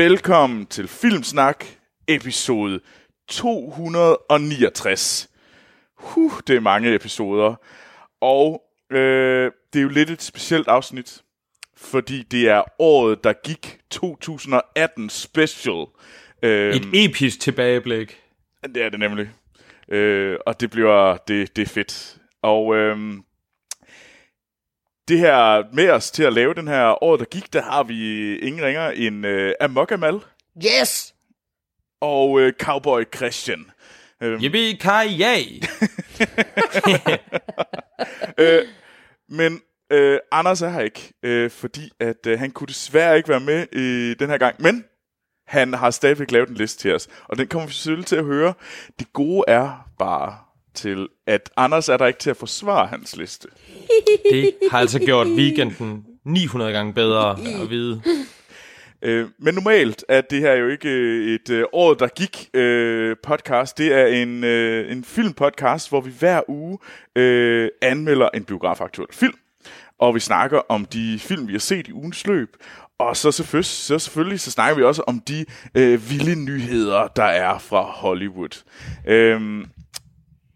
Velkommen til Filmsnak, episode 269. Huh, det er mange episoder. Og øh, det er jo lidt et specielt afsnit, fordi det er året, der gik 2018 special. Øh, et episk tilbageblik. Det er det nemlig. Øh, og det bliver det, det er fedt. Og øh, det her med os til at lave den her år, der gik, der har vi ingen ringer end øh, Amok Amal. Yes! Og øh, Cowboy Christian. Øh, Yippie kai yay! øh, men øh, Anders er her ikke, øh, fordi at øh, han kunne desværre ikke være med i den her gang. Men han har stadigvæk lavet en liste til os, og den kommer vi selvfølgelig til at høre. Det gode er bare til, at Anders er der ikke til at forsvare hans liste. Det har altså gjort weekenden 900 gange bedre at vide. Øh, men normalt er det her jo ikke øh, et øh, år, der gik øh, podcast. Det er en, øh, en filmpodcast, hvor vi hver uge øh, anmelder en biografaktuel film. Og vi snakker om de film, vi har set i ugens løb. Og så selvfølgelig, så selvfølgelig så snakker vi også om de øh, vilde nyheder, der er fra Hollywood. Øh,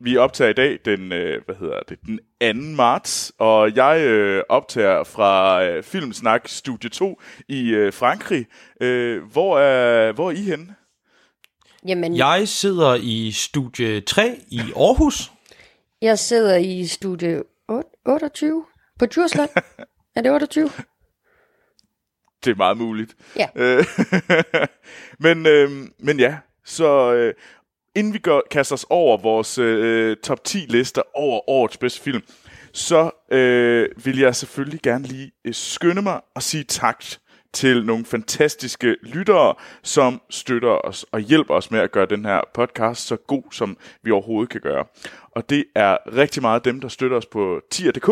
vi optager i dag den, øh, hvad hedder det, den 2. marts, og jeg øh, optager fra øh, Filmsnak Studie 2 i øh, Frankrig. Øh, hvor, er, hvor er I henne? Jamen, jeg sidder i studie 3 i Aarhus. Jeg sidder i studie 28 på Djursland. er det 28? Det er meget muligt. Ja. men, øh, men ja, så, øh, inden vi gør, kaster os over vores øh, top 10 lister over årets bedste film, så øh, vil jeg selvfølgelig gerne lige øh, skynde mig og sige tak til nogle fantastiske lyttere, som støtter os og hjælper os med at gøre den her podcast så god, som vi overhovedet kan gøre. Og det er rigtig meget dem, der støtter os på tier.dk.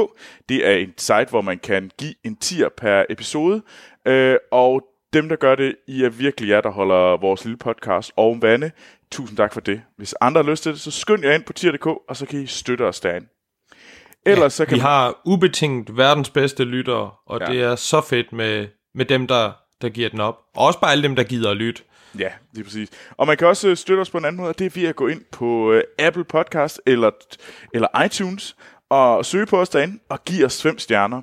Det er en site, hvor man kan give en tier per episode, øh, og dem, der gør det, I er virkelig jer, der holder vores lille podcast oven vande. Tusind tak for det. Hvis andre har lyst til det, så skynd jer ind på tier.dk, og så kan I støtte os derinde. Ellers ja, så kan vi man... har ubetinget verdens bedste lyttere, og ja. det er så fedt med, med dem, der, der giver den op. Og også bare alle dem, der gider at lytte. Ja, det er præcis. Og man kan også øh, støtte os på en anden måde, og det er via at gå ind på uh, Apple Podcast eller, eller iTunes, og søge på os derinde, og give os fem stjerner.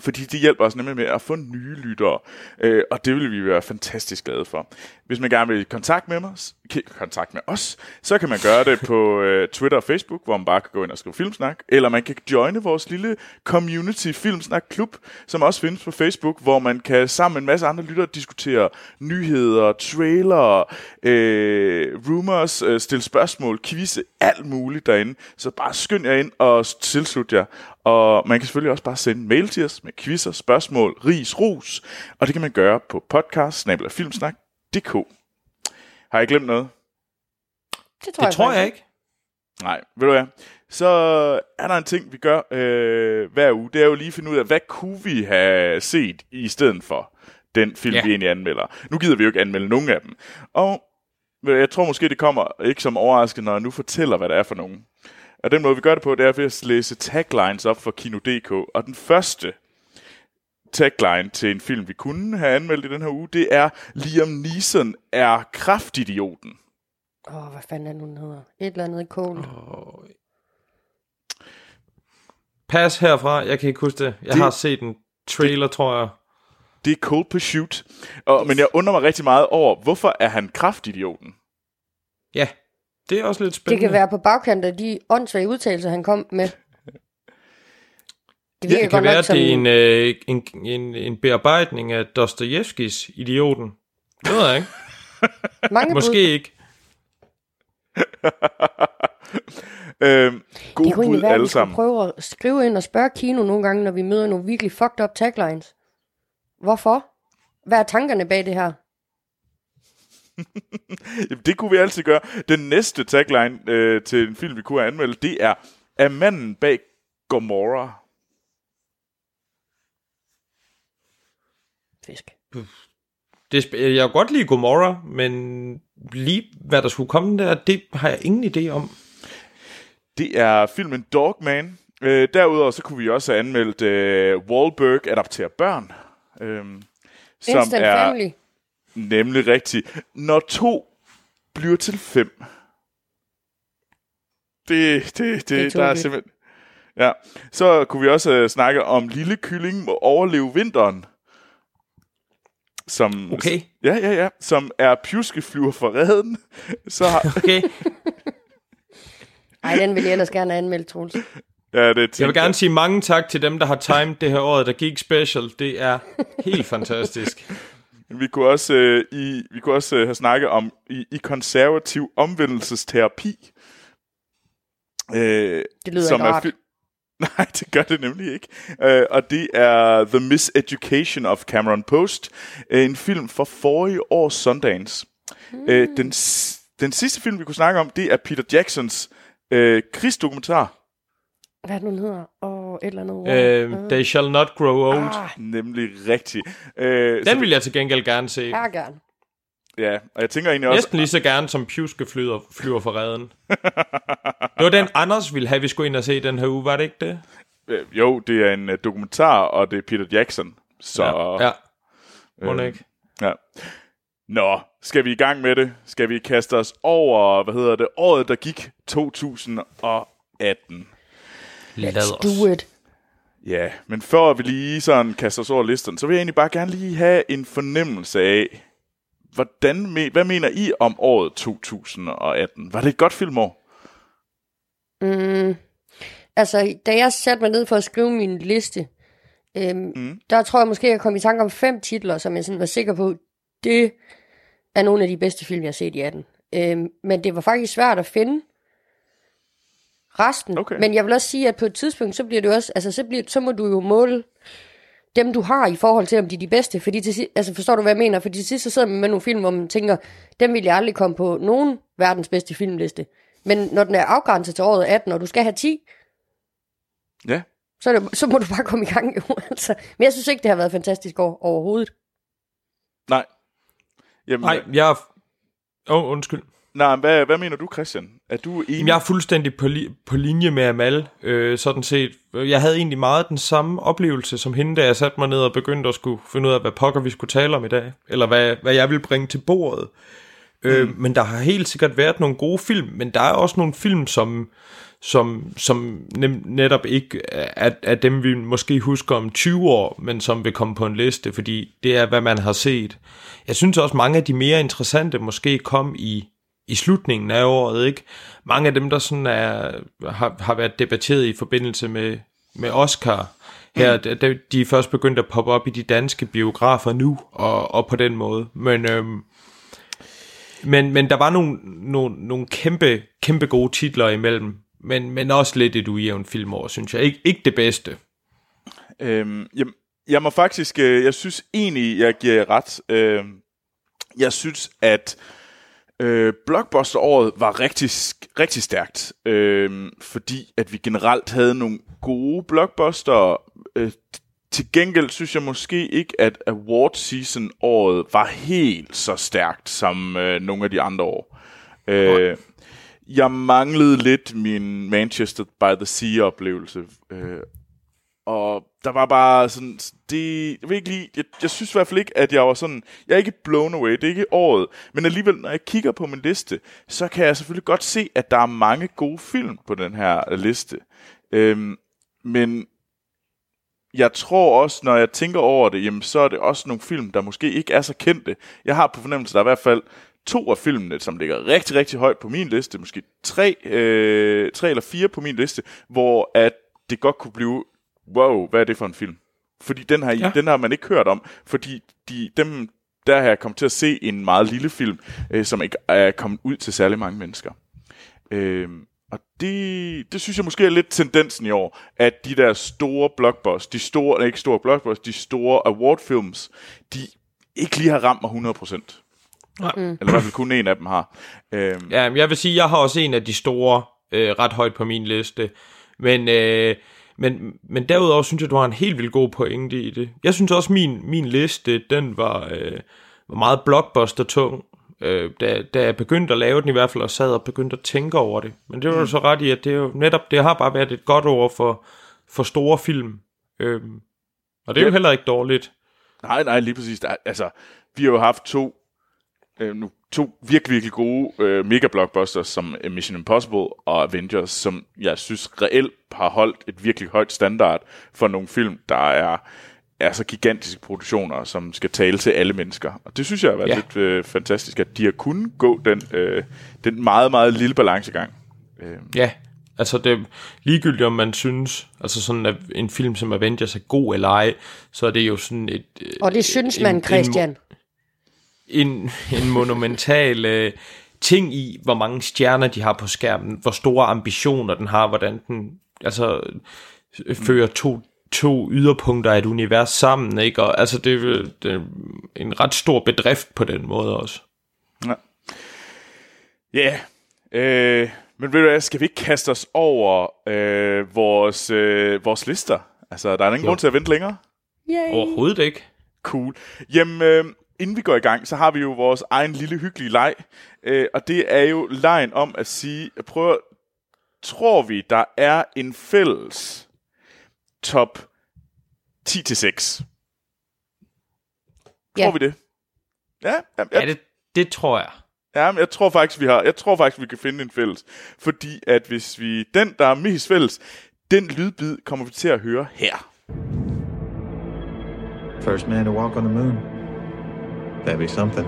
Fordi det hjælper os nemlig med at få nye lyttere, øh, og det vil vi være fantastisk glade for. Hvis man gerne vil i kontakt med os, kontakt med os, så kan man gøre det på øh, Twitter og Facebook, hvor man bare kan gå ind og skrive Filmsnak, eller man kan joine vores lille community Filmsnak Klub, som også findes på Facebook, hvor man kan sammen med en masse andre lyttere diskutere nyheder, trailer, øh, rumors, øh, stille spørgsmål, quizze, alt muligt derinde. Så bare skynd jer ind og tilslut jer. Og man kan selvfølgelig også bare sende mail til os med quizzer, spørgsmål, ris, ros, og det kan man gøre på podcast filmsnak.dk. Har jeg glemt noget? Det tror, det jeg, tror jeg ikke. Nej, ved du hvad? Så er der en ting, vi gør øh, hver uge. Det er jo lige at finde ud af, hvad kunne vi have set i stedet for den film, ja. vi egentlig anmelder. Nu gider vi jo ikke anmelde nogen af dem. Og jeg tror måske, det kommer ikke som overraskende, når jeg nu fortæller, hvad det er for nogen. Og den måde, vi gør det på, det er ved at læse taglines op for Kino.dk. Og den første tagline til en film, vi kunne have anmeldt i den her uge, det er Liam Neeson er kraftidioten. Åh, oh, hvad fanden er nu, den hedder? Et eller andet cold. Oh. Pas herfra, jeg kan ikke huske det. Jeg det, har set en trailer, det, tror jeg. Det er Cold Pursuit. Og, yes. Men jeg undrer mig rigtig meget over, hvorfor er han kraftidioten? Ja, det er også lidt spændende. Det kan være på bagkant af de åndssvage udtalelser, han kom med. Det, det kan være, at det er en, øh, en, en, en bearbejdning af Dostojevskis Idioten. Det ved jeg ikke. Mange Måske bud. ikke. øhm, god det kunne egentlig være, at vi skulle prøve at skrive ind og spørge Kino nogle gange, når vi møder nogle virkelig fucked up taglines. Hvorfor? Hvad er tankerne bag det her? Jamen, det kunne vi altid gøre. Den næste tagline øh, til en film, vi kunne anmelde, det er, er manden bag Gomorrah. Fisk. Det, jeg kan godt lide Gomorrah, men lige hvad der skulle komme der, det har jeg ingen idé om. Det er filmen Dogman. Øh, derudover så kunne vi også have anmeldt øh, Wahlberg adopterer børn. Øh, som Instant er, Family. Nemlig rigtigt. Når to bliver til fem. Det, det, det, Det er der er simpelthen... Ja, så kunne vi også øh, snakke om Lille Kylling må overleve vinteren. Som, Okay. Ja, ja, ja. Som er pjuskeflyver for redden. Så har, Okay. Ej, den vil jeg ellers gerne have anmeldt, Troels. ja, det Jeg vil gerne sige mange tak til dem, der har timet det her år, der gik special. Det er helt fantastisk. Vi kunne også, øh, i, vi kunne også øh, have snakket om i, i konservativ omvendelsesterapi. Øh, Det lyder ikke rart. Nej, det gør det nemlig ikke. Øh, og det er The Miseducation of Cameron Post. Øh, en film fra forrige års Sundance. Mm. Øh, den, s- den sidste film, vi kunne snakke om, det er Peter Jacksons øh, krigsdokumentar. Hvad er den hedder? Åh, et eller andet. Uh, they shall not grow old. ah, Nemlig rigtig. Øh, så Den vil jeg til gengæld gerne se. her gerne. Det- Ja, og jeg tænker egentlig også... Næsten lige så gerne som Pjuske flyver, flyver for redden. Det var den, Anders ville have, vi skulle ind og se den her uge, var det ikke det? Øh, jo, det er en uh, dokumentar, og det er Peter Jackson. Så ja. ja. Må Øh, ikke? Ja. Nå, skal vi i gang med det? Skal vi kaste os over, hvad hedder det, året, der gik 2018? Lad Let's do it. Ja, men før vi lige sådan kaster os over listen, så vil jeg egentlig bare gerne lige have en fornemmelse af, hvordan, hvad mener I om året 2018? Var det et godt filmår? Mm, altså, da jeg satte mig ned for at skrive min liste, øhm, mm. der tror jeg måske, jeg kom i tanke om fem titler, som jeg sådan var sikker på, det er nogle af de bedste film, jeg har set i 18. Øhm, men det var faktisk svært at finde resten. Okay. Men jeg vil også sige, at på et tidspunkt, så bliver det også, altså så, bliver, så må du jo måle dem, du har i forhold til, om de er de bedste. Fordi til, altså forstår du, hvad jeg mener? Fordi til sidst, så sidder man med nogle film, hvor man tænker, dem vil jeg aldrig komme på nogen verdens bedste filmliste. Men når den er afgrænset til året 18, og du skal have 10, Ja. så, det, så må du bare komme i gang. Jo, altså. Men jeg synes ikke, det har været et fantastisk år overhovedet. Nej. Jamen, Nej, jeg er... Åh, oh, undskyld. Nej hvad, hvad mener du, Christian? Er du enig? Jeg er fuldstændig på, li- på linje med Amal, øh, sådan set. Jeg havde egentlig meget den samme oplevelse som hende, da jeg satte mig ned og begyndte at skulle finde ud af, hvad pokker vi skulle tale om i dag. Eller hvad, hvad jeg ville bringe til bordet. Mm. Øh, men der har helt sikkert været nogle gode film, men der er også nogle film, som, som, som nem, netop ikke er, er dem, vi måske husker om 20 år, men som vil komme på en liste, fordi det er, hvad man har set. Jeg synes også, mange af de mere interessante måske kom i, i slutningen af året, ikke? Mange af dem, der sådan er, har, har været debatteret i forbindelse med, med Oscar, her, mm. de, de er først begyndt at poppe op i de danske biografer nu, og, og på den måde. Men, øhm, men, men der var nogle, nogle, nogle kæmpe, kæmpe gode titler imellem, men, men også lidt et ujævnt filmår, synes jeg. Ik- ikke det bedste. Øhm, jamen, jeg må faktisk, øh, jeg synes egentlig, jeg giver jer ret. Øhm, jeg synes, at øh, Blockbuster-året var rigtig, rigtig stærkt, øhm, fordi at vi generelt havde nogle gode blockbuster. Øh, til gengæld synes jeg måske ikke, at award season året var helt så stærkt som øh, nogle af de andre år. Øh, jeg manglede lidt min Manchester by the Sea oplevelse. Øh, og der var bare sådan, det, jeg ved ikke lige, jeg, jeg synes i hvert fald ikke, at jeg var sådan, jeg er ikke blown away, det er ikke året, men alligevel, når jeg kigger på min liste, så kan jeg selvfølgelig godt se, at der er mange gode film på den her liste. Øhm, men jeg tror også, når jeg tænker over det, jamen, så er det også nogle film, der måske ikke er så kendte. Jeg har på fornemmelse, der er i hvert fald to af filmene, som ligger rigtig, rigtig højt på min liste, måske tre, øh, tre eller fire på min liste, hvor at det godt kunne blive, wow, hvad er det for en film? Fordi den har, ja. Den har man ikke hørt om, fordi de, dem, der har jeg kommet til at se en meget lille film, øh, som ikke er kommet ud til særlig mange mennesker. Øh, og det, det synes jeg måske er lidt tendensen i år, at de der store blockbusters, de store, ikke store blockbusters, de store awardfilms, de ikke lige har ramt mig 100%. Nej. Eller i hvert fald kun en af dem har. Øhm, Ja, men jeg vil sige, jeg har også en af de store øh, ret højt på min liste. Men, øh, men, men derudover synes jeg, du har en helt vildt god pointe i det. Jeg synes også, min, min liste, den var, øh, var meget blockbuster-tung. Øh, da, da jeg begyndte at lave den i hvert fald, og sad og begyndte at tænke over det. Men det var mm. så ret i, at det er jo netop, det har bare været et godt ord for, for store film. Øh, og det er Ja. jo heller ikke dårligt. Nej, nej, lige præcis. Der, altså, vi har jo haft to øh, nu to virkelig, virkelig gode øh, mega-blockbusters som øh, Mission Impossible og Avengers, som jeg synes reelt har holdt et virkelig højt standard for nogle film, der er, er så gigantiske produktioner, som skal tale til alle mennesker. Og det synes jeg har været ja. Lidt øh, fantastisk, at de har kunnet gå den, øh, den meget, meget lille balancegang. Øh, Ja, altså det ligegyldigt, om man synes, altså sådan at en film som Avengers er god eller ej, så er det jo sådan et... øh, Og det synes en- man, en- Christian. En, en monumental øh, ting i, hvor mange stjerner de har på skærmen, hvor store ambitioner den har, hvordan den altså fører to, to yderpunkter af et univers sammen, ikke? Og altså det, er det er en ret stor bedrift på den måde også. Ja, yeah. øh, men ved du hvad, skal vi ikke kaste os over øh, vores, øh, vores lister? Altså, der er ingen Jo. grund til at vente længere. Yay. Overhovedet ikke. Cool. Jamen, øh, inden vi går i gang, så har vi jo vores egen lille hyggelige leg. Øh, og det er jo lejen om at sige, prøv at, tror vi, der er en fælles top 10-6? Tror Ja. vi det? Ja, ja, Ja, ja, det, det tror jeg. ja, men jeg tror faktisk, vi har. Jeg tror faktisk, vi kan finde en fælles. Fordi at hvis vi, den, der er mest fælles, den lydbid kommer vi til at høre her. First man to walk on the moon. That'd be something.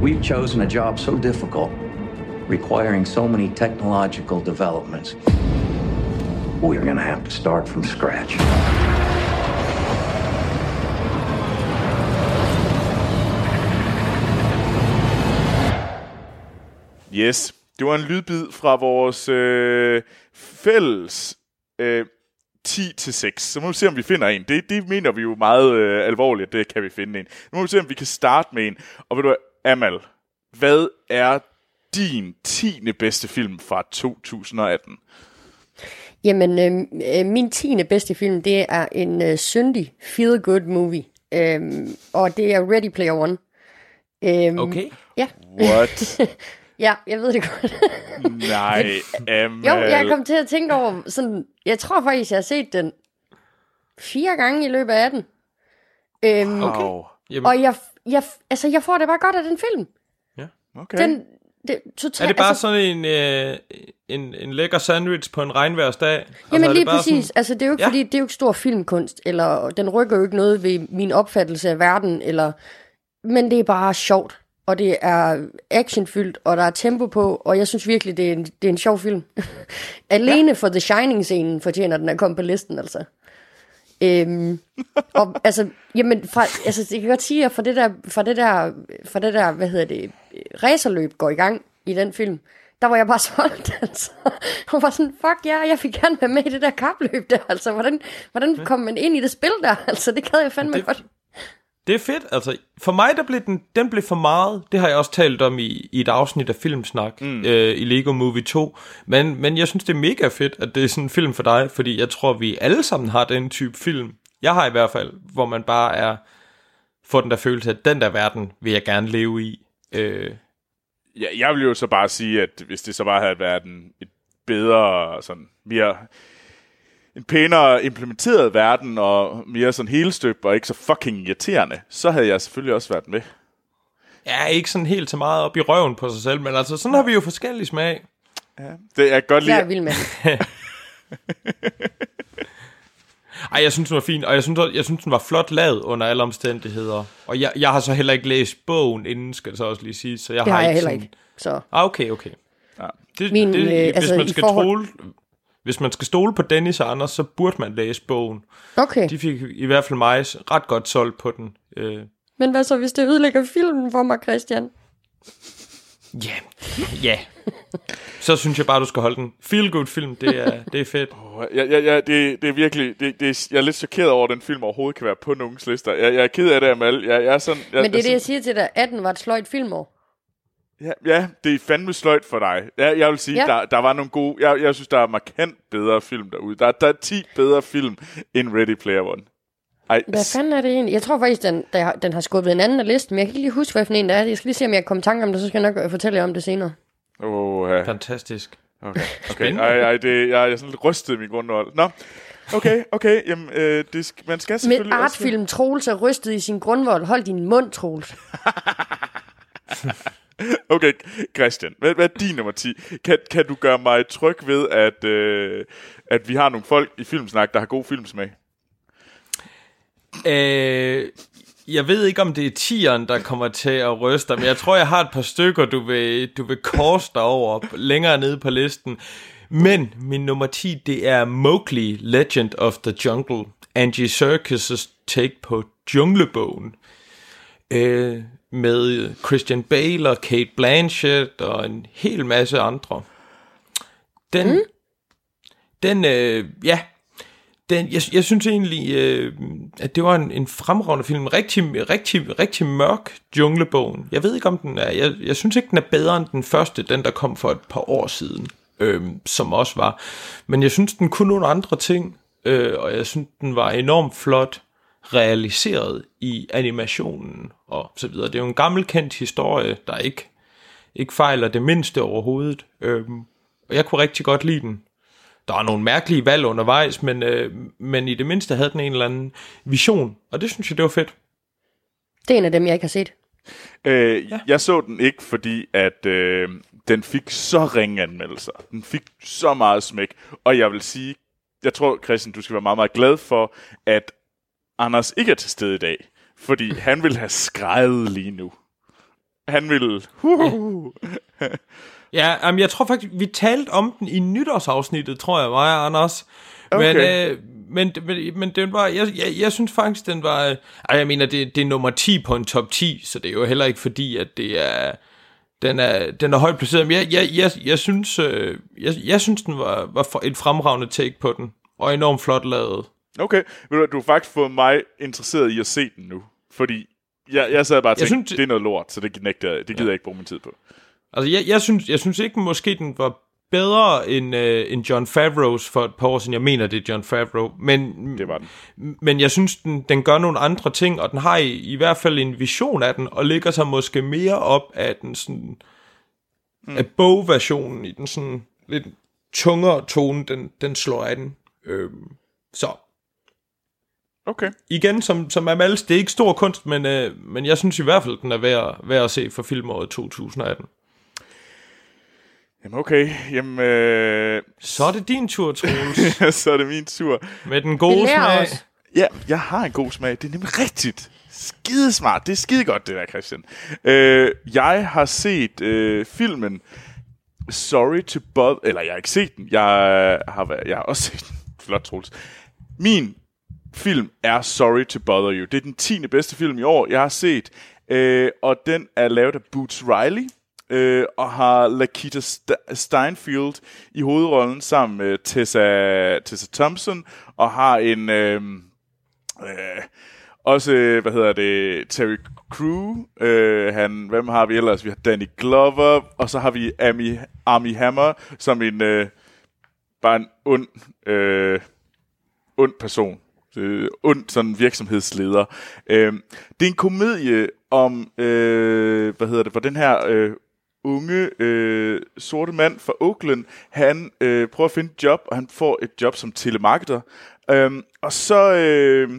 We've chosen a job so difficult, requiring so many technological developments. We're going to have to start from scratch. Yes, det var en lydbid fra vores øh, fælles øh, 10 til 6. Så må vi se, om vi finder en. Det, det mener vi jo meget øh, alvorligt, det kan vi finde en. Nu må vi se, om vi kan starte med en. Og ved du hvad, Amal, hvad er din 10. bedste film fra 2018? Jamen, øh, øh, min tiende bedste film, det er en øh, syndig feel-good movie. Øhm, og det er Ready Player One. Øhm, Okay. Ja. What? ja, jeg ved det godt. Nej, Amal. jo, jeg kom til at tænke over sådan... Jeg tror faktisk, jeg har set den fire gange i løbet af den. Øhm, Wow. Jamen, Og jeg, jeg, altså, jeg får det bare godt af den film. Okay. Den, det, totalt, er det bare altså, sådan en, øh, en, en lækker sandwich på en regnværsdag? Jamen altså, lige præcis. Sådan, Altså, det er jo ikke, Ja. ja. fordi, det er jo ikke stor filmkunst, eller den rykker jo ikke noget ved min opfattelse af verden, eller, men det er bare sjovt, og det er actionfyldt, og der er tempo på, og jeg synes virkelig, det er en, det er en sjov film. Alene ja. for The Shining-scenen fortjener den at komme på listen, altså. Øhm, og altså, jamen, fra, altså, jeg kan godt sige, at fra det der, fra det der, fra det der, hvad hedder det, racerløb går i gang i den film, der var jeg bare solgt, altså. Hun var sådan, fuck ja, jeg fik gerne være med i det der kapløb der, altså. Hvordan, hvordan kom man ind i det spil der, altså? Det gad jeg fandme Det- godt. Det er fedt, altså. For mig, der blev den, den blev for meget. Det har jeg også talt om i, i et afsnit af Filmsnak mm. øh, i Lego Movie 2. Men, men jeg synes, det er mega fedt, at det er sådan en film for dig, fordi jeg tror, vi alle sammen har den type film. Jeg har i hvert fald, hvor man bare er, får den der følelse, at den der verden vil jeg gerne leve i. Øh, Ja, jeg vil jo så bare sige, at hvis det så bare havde været en et bedre, sådan mere en pænere implementeret verden, og mere sådan helstøbt, og ikke så fucking irriterende, så havde jeg selvfølgelig også været med. jeg er ikke sådan helt så meget op i røven på sig selv, men altså, sådan har vi jo forskellige smag. Ja. Det jeg kan godt lide. Jeg er vild med. Ej, jeg synes, den var fin, og jeg synes, jeg synes, den var flot lavet under alle omstændigheder. Og jeg, jeg har så heller ikke læst bogen inden, skal det så også lige sige. Så jeg Det har jeg heller sådan- ikke. Så Ah, okay, okay. Ja. Det, Min, det, øh, hvis, altså, man skal forhold- trole, hvis man skal stole på Dennis og Anders, så burde man læse bogen. okay. De fik i hvert fald mig ret godt solgt på den. Øh, Men hvad så, hvis det ødelægger filmen for mig, Christian? Ja, ja. Så synes jeg bare, du skal holde den. Feel good film, det er, det er fedt. Ja, ja, ja, det, det er virkelig, det, det er, jeg er lidt chokeret over, at den film overhovedet kan være på nogens lister. Jeg, jeg er ked af det, Amal. Jeg, jeg er sådan, jeg, Men det er det, jeg jeg, siger til dig. 18 var et sløjt filmår. Ja, ja, det er fandme sløjt for dig. Ja, jeg vil sige, Ja. der, der var nogle gode, jeg, jeg synes, der er markant bedre film derude. Der, der er 10 bedre film end Ready Player One. Ej, Hvad fanden er det egentlig? Jeg tror faktisk, den, der, den har skubbet en anden af listen, men jeg kan ikke lige huske, hvad for en det er. Jeg skal lige se, om jeg kan komme i tanke om det, så skal jeg nok øh, fortælle jer om det senere. Åh, ja. Fantastisk. Okay, okay. Ej, ej, det, jeg, jeg er sådan lidt rystet i min grundvold. Nå, okay, okay. Jamen, øh, det, sk- man skal Med selvfølgelig også... artfilm Troels er rystet i sin grundvold. Hold din mund, Troels. Okay, Christian, hvad, hvad er din nummer 10? Kan, kan du gøre mig tryg ved, at, øh, at vi har nogle folk i Filmsnak, der har god filmsmag? Øh, jeg ved ikke, om det er tieren, der kommer til at ryste men jeg tror, jeg har et par stykker, du vil, du vil korse dig over længere nede på listen. Men min nummer 10, det er Mowgli, Legend of the Jungle. Angie Serkis' take på Junglebogen. Øh, med Christian Bale og Kate Blanchett og en hel masse andre. Den, mm. den øh, ja, den, jeg, jeg synes egentlig, øh, at det var en, en fremragende film. Rigtig, rigtig, rigtig mørk junglebogen. Jeg ved ikke, om den er... Jeg, jeg synes ikke, den er bedre end den første, den der kom for et par år siden, øh, som også var. Men jeg synes, den kunne nogle andre ting, øh, og jeg synes, den var enormt flot realiseret i animationen og så videre. Det er jo en gammelkendt historie, der ikke, ikke fejler det mindste overhovedet. Øh, og jeg kunne rigtig godt lide den der var nogle mærkelige valg undervejs, men, øh, men i det mindste havde den en eller anden vision, og det synes jeg, det var fedt. Det er en af dem, jeg ikke har set. Øh, ja. Jeg så den ikke, fordi at øh, den fik så ringe anmeldelser. Den fik så meget smæk. Og jeg vil sige, jeg tror, Christian, du skal være meget, meget glad for, at Anders ikke er til stede i dag. Fordi han vil have skrevet lige nu. Han vil... Uh, Ja, um, jeg tror faktisk, vi talte om den i nytårsafsnittet, tror jeg, mig og Anders. Okay. Men, øh, men, men, men den var, jeg, jeg, jeg synes faktisk, den var, øh, jeg mener, det, det er nummer 10 på en top 10, så det er jo heller ikke fordi, at det er, den er, den er højt placeret, men jeg, jeg, jeg, jeg synes, øh, jeg, jeg synes, den var, var et fremragende take på den, og enormt flot lavet. Okay, du, du har faktisk fået mig interesseret i at se den nu, fordi jeg, jeg sad bare og tænkte, synes, det er noget lort, så det, nægter, det gider ja. jeg ikke bruge min tid på. Altså, jeg, jeg, synes, jeg synes ikke, måske den var bedre end, øh, end John Favreau's for et par år siden. Jeg mener, det er John Favreau. Men, det var den. Men jeg synes, den, den gør nogle andre ting, og den har i, i hvert fald en vision af den, og ligger sig måske mere op af den sådan... Mm. af bogversionen i den sådan lidt tungere tone, den, den slår af den. Øhm, så. Okay. Igen, som, som Amals, det er ikke stor kunst, men, øh, men jeg synes i hvert fald, den er værd, værd at se for filmåret 2018. Jamen okay, jamen... Øh... Så er det din tur, Troels. så er det min tur. Med den gode smag. Os. Ja, jeg har en god smag. Det er nemlig rigtigt. Skide smart. Det er skide godt, det der, Christian. Øh, jeg har set øh, filmen Sorry to Bother... Eller jeg har ikke set den. Jeg har, været, jeg har også set den. Flot, Troels. Min film er Sorry to Bother You. Det er den 10. bedste film i år, jeg har set. Øh, og den er lavet af Boots Riley øh, og har Lakita St- Steinfeld i hovedrollen sammen med Tessa, Tessa Thompson, og har en... Øh, øh, også, hvad hedder det, Terry Crew, øh, han, hvem har vi ellers? Vi har Danny Glover, og så har vi Amy, Amy Hammer, som en, øh, bare en ond, øh, ond person. Øh, ond sådan virksomhedsleder. Øh, det er en komedie om, øh, hvad hedder det, for den her øh, unge øh, sorte mand fra Oakland, han øh, prøver at finde et job, og han får et job som telemarketer. Øh, og så... Øh,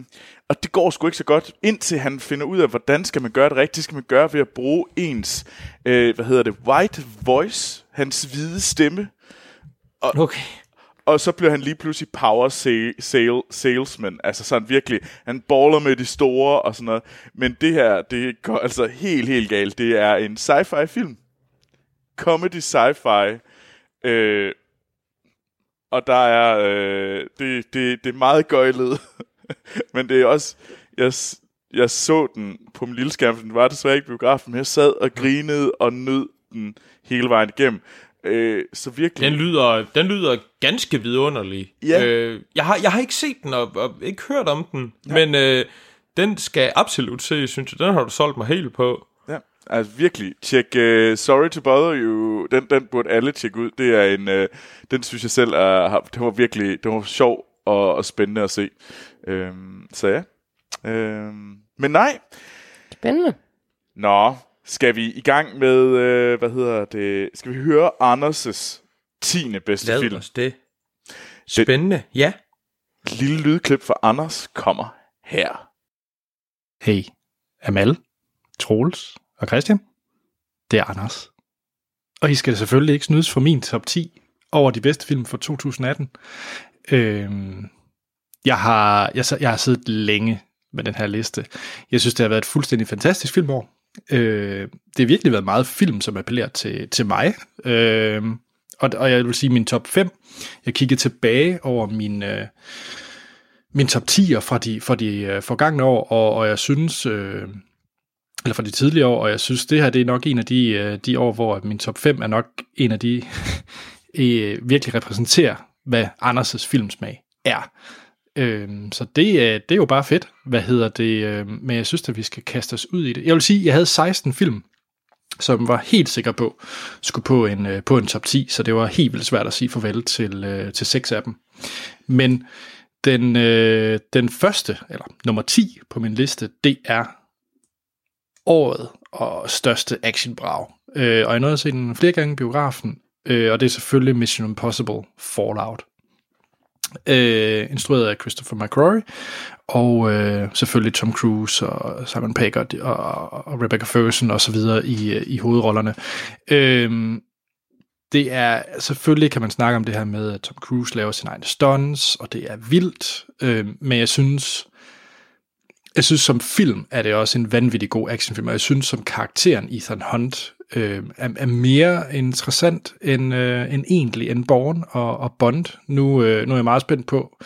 og det går sgu ikke så godt, indtil han finder ud af, hvordan skal man gøre det rigtigt. Det skal man gøre ved at bruge ens, øh, hvad hedder det, white voice, hans hvide stemme. Og, okay. Og så bliver han lige pludselig power sale, sale, salesman. Altså sådan virkelig, han baller med de store og sådan noget. Men det her, det går altså helt, helt galt. Det er en sci-fi film comedy sci-fi. Øh, og der er, øh, det, det, det er meget gøjlet. men det er også, jeg, jeg så den på min lille skærm, den var desværre ikke biografen, men jeg sad og grinede og nød den hele vejen igennem. Øh, så virkelig... Den lyder, den lyder ganske vidunderlig. Ja. Øh, jeg, har, jeg har ikke set den og, og ikke hørt om den, ja. men øh, den skal absolut se, synes jeg. Den har du solgt mig helt på. Altså virkelig, tjek uh, Sorry to Bother You, den, den burde alle tjekke ud. Det er en, uh, den synes jeg selv, er, det var virkelig, det var sjov og, og spændende at se. Um, så ja. Um, men nej. Spændende. Nå, skal vi i gang med, uh, hvad hedder det, skal vi høre Anders' 10. bedste Lad film? Os det. Spændende, det, ja. Lille lydklip for Anders kommer her. Hey, Amal, Troels, og Christian. det er Anders. Og I skal selvfølgelig ikke snydes for min top 10 over de bedste film for 2018. Øhm, jeg, har, jeg, jeg har siddet længe med den her liste. Jeg synes, det har været et fuldstændig fantastisk filmår. Øh, det har virkelig været meget film, som appellerer til, til mig. Øh, og, og jeg vil sige min top 5. Jeg kiggede tilbage over min, øh, min top 10'er fra de, fra de øh, forgangne år, og, og jeg synes... Øh, eller fra de tidligere år, og jeg synes, det her det er nok en af de, øh, de år, hvor min top 5 er nok en af de, øh, virkelig repræsenterer, hvad Anders' filmsmag er. Øh, så det, øh, det er jo bare fedt, hvad hedder det, øh, men jeg synes, at vi skal kaste os ud i det. Jeg vil sige, at jeg havde 16 film, som var helt sikker på, skulle på en, øh, på en top 10, så det var helt vildt svært at sige farvel til, øh, til seks af dem. Men den, øh, den første, eller nummer 10 på min liste, det er året og største actionbrag. Øh, og jeg nåede at se den flere gange i biografen, øh, og det er selvfølgelig Mission Impossible Fallout. Øh, instrueret af Christopher McQuarrie, og øh, selvfølgelig Tom Cruise og Simon Pegg og, og, og Rebecca Ferguson og så videre i, øh, i hovedrollerne. Øh, det er, selvfølgelig kan man snakke om det her med, at Tom Cruise laver sin egen stunts, og det er vildt, øh, men jeg synes, jeg synes som film er det også en vanvittig god actionfilm, og jeg synes som karakteren Ethan Hunt øh, er, er mere interessant end, øh, end egentlig end Born og, og Bond. Nu, øh, nu er jeg meget spændt på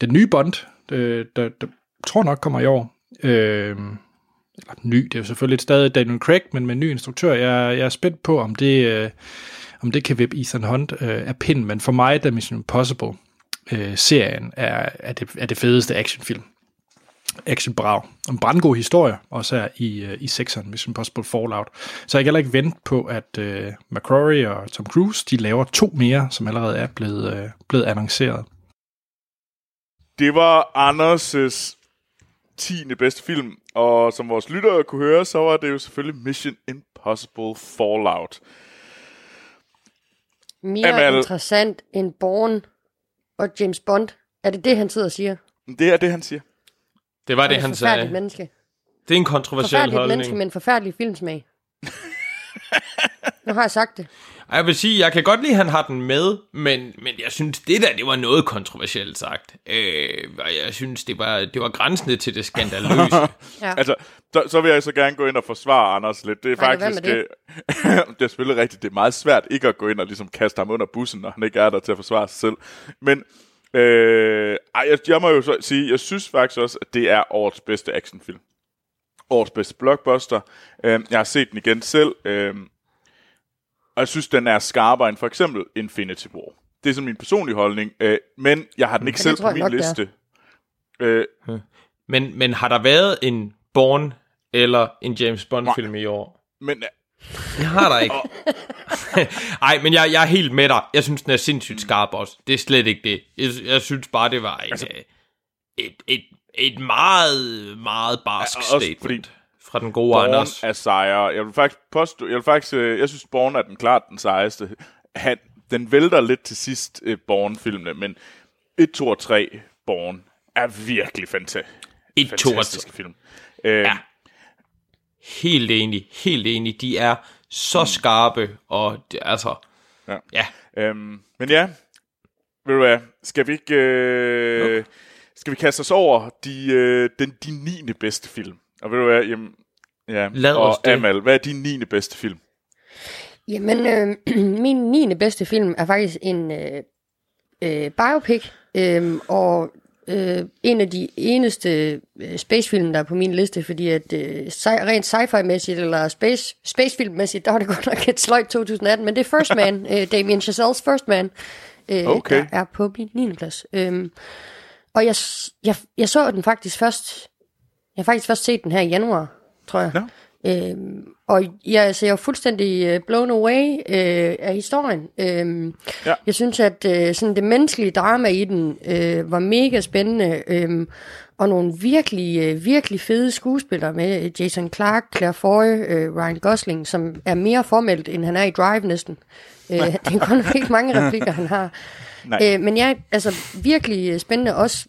den nye Bond, øh, der, der tror nok kommer i år. Øh, eller ny, det er jo selvfølgelig stadig Daniel Craig, men med en ny instruktør. Jeg, jeg er spændt på, om det, øh, om det kan vippe Ethan Hunt øh, af pind, men for mig, da Mission Impossible øh, serien er, er, det, er det fedeste actionfilm actionbrag. En brandgod historie, også her i, øh, i 6'eren, Mission Impossible Fallout. Så jeg kan heller ikke vente på, at uh, McCrory og Tom Cruise, de laver to mere, som allerede er blevet, uh, blevet annonceret. Det var Anders' 10. bedste film, og som vores lyttere kunne høre, så var det jo selvfølgelig Mission Impossible Fallout. Mere Amal. interessant end Born og James Bond. Er det det, han sidder og siger? Det er det, han siger. Det var det, han sagde. menneske. Det er en kontroversiel holdning. holdning. menneske med en forfærdelig filmsmag. nu har jeg sagt det. Jeg vil sige, jeg kan godt lide, at han har den med, men, men jeg synes, det der, det var noget kontroversielt sagt. Øh, og jeg synes, det var, det var grænsende til det skandaløse. ja. Altså, så, så vil jeg så gerne gå ind og forsvare Anders lidt. Det er Nej, faktisk... Det? Øh, det er selvfølgelig rigtigt. Det er meget svært ikke at gå ind og ligesom kaste ham under bussen, når han ikke er der til at forsvare sig selv. Men Øh, ej, jeg, jeg må jo så sige, jeg synes faktisk også, at det er årets bedste actionfilm. Årets bedste blockbuster. Øh, jeg har set den igen selv, øh, og jeg synes, den er skarpere end for eksempel Infinity War. Det er sådan min personlige holdning, øh, men jeg har den ikke selv på min nok, liste. Øh, men, men har der været en Born eller en James Bond-film i år? Men det har der ikke. Ej, men jeg, jeg er helt med dig. Jeg synes, den er sindssygt skarp også. Det er slet ikke det. Jeg, jeg synes bare, det var et, altså, et, et, et meget, meget barsk ja, statement fordi fra den gode Born Anders. er sejre. Jeg vil faktisk påstå, jeg vil faktisk, øh, jeg synes, Born er den klart den sejeste. Han, den vælter lidt til sidst, uh, Born-filmene, men 1, 2 og 3 Born er virkelig fantastisk. 1, 2 og 3. film. Ja Helt enig, helt enig. De er så mm. skarpe, og det, altså... Ja. ja. Øhm, men ja, ved du hvad, skal vi ikke... Øh, okay. Skal vi kaste os over de, øh, den, de 9. bedste film? Og ved du hvad, jamen, ja, Lad og os det. Amal, hvad er din 9. bedste film? Jamen, øh, min 9. bedste film er faktisk en øh, øh, biopic, øh, og øh, en af de eneste øh, spacefilm, der er på min liste, fordi at øh, sci- rent sci-fi-mæssigt, eller space, spacefilm-mæssigt, der var det godt nok et sløjt 2018, men det er First Man, øh, Damien Chazelle's First Man, øh, okay. der er på min 9. plads. Øh, og jeg, jeg, jeg så den faktisk først, jeg har faktisk først set den her i januar, tror jeg. Ja. Øhm, og jeg, altså, jeg er fuldstændig uh, blown away uh, af historien. Øhm, ja. Jeg synes, at uh, sådan det menneskelige drama i den uh, var mega spændende. Um, og nogle virkelig, uh, virkelig fede skuespillere med Jason Clark, Claire Foy, uh, Ryan Gosling, som er mere formelt, end han er i Drive næsten. Uh, det er nok ikke mange replikker, han har. Nej. Uh, men jeg altså virkelig spændende også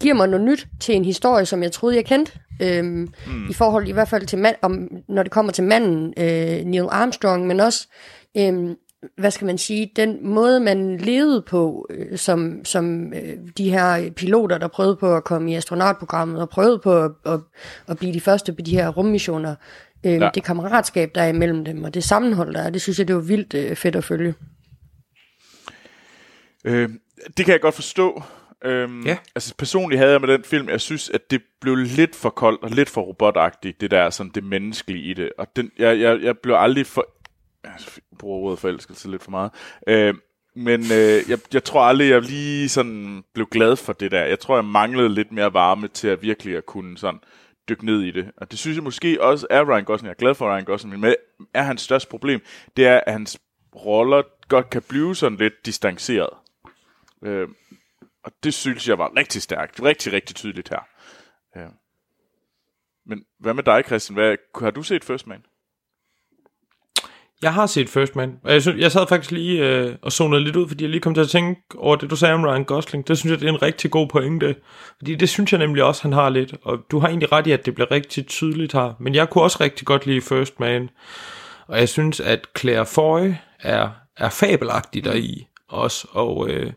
giver mig noget nyt til en historie, som jeg troede, jeg kendte. Øhm, mm. i forhold i hvert fald til mand, om, når det kommer til manden øh, Neil Armstrong, men også øhm, hvad skal man sige, den måde, man levede på, øh, som, som øh, de her piloter, der prøvede på at komme i astronautprogrammet, og prøvede på at, at, at blive de første på de her rummissioner, øh, ja. det kammeratskab, der er imellem dem, og det sammenhold, der er, det synes jeg, det var vildt øh, fedt at følge. Øh, det kan jeg godt forstå. Øhm, ja. Altså personligt havde jeg med den film, jeg synes, at det blev lidt for koldt og lidt for robotagtigt, det der sådan det menneskelige i det. Og den, jeg, jeg, jeg blev aldrig for jeg bruger ordet forelskelse lidt for meget. Øh, men øh, jeg, jeg tror aldrig, jeg lige sådan blev glad for det der. Jeg tror, jeg manglede lidt mere varme til at virkelig at kunne sådan dykke ned i det. Og det synes jeg måske også er Ryan Gosling. Jeg er glad for Ryan Gosling, men er hans største problem, det er, at hans roller godt kan blive sådan lidt distanceret. Øh, og det synes jeg var rigtig stærkt. Rigtig, rigtig tydeligt her. Ja. Men hvad med dig, Christian? Hvad, har du set First Man? Jeg har set First Man, og jeg, synes, jeg sad faktisk lige øh, og zonede lidt ud, fordi jeg lige kom til at tænke over det, du sagde om Ryan Gosling. Det synes jeg, det er en rigtig god pointe. Fordi det synes jeg nemlig også, han har lidt. Og du har egentlig ret i, at det bliver rigtig tydeligt her. Men jeg kunne også rigtig godt lide First Man. Og jeg synes, at Claire Foy er, er fabelagtig deri også. Og, øh,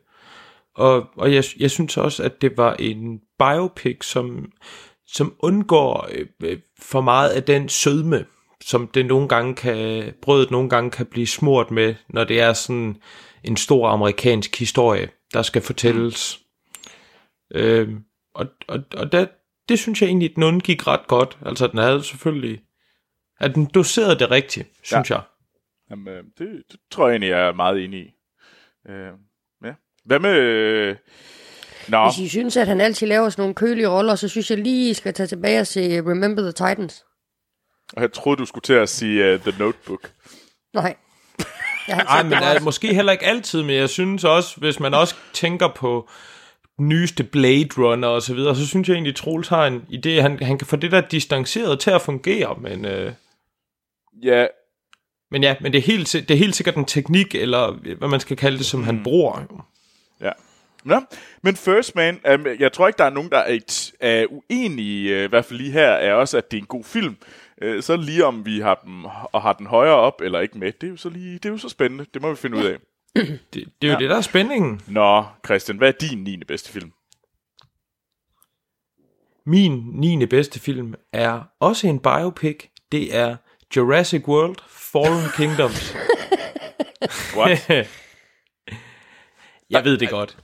og, og jeg, jeg synes også, at det var en biopic, som, som undgår øh, for meget af den sødme, som det nogle gange kan, brødet nogle gange kan blive smurt med, når det er sådan en stor amerikansk historie, der skal fortælles. Mm. Øh, og og, og der, det synes jeg egentlig, den undgik ret godt. Altså, den havde selvfølgelig... At den doserede det rigtigt, synes ja. jeg. Jamen, øh, det, det tror jeg egentlig, jeg er meget enig i. Øh. Hvad med... Øh, Nå. Hvis I synes, at han altid laver sådan nogle kølige roller, så synes jeg lige, I skal tage tilbage og se Remember the Titans. Og jeg troede, du skulle til at sige uh, The Notebook. Nej. Nej, men er, måske heller ikke altid, men jeg synes også, hvis man også tænker på nyeste Blade Runner og så videre, så synes jeg egentlig, Troels har en idé, han, han kan få det der distanceret til at fungere, men... Øh, ja. Men ja, men det er, helt, det er helt sikkert en teknik, eller hvad man skal kalde det, som mm. han bruger. Ja. Ja, men First Man, um, jeg tror ikke, der er nogen, der er, er uenige, uh, i hvert fald lige her, er også, at det er en god film. Øh, så lige om vi har dem, og har den højere op eller ikke med, det er jo så, lige, det er jo så spændende. Det må vi finde ud af. Det, det er jo ja. det, der er spændingen. Nå, Christian, hvad er din 9. bedste film? Min 9. bedste film er også en biopic. Det er Jurassic World Fallen Kingdoms. What? Jeg ved det godt.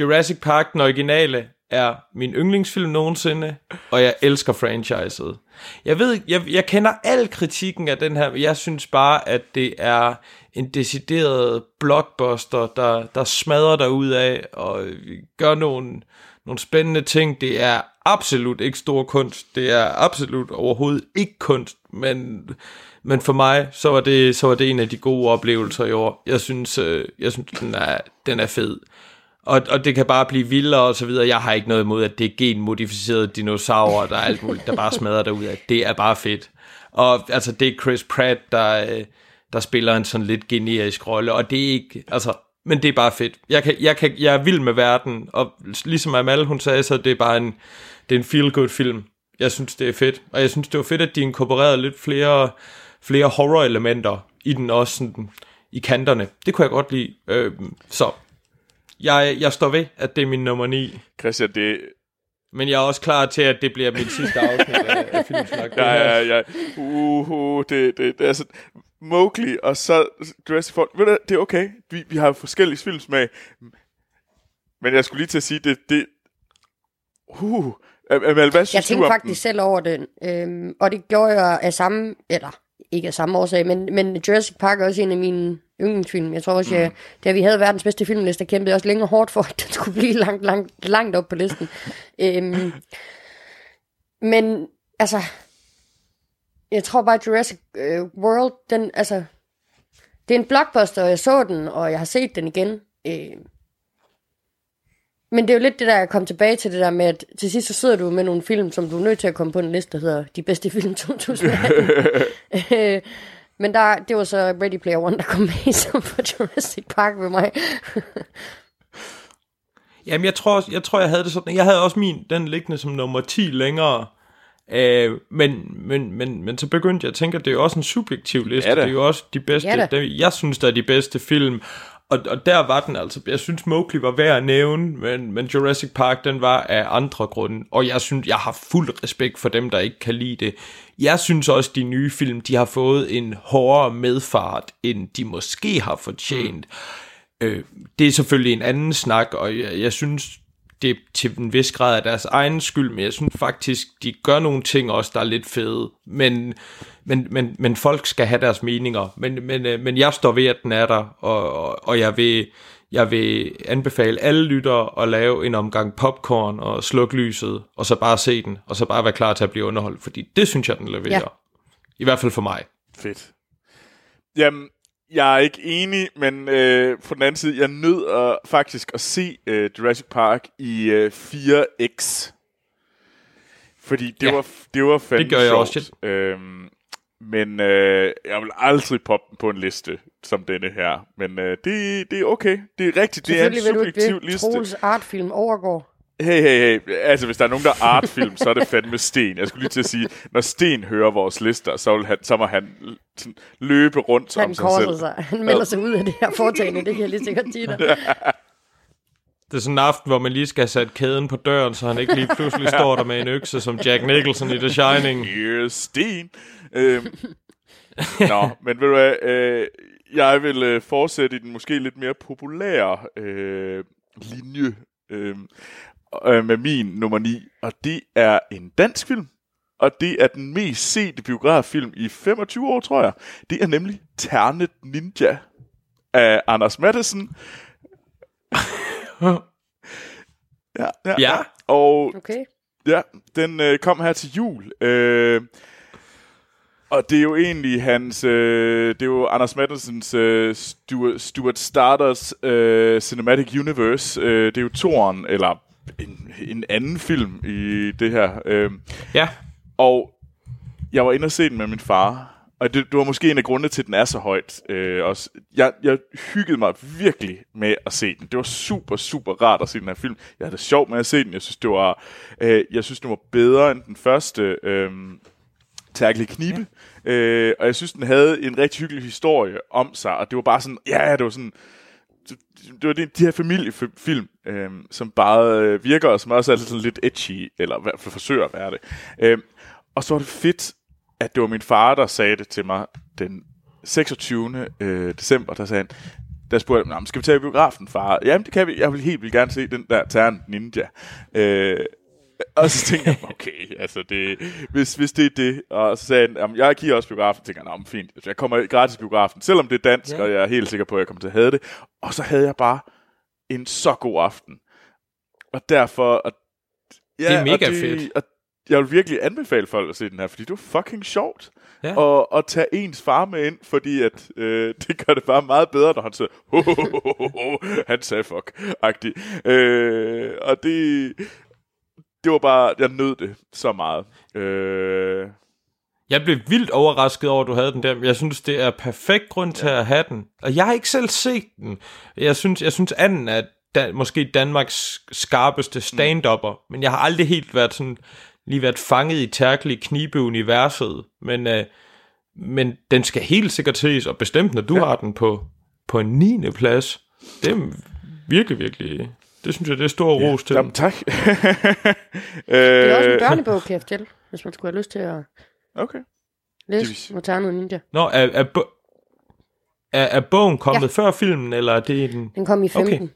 Jurassic Park, den originale, er min yndlingsfilm nogensinde, og jeg elsker franchiset. Jeg ved, jeg, jeg kender al kritikken af den her, jeg synes bare, at det er en decideret blockbuster, der, der smadrer dig ud af og gør nogle, nogle spændende ting. Det er absolut ikke stor kunst. Det er absolut overhovedet ikke kunst, men, men for mig, så var, det, så var det en af de gode oplevelser i år. Jeg synes, øh, jeg synes den, er, den er fed. Og, og det kan bare blive vildere og så videre. Jeg har ikke noget imod, at det er genmodificerede dinosaurer, der er alt muligt, der bare smadrer derud af. Det er bare fedt. Og altså, det er Chris Pratt, der, øh, der spiller en sådan lidt generisk rolle, og det er ikke, altså, men det er bare fedt. Jeg, kan, jeg, kan, jeg er vild med verden, og ligesom Amal, hun sagde, så det er bare en, det er en feel-good film. Jeg synes, det er fedt. Og jeg synes, det var fedt, at de inkorporerede lidt flere, flere horror-elementer i den også sådan, i kanterne. Det kunne jeg godt lide. Øh, så jeg, jeg står ved, at det er min nummer 9. Christian, det... Men jeg er også klar til, at det bliver mit sidste afsnit af, af Filmsnak. Ja, ja, ja. Uh, uh, det, det, det er sådan... Mowgli, og så Jurassic Park. Ved du, det er okay. Vi, vi har forskellige filmsmag. Men jeg skulle lige til at sige, det... det uh, Amal, hvad jeg tænkte faktisk den? selv over den, øhm, og det gjorde jeg af samme, eller ikke af samme årsag, men, men Jurassic Park er også en af mine yndlingsfilm. Jeg tror også, jeg, da vi havde verdens bedste filmliste, kæmpede jeg også længere hårdt for, at den skulle blive langt, langt, langt op på listen. øhm, men altså, jeg tror bare, Jurassic øh, World, den, altså, det er en blockbuster, og jeg så den, og jeg har set den igen. Øh, men det er jo lidt det der, jeg kom tilbage til det der med, at til sidst så sidder du med nogle film, som du er nødt til at komme på en liste, der hedder De bedste film 2018. Men der, det var så Ready Player One, der kom med som på Jurassic Park ved mig. Jamen, jeg tror, jeg tror, jeg havde det sådan. Jeg havde også min, den liggende som nummer 10 længere. Øh, men, men, men, men så begyndte jeg at tænke, at det er jo også en subjektiv liste. Ja det er jo også de bedste, Ja det, jeg synes, der er de bedste film. Og, og der var den altså, jeg synes Mowgli var værd at nævne, men, men Jurassic Park, den var af andre grunde. Og jeg synes, jeg har fuld respekt for dem, der ikke kan lide det. Jeg synes også, de nye film, de har fået en hårdere medfart, end de måske har fortjent. Øh, det er selvfølgelig en anden snak, og jeg, jeg synes, det er til en vis grad af deres egen skyld, men jeg synes faktisk, de gør nogle ting også, der er lidt fede. Men, men, men, men folk skal have deres meninger. Men, men, øh, men jeg står ved, at den er der, og, og, og jeg vil... Jeg vil anbefale alle lyttere at lave en omgang popcorn og slukke lyset, og så bare se den, og så bare være klar til at blive underholdt, fordi det synes jeg, den leverer. Ja. I hvert fald for mig. Fedt. Jamen, jeg er ikke enig, men øh, på den anden side, jeg nød at, faktisk at se øh, Jurassic Park i øh, 4X. Fordi det, Ja. var, det var fandme Det gør jeg sjovt. også. Øhm, men øh, jeg vil aldrig poppe den på en liste som denne her. Men øh, det, det er okay. Det er rigtigt. Det er en Selvfølgelig vil du subjektiv ikke det, liste. Troels artfilm overgår. Hey, hey, hey. Altså, hvis der er nogen, der er artfilm, så er det fandme Sten. Jeg skulle lige til at sige, når Sten hører vores lister, så, vil han, så må han løbe rundt om Han sig selv. sig. Han melder sig ud af det her foretagende, det kan jeg lige sikkert sige dig. Det er sådan en aften, hvor man lige skal have sat kæden på døren, så han ikke lige pludselig står der med en økse som Jack Nicholson i The Shining. Here's Sten. Øhm, nå, men ved du hvad, øh, jeg vil øh, fortsætte i den måske lidt mere populære øh, linje øh, øh, med min nummer 9, og det er en dansk film. Og det er den mest sete biograffilm i 25 år, tror jeg. Det er nemlig Ternet Ninja af Anders Madsen. ja, ja, Ja. Og Okay. Ja, den øh, kom her til jul. Øh, og det er jo egentlig hans... Øh, det er jo Anders Mattensens øh, Stuart, Stuart Starters øh, Cinematic Universe. Øh, det er jo toren, eller en, en anden film i det her. Øh, Ja, og jeg var inde og se den med min far. Og det, det var måske en af grundene til, at den er så højt. Øh, også. Jeg, jeg hyggede mig virkelig med at se den. Det var super, super rart at se den her film. Jeg havde det sjovt med at se den. Jeg synes, det var, øh, jeg synes, den var bedre end den første øh, Tærkelig Knibe. Ja. Øh, og jeg synes, den havde en rigtig hyggelig historie om sig. Og det var bare sådan, ja, det var sådan, det, det var de, de her familiefilm, øh, som bare øh, virker, og som også er sådan lidt edgy, eller i hvert fald forsøger at være det. Øh, og så var det fedt, at det var min far, der sagde det til mig den 26. Øh, december, der sagde han, der spurgte jeg, men skal vi tage i biografen, far? Jamen, det kan vi. Jeg vil helt vildt gerne se den der Tern Ninja. Øh, og så tænkte jeg, okay, altså det, hvis, hvis det er det, og så sagde han, jeg giver også biografen, tænker jeg, "Nå, men fint, jeg kommer gratis i biografen, selvom det er dansk, Ja. og jeg er helt sikker på, at jeg kommer til at have det. Og så havde jeg bare en så god aften. Og derfor, og, ja, Det er mega og det, fedt. Og jeg vil virkelig anbefale folk at se den her, fordi det var fucking sjovt. Ja. Og, og tage ens far med ind, fordi at, øh, det gør det bare meget bedre, når han siger, ho, ho, ho, ho, ho, han sagde fuck-agtigt. Øh, og det, det var bare, jeg nød det så meget. Øh, Jeg blev vildt overrasket over, at du havde den der. Jeg synes, det er perfekt grund til at have den. Og jeg har ikke selv set den. Jeg synes, jeg synes anden er da, måske Danmarks skarpeste stand-upper, men jeg har aldrig helt været sådan, lige været fanget i tærkelige knibe-universet. Men, øh, men den skal helt sikkert ses, og bestemt, når du ja. har den på, på en 9. plads. Det er virkelig, virkelig... Det synes jeg, det er stor ros til. jamen, den. tak. Det er også en øh, børnebog, kan jeg fortælle, hvis man skulle have lyst til at okay. læse Moterno Ninja. Nå, er, er, bo- er, er bogen kommet ja. før filmen, eller er det en... Den kom i 15. Okay.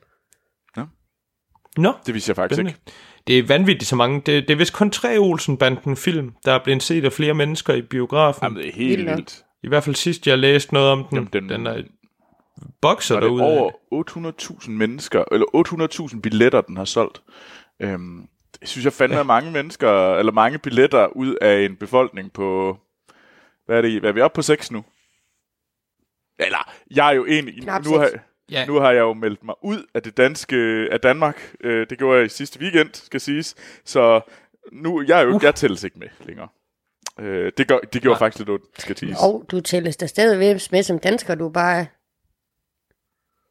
Nå, Det vidste jeg faktisk spændende. ikke. Det er vanvittigt så mange. Det, det er vist kun tre Olsen-banden film, der er blevet set af flere mennesker i biografen. Jamen, det er helt Vildt. I hvert fald sidst, jeg læste noget om den. Jamen, den- den, den er bokser Var det derude. over 800.000 mennesker, eller 800.000 billetter, den har solgt. Øhm, det synes jeg fandme er mange mennesker, eller mange billetter ud af en befolkning på, hvad er det, hvad er vi oppe på 6 nu? Eller, jeg er jo egentlig, Knap nu har. Ja. nu har jeg jo meldt mig ud af det danske, af Danmark. Øh, det gjorde jeg i sidste weekend, skal siges. Så nu, jeg er jo ikke, jeg tælles ikke med længere. Øh, det, gør, det gjorde Nej. faktisk lidt ondt, skal siges. Og du tælles der stadig med som dansker, du er bare...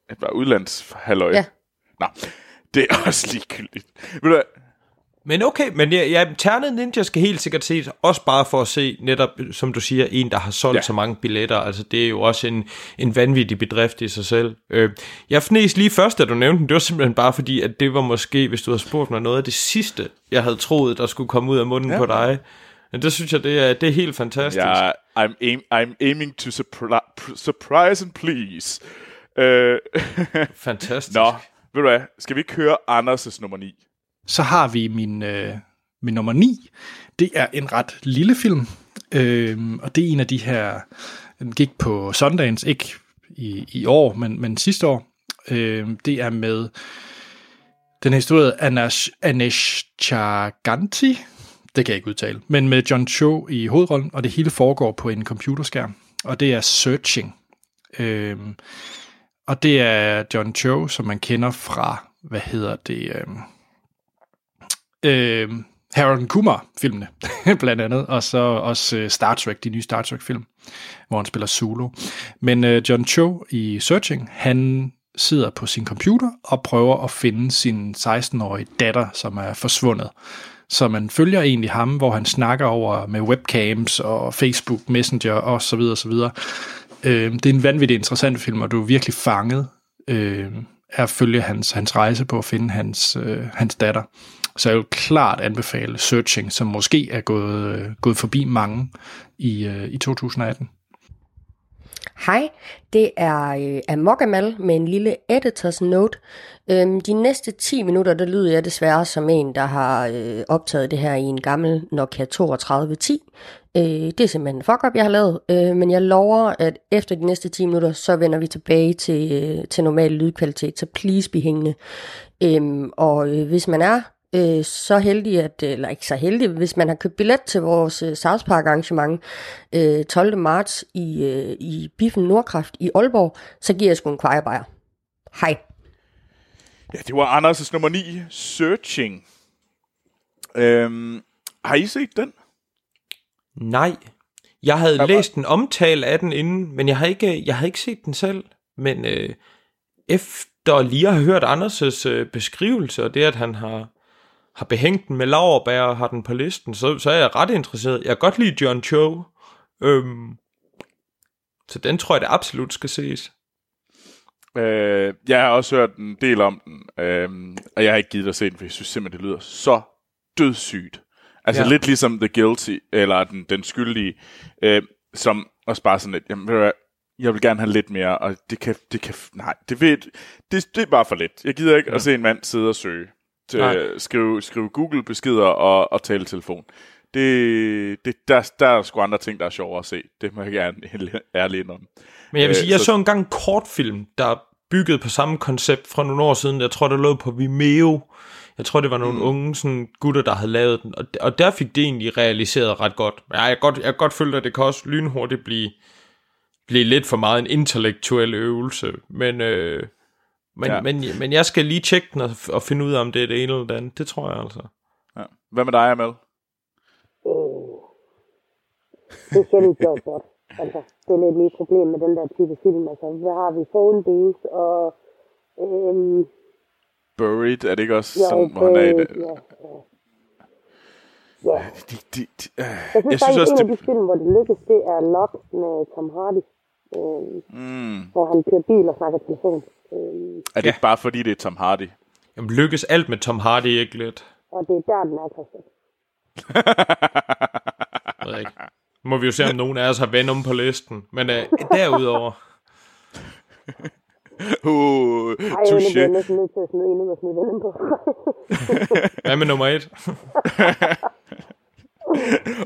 At være udlandshalløj. Ja. Nå, det er også ligegyldigt. Ved du? Men okay, men ja, ja, Ternet Ninja skal helt sikkert ses, også bare for at se netop, som du siger, en, der har solgt Ja. så mange billetter. Altså, det er jo også en, en vanvittig bedrift i sig selv. Øh, jeg fnæs lige først, da du nævnte den, det var simpelthen bare fordi, at det var måske, hvis du havde spurgt mig, noget af det sidste, jeg havde troet, der skulle komme ud af munden Ja. på dig. Men det synes jeg, det er, det er helt fantastisk. Ja, I'm, aim, I'm aiming to surpri- pr- surprise and please. Øh, Fantastisk. Nå, ved du hvad, skal vi ikke høre Anders' nummer 9? Så har vi min, øh, min nummer 9. Det er en ret lille film, øh, og det er en af de her, den gik på Sundance, ikke i, i år, men, men sidste år. Øh, det er med den her historie Anash, Anesh Chaganti, det kan jeg ikke udtale, men med John Cho i hovedrollen, og det hele foregår på en computerskærm, og det er Searching. Øh, og det er John Cho, som man kender fra, hvad hedder det, øh, øh, Harold Kumar-filmene, blandt andet, og så også øh, Star Trek, de nye Star Trek-film, hvor han spiller Solo. Men øh, John Cho i Searching, han sidder på sin computer og prøver at finde sin 16-årige datter, som er forsvundet. Så man følger egentlig ham, hvor han snakker over med webcams og Facebook Messenger og så videre, så videre. Øh, det er en vanvittig interessant film, og du er virkelig fanget øh, af at følge hans, hans rejse på at finde hans, øh, hans datter. Så jeg vil klart anbefale Searching, som måske er gået, øh, gået forbi mange i, øh, i 2018. Hej, det er øh, Amokamal med en lille editors note. Øhm, de næste 10 minutter, der lyder jeg desværre som en, der har øh, optaget det her i en gammel Nokia 3210. Øh, det er simpelthen en fuck-up, jeg har lavet, øh, men jeg lover, at efter de næste 10 minutter, så vender vi tilbage til, øh, til normal lydkvalitet, så please be hængende. Øh, og øh, hvis man er øh, så heldig, at, øh, eller ikke så heldig, hvis man har købt billet til vores øh, South Park arrangement øh, 12. marts i, øh, i Biffen Nordkraft i Aalborg, så giver jeg sgu en kvejerbajer. Hej. Ja, det var Anders' nummer 9, Searching. Øhm, har I set den? Nej. Jeg havde Hvad- læst en omtale af den inden, men jeg har ikke, jeg har ikke set den selv. Men øh, efter lige at have hørt Anders' øh, beskrivelse, og det at han har, har behængt den med laverbær og har den på listen, så, så er jeg ret interesseret. Jeg kan godt lide John Cho. Øhm, så den tror jeg, det absolut skal ses. Øh, jeg har også hørt en del om den, øh, og jeg har ikke givet at se den, for jeg synes simpelthen, det lyder så dødssygt. Altså ja. Lidt ligesom The Guilty, eller den, den skyldige, øh, som også bare sådan lidt, jamen, ved du hvad, jeg vil gerne have lidt mere, og det kan, det kan, nej, det, ved, det, det er bare for lidt. Jeg gider ikke ja. at se en mand sidde og søge, til, skrive, skrive Google-beskeder og, og tale telefon. Det, det, der, der er sgu andre ting, der er sjovere at se. Det må jeg gerne ærligt indrømme. Men jeg vil Øh, sige, jeg så- så engang en kortfilm, der er bygget på samme koncept fra nogle år siden. Jeg tror, det lå på Vimeo. Jeg tror, det var nogle mm. unge sådan, gutter, der havde lavet den. Og, og der fik det egentlig realiseret ret godt. Ja, jeg kan godt, jeg godt føle, at det kan også lynhurtigt blive, blive lidt for meget en intellektuel øvelse. Men, øh, men, Ja. men, men jeg skal lige tjekke den og, og finde ud af, om det er det ene eller det andet. Det tror jeg altså. Ja. Hvad med dig, Amal? det er sjældent gjort godt. Altså, det er lidt mit problem med den der type film. Altså, hvad har vi? Phone Booth og... Øhm, Buried, er det ikke også, hvor han er i det? ja, ja. ja. De, de, de, øh, Jeg synes, jeg synes også, en af de film, hvor det lykkes, det er Lock med Tom Hardy. Øhm, Mm, hvor han kører bil og snakker telefon. Øhm, er det Ja. ikke bare fordi, det er Tom Hardy? Jamen, lykkes alt med Tom Hardy ikke lidt? og det er der, den er, Christian. Jeg ved ikke. Nu må vi jo se, om nogen af os har Venom på listen. Men øh, derudover... Uh, Ej, jeg touché. bliver næsten nødt til at smide en ud og smide den på. Hvad med nummer et?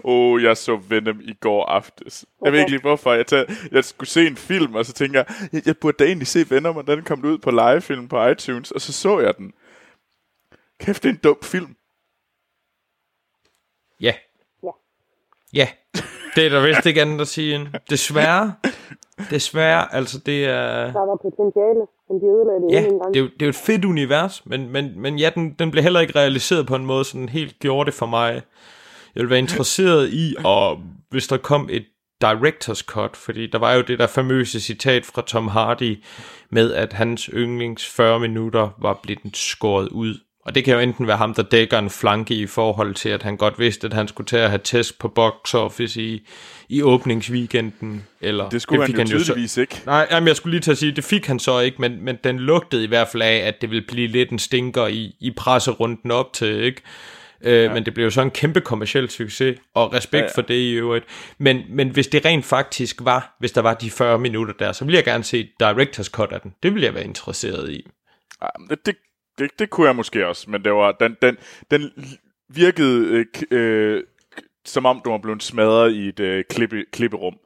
Oh, jeg så Venom i går aftes. Jeg ved ikke lige hvorfor. Jeg, tager, jeg skulle se en film, og så tænker jeg, jeg, jeg burde da egentlig se Venom, og den kom ud på livefilm på iTunes, og så så jeg den. Kæft, det er en dum film. Ja. Ja. Ja. Det er der vist ikke andet at sige end. Desværre. Desværre, altså det er... Der var potentiale, men de ødelagde det Ja, en gang. det er, jo, det er jo et fedt univers, men, men, men ja, den, den blev heller ikke realiseret på en måde, så den helt gjorde det for mig. Jeg ville være interesseret i, og hvis der kom et director's cut, fordi der var jo det der famøse citat fra Tom Hardy, med at hans yndlings 40 minutter var blevet skåret ud. Og det kan jo enten være ham, der dækker en flanke i forhold til, at han godt vidste, at han skulle tage at have test på box office i, i åbningsweekenden. Eller, Det skulle fik han jo tydeligvis ikke. Nej, jamen, jeg skulle lige til at sige, det fik han så ikke, men, men den lugtede i hvert fald af, at det ville blive lidt en stinker i, i presserunden op til, ikke? Øh, ja. Men det blev jo så en kæmpe kommersiel succes, og respekt ja, Ja, ja. ja. for det i øvrigt. Men, men hvis det rent faktisk var, hvis der var de 40 minutter der, så ville jeg gerne se Directors Cut af den. Det ville jeg være interesseret i. Ja, det, det, det, det kunne jeg måske også, men det var, den, den, den virkede øh, øh, som om du var blevet smadret i et øh, klippe, klipperum.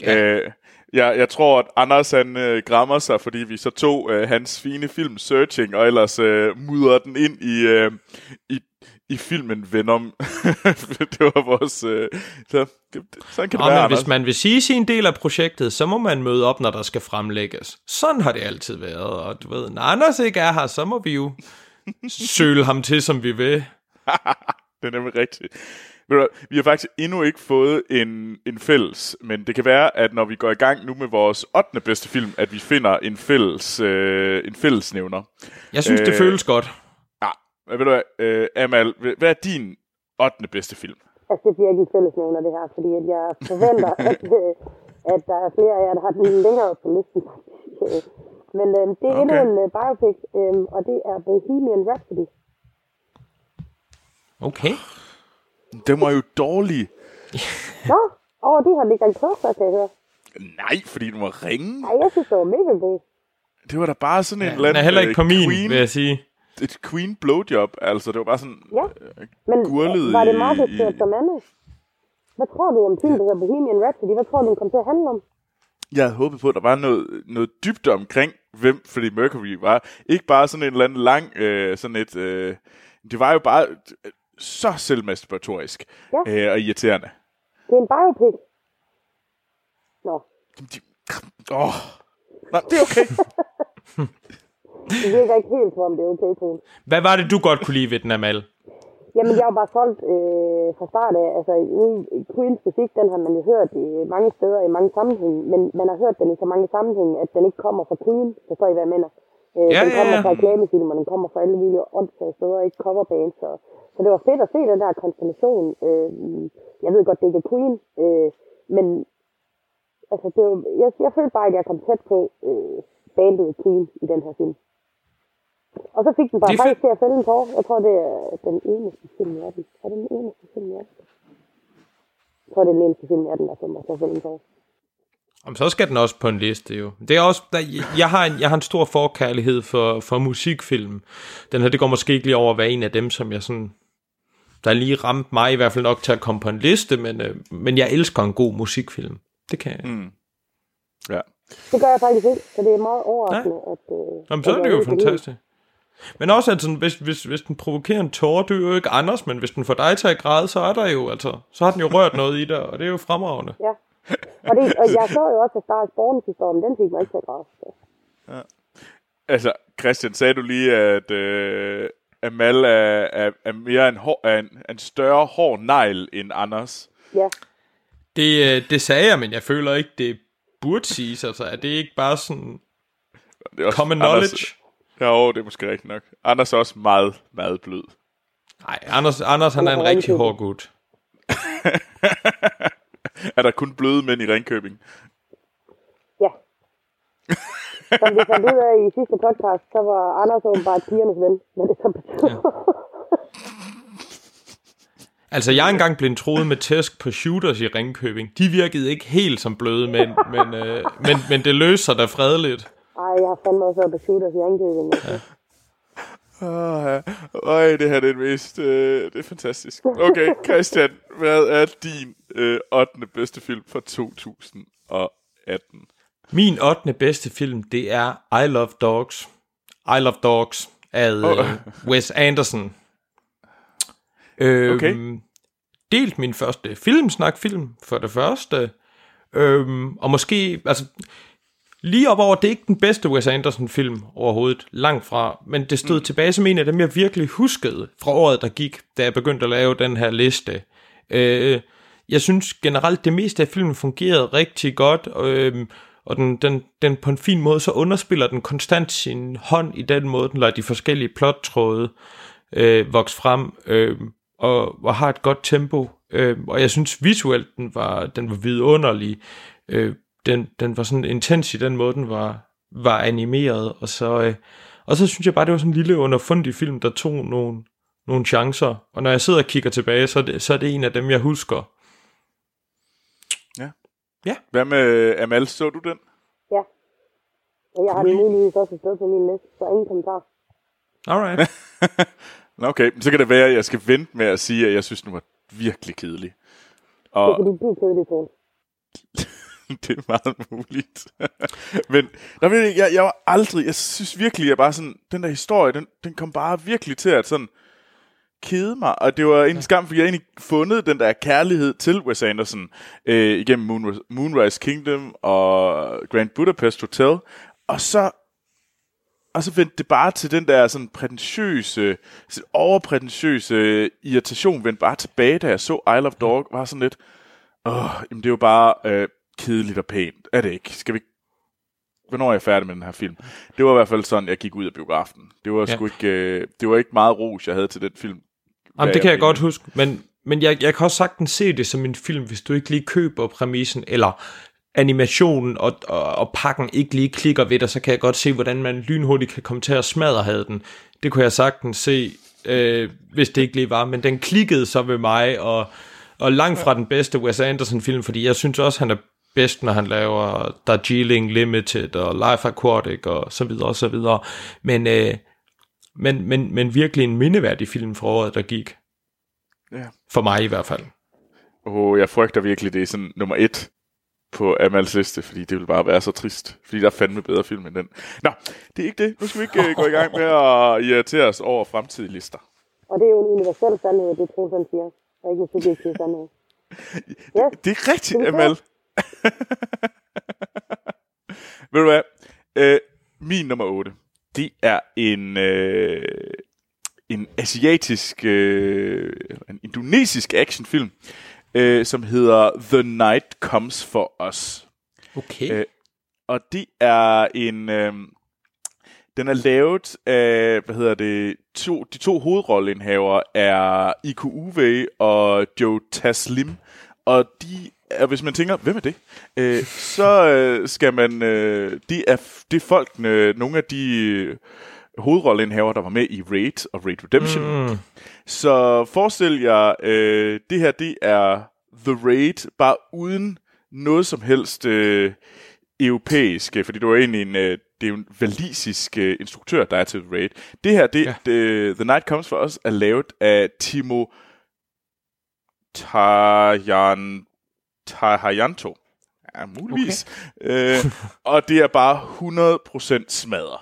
Ja. Øh, jeg, jeg tror, at Anders han øh, græmmer sig, fordi vi så tog øh, hans fine film Searching, og ellers øh, mudrede den ind i, øh, i, i filmen Venom. det var vores... Øh, så, sådan kan det Og være, men hvis man vil sige sin del af projektet, så må man møde op, når der skal fremlægges. Sådan har det altid været, og du ved, når Anders ikke er her, så må vi jo søle ham til, som vi vil. Det er nemlig rigtigt. Vi har faktisk endnu ikke fået en, en fælles, men det kan være, at når vi går i gang nu med vores 8. bedste film, at vi finder en fælles, øh, en fællesnævner. Jeg synes, øh, det føles godt. Ja, ved du hvad, øh, Amal, hvad er din 8. bedste film? Altså, det bliver ikke en fællesnævner, det her, fordi at jeg forventer, at, øh, at der er flere af jer, der har den længere på listen. Men øh, det er okay. endnu en øh, biopic, øh, og det er Bohemian Rhapsody. Okay. Den var jo dårlig. Nå, åh, det har engang prøvet før, kan jeg høre. Nej, fordi den var ringe. Ej, jeg synes, det var mega god. Det var da bare sådan en Den eller anden er heller ikke på øh, min, queen, vil jeg sige. Et queen blowjob. Altså, det var bare sådan... Ja, øh, men gurlet var det i- markedsført i- som andet? Hvad tror du om filmen, der hedder Bohemian Rhapsody? Hvad tror du, den kom til at handle om? Jeg havde håbet på, at der var noget, noget dybde omkring, hvem Freddie Mercury var. Ikke bare sådan en eller anden lang, øh, sådan et... Øh, det var jo bare øh, så selvmasturbatorisk Ja. øh, og irriterende. Det er en biopic. Nå, De, åh, nej, det er okay. det virker ikke helt som om det er okay, Troels. Hvad var det, du godt kunne lide ved den, Amal? Jamen, jeg har bare solgt øh, fra start af. Altså, Queens musik, den har man jo hørt i mange steder, i mange sammenhænge, men man har hørt den i så mange sammenhænge, at den ikke kommer fra Queen, forstår I, hvad jeg mener? Øh, Ja, den ja, kommer ja. fra reklamefilm, og den kommer fra alle mulige åndssvage steder, ikke coverbands. Så, så det var fedt at se den der konstellation. Øh, jeg ved godt, det ikke er Queen, øh, men altså, det var, jeg, jeg følte bare, at jeg kom tæt på øh, bandet Queen i den her film. Og så fik den bare Det faktisk til at fælde en tår. Jeg tror, det er den eneste film i verden. Er det den eneste film i verden? Jeg tror, det er den eneste film i verden, der mig til at fælde en tår. Om så skal den også på en liste jo. Det er også, der, jeg, har en, jeg har en stor forkærlighed for, for musikfilm. Den her, det går måske ikke lige over at være en af dem, som jeg sådan, der lige ramte mig i hvert fald nok til at komme på en liste, men, øh, men jeg elsker en god musikfilm. Det kan jeg. Mm. ja. Det gør jeg faktisk ikke, så det er meget overraskende, at... Øh, Jamen, så er det jo fantastisk. Men også, at sådan, hvis, hvis, hvis den provokerer en tårer, det er jo ikke Anders, men hvis den får dig til at græde, så er der jo, altså, så har den jo rørt noget i dig, og det er jo fremragende. Ja. Og, det, og jeg så jo også, at Stars Born sidste år, men den fik mig ikke til at græde. Så. Altså, Christian, sagde du lige, at øh, Amal er, er, er mere en, hår, er en, en større hård negl end Anders? Ja. Det, øh, det sagde jeg, men jeg føler ikke, det burde siges. Altså, er det ikke bare sådan Det er også, common Anders, knowledge? Jo, det er måske rigtigt nok. Anders er også meget, meget blød. Nej, Anders, Anders han er en rigtig hård gut. Er der kun bløde mænd i Ringkøbing? Ja. Som vi fandt ud af i sidste podcast, så var Anders åbenbart pigernes ven, hvad det så betyder. Ja. Altså, jeg er engang blevet troet med tæsk på shooters i Ringkøbing. De virkede ikke helt som bløde mænd, men, øh, men, men det løser sig da fredeligt. Ej, jeg har fandme også været på shooters i Ringkøbing. Ja. Åh, ja. Øj, det her det er det mest... Øh, det er fantastisk. Okay, Christian, hvad er din øh, 8. bedste film fra 2018? Min 8. bedste film, det er I Love Dogs. I Love Dogs af Oh. øh, Wes Anderson. Øhm, Okay. Delt min første filmsnakfilm for det første. Øhm, og måske, altså, lige op over, det er ikke den bedste Wes Anderson-film overhovedet, langt fra, men det stod mm. tilbage som en af dem, jeg virkelig huskede fra året, der gik, da jeg begyndte at lave den her liste. Øh, jeg synes generelt, det meste af filmen fungerede rigtig godt, øh, og den, den, den på en fin måde, så underspiller den konstant sin hånd i den måde, den lader de forskellige plottråde øh, vokse frem, øh, og, og har et godt tempo. Øh, og jeg synes visuelt, den var, den var vidunderlig. Øh, den, den var sådan intens i den måde, den var, var animeret. Og så, øh, og så synes jeg bare, det var sådan en lille underfundig film, der tog nogle, nogle chancer. Og når jeg sidder og kigger tilbage, så er det, så er det en af dem, jeg husker. Hvad med Amal, så du den? Ja. Og jeg har den muligvis også et sted på min liste, så ingen kommentar. Alright. Nå, Okay, så kan det være, at jeg skal vente med at sige, at jeg synes, den var virkelig kedelig. Det er Og fordi, du er kedelig. det er meget muligt. Men der ved jeg, jeg, jeg var aldrig, jeg synes virkelig, at bare sådan, den der historie, den, den kom bare virkelig til at sådan kede mig, og det var en skam, fordi jeg egentlig fundet den der kærlighed til Wes Anderson øh, igennem Moon, Moonrise Kingdom og Grand Budapest Hotel, og så og så vendte det bare til den der sådan prætentiøse, sådan overprætentiøse irritation, vendte bare tilbage, da jeg så Isle of Dog, var sådan lidt, åh, jamen det er jo bare øh, kedeligt og pænt, er det ikke? Skal vi Hvornår er jeg færdig med den her film? Det var i hvert fald sådan, jeg gik ud af biografen. Det var Ja. sgu ikke, øh, det var ikke meget ros, jeg havde til den film. Jamen, det kan jeg mener. godt huske, men, men jeg, jeg kan også sagtens se det som en film, hvis du ikke lige køber præmissen, eller animationen og, og, og pakken ikke lige klikker ved dig, så kan jeg godt se, hvordan man lynhurtigt kan komme til at smadre havde den. Det kunne jeg sagtens se, øh, hvis det ikke lige var, men den klikkede så ved mig, og, og langt fra den bedste Wes Anderson-film, fordi jeg synes også, han er bedst, når han laver Darjeeling Limited og Life Aquatic og så videre og så videre. Men, øh, men, men, men virkelig en mindeværdig film for året, der gik. Ja. For mig i hvert fald. Og jeg frygter virkelig, det er sådan nummer et på Amals liste, fordi det vil bare være så trist. Fordi der er fandme bedre film end den. Nå, det er ikke det. Nu skal vi ikke uh, gå i gang med at irritere os over fremtidige lister. Og det er jo en universel sandhed, det Troels han siger. Og ikke en subjektiv sandhed. Ja, Det er rigtigt, Det er Amal. Ved du hvad? Øh, min nummer 8, det er en, øh, en asiatisk, øh, en indonesisk actionfilm, øh, som hedder The Night Comes For Us. Okay. Øh, og det er en... Øh, den er lavet af, hvad hedder det, to, de to hovedrolleindhavere er Iko Uwe og Joe Taslim. Og de er, hvis man tænker, hvem er det? Øh, så øh, skal man, øh, de er, det er folkene, nogle af de øh, hovedrolleindhavere, der var med i Raid og Raid Redemption. Mm. Så forestil jer, øh, det her det er The Raid, bare uden noget som helst øh, europæisk, øh, fordi det var egentlig en, øh, det er jo en valisisk øh, instruktør, der er til The Raid. Det her, det, ja. det, The Night Comes For Us, er lavet af Timo Tajan, Tahayanto. Ja, muligvis. Okay. Øh, og det er bare 100% smadret.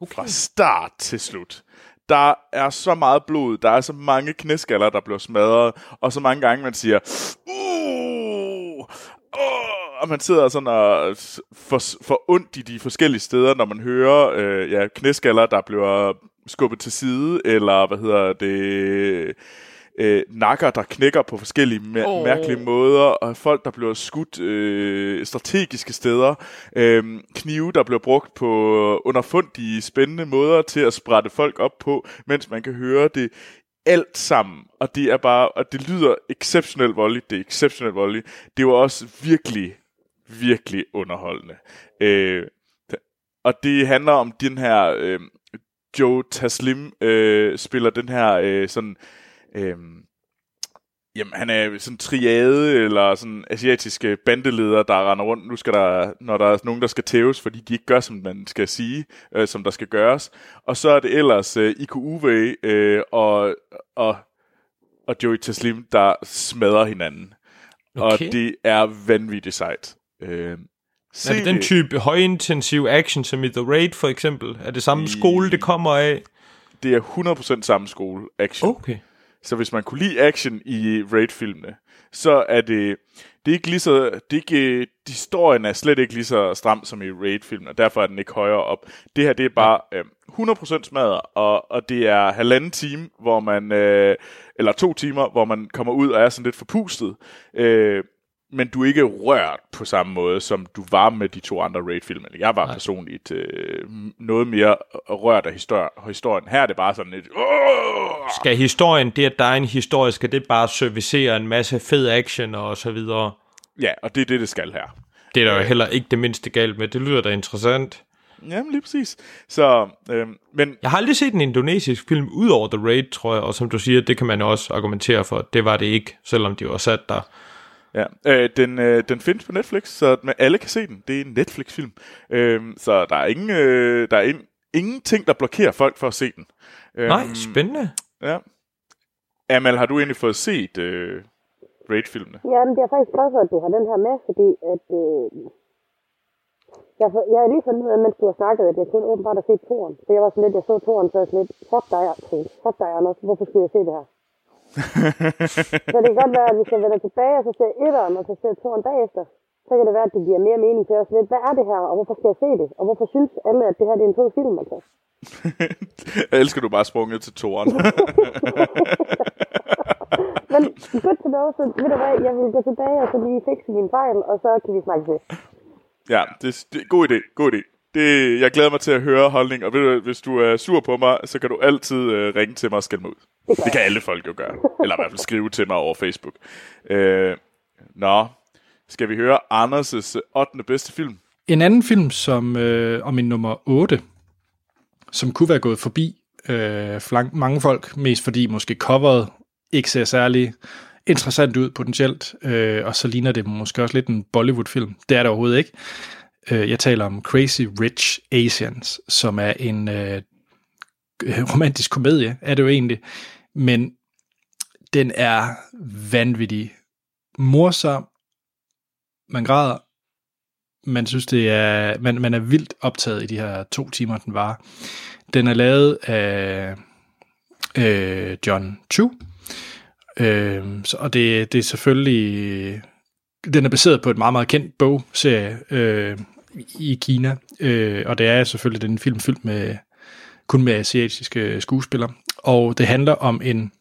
Okay. Fra start til slut. Der er så meget blod, der er så mange knæskaller, der bliver smadret, og så mange gange, man siger, uh, uh, og man sidder sådan og får, får ondt i de forskellige steder, når man hører øh, ja, knæskaller, der bliver skubbet til side, eller hvad hedder det, øh, nakker, der knækker på forskellige mær- oh. mærkelige måder, og folk, der bliver skudt øh, strategiske steder, øh, knive, der bliver brugt på underfundige, spændende måder til at sprætte folk op på, mens man kan høre det alt sammen, og det er bare, og det lyder exceptionelt voldeligt, det er exceptionelt voldeligt, det var også virkelig, virkelig underholdende. Øh, og det handler om den her, øh, Joe Taslim øh, spiller den her øh, sådan, øh, jamen han er sådan triade eller sådan asiatiske bandeleder, der render rundt. Nu skal der, når der er nogen, der skal tæves, fordi de ikke gør, som man skal sige, øh, som der skal gøres. Og så er det ellers øh, Iko Uwe øh, og, og, og Joey Taslim, der smadrer hinanden. Okay. Og det er vanvittigt sejt. Øh, Er det den type højintensiv action som i The Raid for eksempel? Er det samme skole, det kommer af? Det er 100% samme skole action. Okay. Så hvis man kunne lide action i Raid-filmene, så er det, det er ikke lige så, det er ikke, historien er slet ikke lige så stram som i Raid-filmene, og derfor er den ikke højere op. Det her, det er bare øh, 100% smadret, og, og det er halvanden time, hvor man, øh, eller to timer, hvor man kommer ud og er sådan lidt forpustet. Øh, men du er ikke rørt på samme måde, som du var med de to andre Raid-film. Jeg var Nej. personligt øh, noget mere rørt af histori- historien. Her er det bare sådan lidt... Åh! Skal historien, det at der er en historie, skal det bare servicere en masse fed action og så videre? Ja, og det er det, det skal her. Det er der jo heller ikke det mindste galt med. Det lyder da interessant. Jamen, lige præcis. Så, øh, men Jeg har aldrig set en indonesisk film ud over The Raid, tror jeg, og som du siger, det kan man også argumentere for. Det var det ikke, selvom de var sat der. Ja, øh, den, øh, den findes på Netflix, så man, alle kan se den. Det er en Netflix-film. Øh, så der er, ingen, øh, der er in, ingenting, der blokerer folk for at se den. Øh, Nej, spændende. Ja. Amal, har du egentlig fået set øh, Raid-filmene? Ja, men det er faktisk glad for, at du har den her med, fordi at... Øh, jeg, jeg har lige fundet ud af, mens du har snakket, at jeg kun åbenbart har set toren. Så jeg var sådan lidt, jeg så toren, så jeg var sådan lidt, fuck dig, okay. fuck dig, Anders. Hvorfor skulle jeg se det her? så det kan godt være, at hvis jeg vender tilbage, og så ser etteren, og så ser jeg toren bagefter, så kan det være, at det giver mere mening. Er sådan lidt, hvad er det her, og hvorfor skal jeg se det? Og hvorfor synes alle, at det her det er en fed film, altså? jeg elsker, du bare sprunget til toren. Men good to know, så ved du hvad, jeg vil gå tilbage og så lige fikse mine fejl, og så kan vi snakke det. ja, det, det er god idé. God idé. Det, jeg glæder mig til at høre holdning, og ved du, hvis du er sur på mig, så kan du altid øh, ringe til mig og skælde mig ud. Det kan alle folk jo gøre. Eller i hvert fald skrive til mig over Facebook. Øh, nå, skal vi høre Anders' 8. bedste film? En anden film, som øh, om min nummer 8, som kunne være gået forbi øh, flank, mange folk, mest fordi måske coveret ikke ser særlig interessant ud potentielt, øh, og så ligner det måske også lidt en Bollywood-film. Det er det overhovedet ikke. Øh, jeg taler om Crazy Rich Asians, som er en øh, romantisk komedie, er det jo egentlig, men den er vanvittig morsom, man græder, man synes, det er, man, man er vildt optaget i de her to timer, den var. Den er lavet af øh, John Chu, øh, så, og det, det er selvfølgelig, den er baseret på et meget, meget kendt bogserie. Øh, i Kina, øh, og det er selvfølgelig den film fyldt med, kun med asiatiske skuespillere, og det handler om en,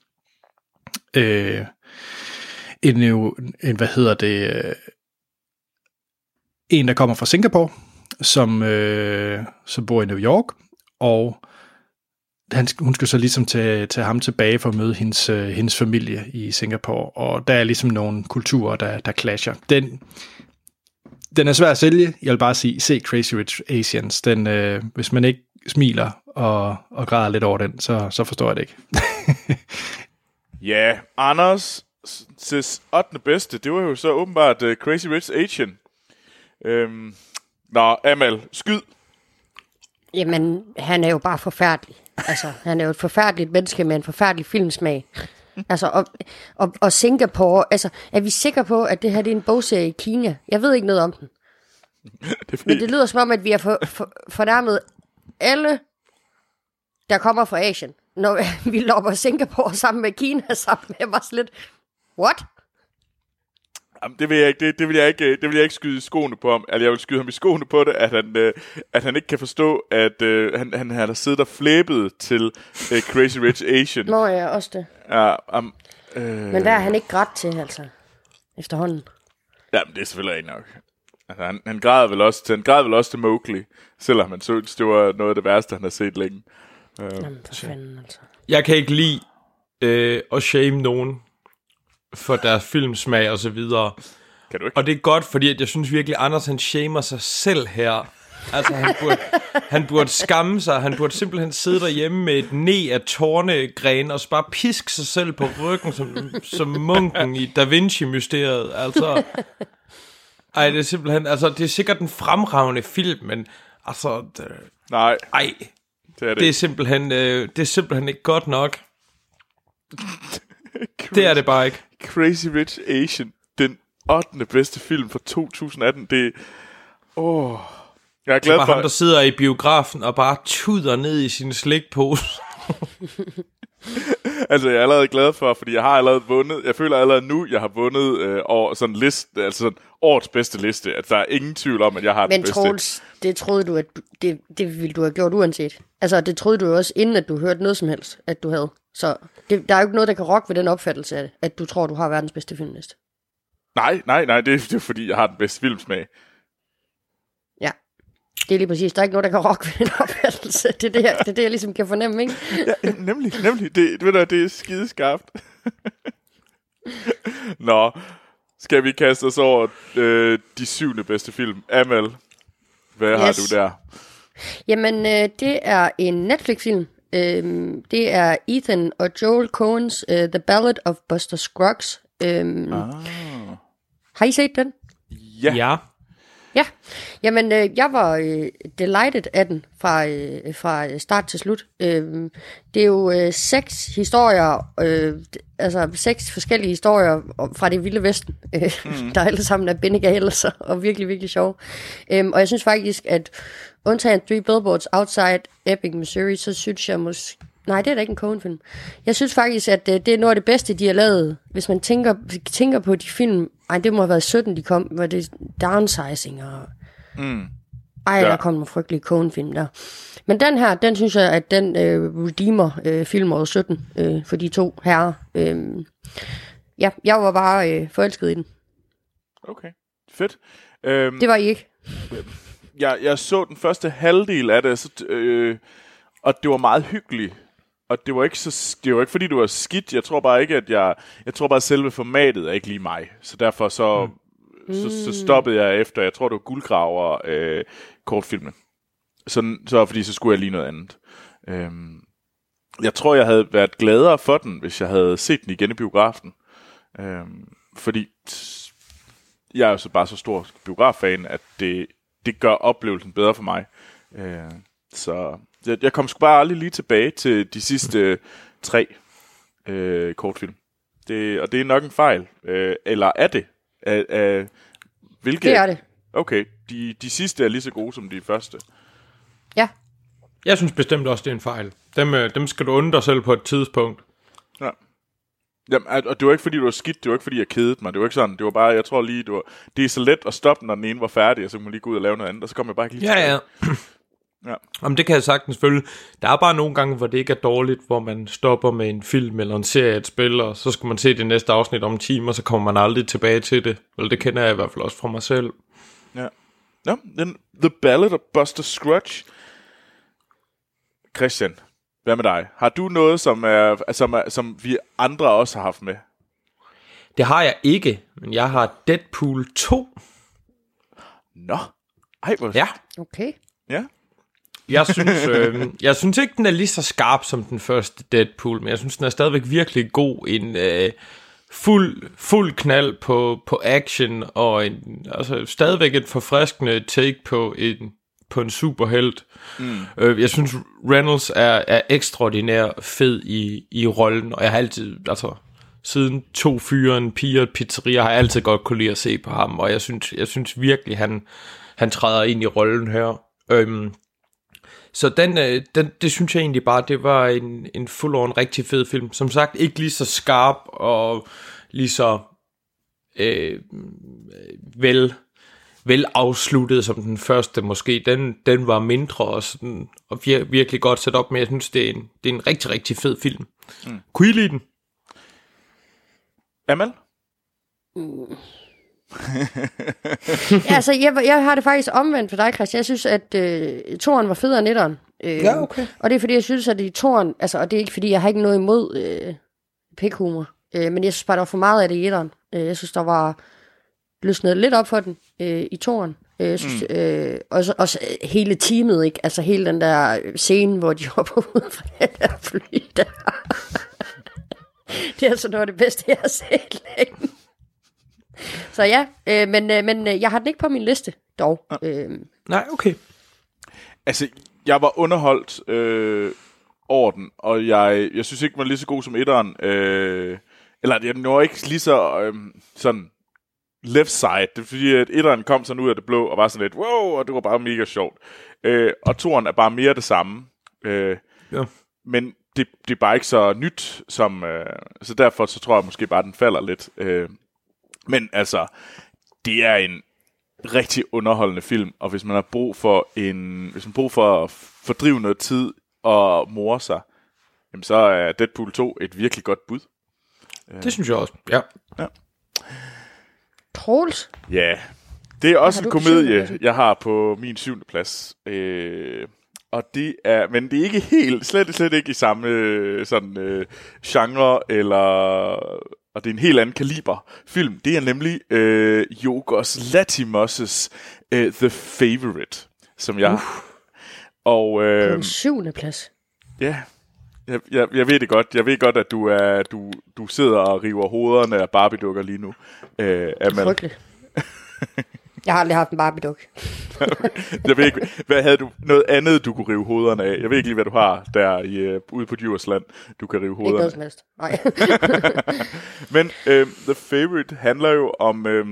øh, en, en, hvad hedder det, øh, en, der kommer fra Singapore, som, øh, som bor i New York, og han, hun skal så ligesom tage, tage ham tilbage for at møde hendes, øh, hendes familie i Singapore, og der er ligesom nogle kulturer, der, der clasher. Den, den er svær at sælge. Jeg vil bare sige, se Crazy Rich Asians. Den, øh, hvis man ikke smiler og, og græder lidt over den, så, så forstår jeg det ikke. Ja, Anders' s- 8. bedste, det var jo så åbenbart uh, Crazy Rich Asian. Øhm, nå, Amal, skyd. Jamen, han er jo bare forfærdelig. Altså, han er jo et forfærdeligt menneske med en forfærdelig filmsmag. Altså, og, og, og Singapore, altså, er vi sikre på, at det her det er en bogserie i Kina? Jeg ved ikke noget om den. Det Men det lyder som om, at vi har for, for, fornærmet alle, der kommer fra Asien. Når vi lopper Singapore sammen med Kina sammen med, var lidt, what? Jamen, det vil jeg ikke, det, det vil jeg ikke, det vil jeg ikke skyde i skoene på ham. Altså, jeg vil skyde ham i skoene på det, at han, øh, at han ikke kan forstå, at øh, han, han har siddet og flæbet til øh, Crazy Rich Asian. Nå ja, også det. Ja, um, øh, Men der er han ikke grædt til, altså. Efterhånden. jamen, det er selvfølgelig ikke nok. Altså, han, han græd vel også til, han græd vel også til Mowgli, selvom han synes, det var noget af det værste, han har set længe. Jamen, for fanden, altså. Jeg kan ikke lide øh, at shame nogen for deres filmsmag og så videre. Kan du ikke? Og det er godt, fordi at jeg synes virkelig, Anders han shamer sig selv her. Altså, han burde, han burde skamme sig. Han burde simpelthen sidde derhjemme med et ne af tårnegren og så bare piske sig selv på ryggen, som, som munken i Da Vinci-mysteriet. Altså, ej, det er simpelthen, altså, det er sikkert en fremragende film, men altså, det, Nej, ej, det er det, det er simpelthen, øh, det er simpelthen ikke godt nok. Det er det bare ikke. Crazy Rich Asian, den 8. bedste film fra 2018. Det Åh... Jeg er glad Bare for... ham, der sidder i biografen og bare tuder ned i sin slikpose. Altså, jeg er allerede glad for, fordi jeg har allerede vundet... Jeg føler allerede nu, jeg har vundet øh, over sådan en liste, altså sådan årets bedste liste. At der er ingen tvivl om, at jeg har Men den bedste. Troels, det troede du, at det, det ville du have gjort uanset. Altså, det troede du også, inden at du hørte noget som helst, at du havde. Så det, der er jo ikke noget, der kan rokke ved den opfattelse af, at du tror, du har verdens bedste filmliste. Nej, nej, nej, det, er- det er fordi, jeg har den bedste filmsmag. Det er lige præcis. Der er ikke noget, der kan rokke ved en opfattelse. Det er det, jeg, det, er det, jeg ligesom kan fornemme, ikke? Ja, nemlig, nemlig. Det, ved du, det er skideskarpt. Nå, skal vi kaste os over øh, de syvende bedste film? Amal, hvad yes. har du der? Jamen, øh, det er en Netflix-film. Øhm, det er Ethan og Joel Coen's uh, The Ballad of Buster Scruggs. Øhm, ah. Har I set den? Ja. Ja. Ja, jamen øh, jeg var øh, delighted af den fra, øh, fra start til slut. Øh, det er jo øh, seks historier, øh, altså seks forskellige historier fra det vilde vesten, øh, mm. der alle sammen er bindegale og virkelig, virkelig sjove. Øh, og jeg synes faktisk, at undtagen Three Billboards Outside Epic, Missouri, så synes jeg måske... Nej, det er da ikke en Coen-film. Jeg synes faktisk, at øh, det er noget af det bedste, de har lavet. Hvis man tænker, tænker på de film... Ej, det må have været 17, de kom. Hvor det downsizing og... Mm. Ej, ja. der kom nogle frygtelige Coen-film der. Men den her, den synes jeg, at den øh, redeemer øh, filmåret 17 øh, for de to herrer. Øh, ja, jeg var bare øh, forelsket i den. Okay, fedt. Øhm, Det var I ikke. jeg, jeg så den første halvdel af det, så, øh, og det var meget hyggeligt. Og det var ikke så, det var ikke fordi det var skidt. Jeg tror bare ikke at jeg, jeg tror bare at selve formatet er ikke lige mig. Så derfor så, mm. så, så stoppede jeg efter. Jeg tror det var guldgraver øh, kortfilmen. Så, så fordi så skulle jeg lige noget andet. Øhm, jeg tror jeg havde været gladere for den, hvis jeg havde set den igen i biografen. Øhm, fordi jeg er jo så bare så stor biograffan, at det, det gør oplevelsen bedre for mig. Øh, så jeg, jeg kom sgu bare aldrig lige tilbage til de sidste øh, tre øh, kortfilm. Det, og det er nok en fejl. Øh, eller er det? Er, er, hvilke? Det er det. Okay, de, de sidste er lige så gode som de første. Ja. Jeg synes bestemt også, det er en fejl. Dem, øh, dem skal du undre dig selv på et tidspunkt. Ja. Jamen, og det var ikke fordi, du var skidt, det var ikke fordi, jeg kedede mig. Det var ikke sådan, det var bare, jeg tror lige, det, var, det er så let at stoppe, når den ene var færdig, og så kunne man lige gå ud og lave noget andet, og så kom jeg bare ikke lige Ja, ja. Ja. Jamen, det kan jeg sagtens følge. Der er bare nogle gange, hvor det ikke er dårligt, hvor man stopper med en film eller en serie et spil, og så skal man se det næste afsnit om en time, og så kommer man aldrig tilbage til det. Eller det kender jeg i hvert fald også fra mig selv. Ja. Nå, den, The Ballad of Buster Scruggs. Christian, hvad med dig? Har du noget, som, er, som, er, som vi andre også har haft med? Det har jeg ikke, men jeg har Deadpool 2. Nå, ej, hvor... Ja. Okay. ja. Jeg synes, øh, jeg synes ikke, den er lige så skarp som den første Deadpool, men jeg synes, den er stadigvæk virkelig god. En øh, fuld, fuld knald på, på action, og en, altså, stadigvæk et forfriskende take på en, på en superhelt. Mm. Øh, jeg synes, Reynolds er, er ekstraordinær fed i, i rollen, og jeg har altid, altså siden to fyre, en pige og pizzeria, har jeg altid godt kunne lide at se på ham, og jeg synes, jeg synes virkelig, han, han træder ind i rollen her. Øhm, så den, øh, den, det synes jeg egentlig bare, det var en, en full on rigtig fed film. Som sagt, ikke lige så skarp og lige så øh, vel, vel afsluttet som den første måske. Den, den var mindre og, sådan, og vir, virkelig godt sat op, men jeg synes, det er en, det er en rigtig, rigtig fed film. Mm. Kunne I lide den? Amal? Ja, altså, jeg, jeg har det faktisk omvendt for dig, Christian. Jeg synes, at øh, toren var federe end etteren. Øh, Ja, okay. Og det er, fordi jeg synes, at i toren... Altså, og det er ikke, fordi jeg har ikke noget imod øh, pikhumor. Øh, men jeg synes bare, der var for meget af det i etteren. Øh, jeg synes, der var løsnet lidt op for den øh, i toren. Øh, jeg synes, mm. øh, også, også øh, hele teamet, ikke? Altså hele den der scene, hvor de hopper ud fra den der fly der. det er altså noget af det bedste, jeg har set længe. Så ja, øh, men, øh, men øh, jeg har den ikke på min liste, dog. Øh, Nej, okay. Altså, jeg var underholdt øh, over den, og jeg, jeg synes ikke, den var lige så god som etteren. Øh, eller den var ikke lige så øh, sådan left side. Det er fordi, at etteren kom sådan ud af det blå, og var sådan lidt, wow, og det var bare mega sjovt. Øh, og toren er bare mere det samme. Øh, Ja. men det, det er bare ikke så nyt, som, øh, så derfor så tror jeg måske bare, den falder lidt. Øh, men altså, det er en rigtig underholdende film, og hvis man har brug for en, hvis man har brug for at fordrive noget tid og more sig, jamen så er Deadpool 2 et virkelig godt bud. Det synes jeg også, ja. Troels. Ja, det er også en komedie, jeg har på min syvende plads. Øh, og det er, men det er ikke helt, slet, slet ikke i samme øh, sådan øh, genre, eller, og det er en helt anden kaliber film. Det er nemlig øh, Yorgos Latimos' øh, The Favorite, som jeg... Og På øh, en syvende plads. ja, jeg, jeg, jeg ved det godt. Jeg ved godt, at du, er, du, du sidder og river hovederne af Barbie-dukker lige nu. Øh. Frygteligt. Jeg har aldrig haft en Barbie-duk. Jeg ved ikke, hvad havde du noget andet, du kunne rive hovederne af? Jeg ved ikke lige, hvad du har der i, uh, ude på Djursland, du kan rive Ikke hovederne noget som helst. Nej. Men øh, The Favorite handler jo om øh,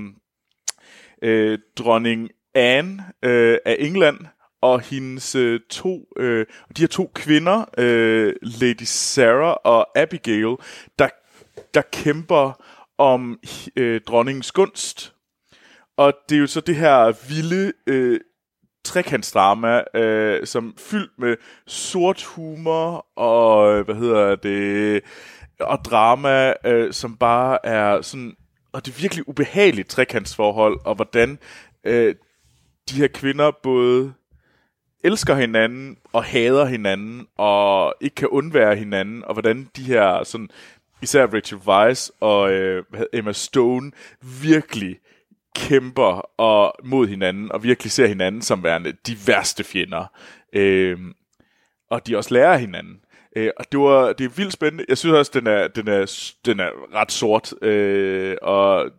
øh, dronning Anne øh, af England og hendes øh, to, øh, de her to kvinder, øh, Lady Sarah og Abigail, der, der kæmper om øh, dronningens gunst. Og det er jo så det her vilde øh, trekantsdrama, øh, som fyldt med sort humor og, hvad hedder det, og drama, øh, som bare er sådan, og det er virkelig ubehageligt trekantsforhold, og hvordan øh, de her kvinder både elsker hinanden og hader hinanden og ikke kan undvære hinanden, og hvordan de her sådan, især Rachel Weisz og øh, Emma Stone virkelig kæmper og mod hinanden, og virkelig ser hinanden som værende de værste fjender. Øh, og de også lærer af hinanden. Øh, og det, var, det er vildt spændende. Jeg synes også, den er, den er, den er ret sort. Øh, og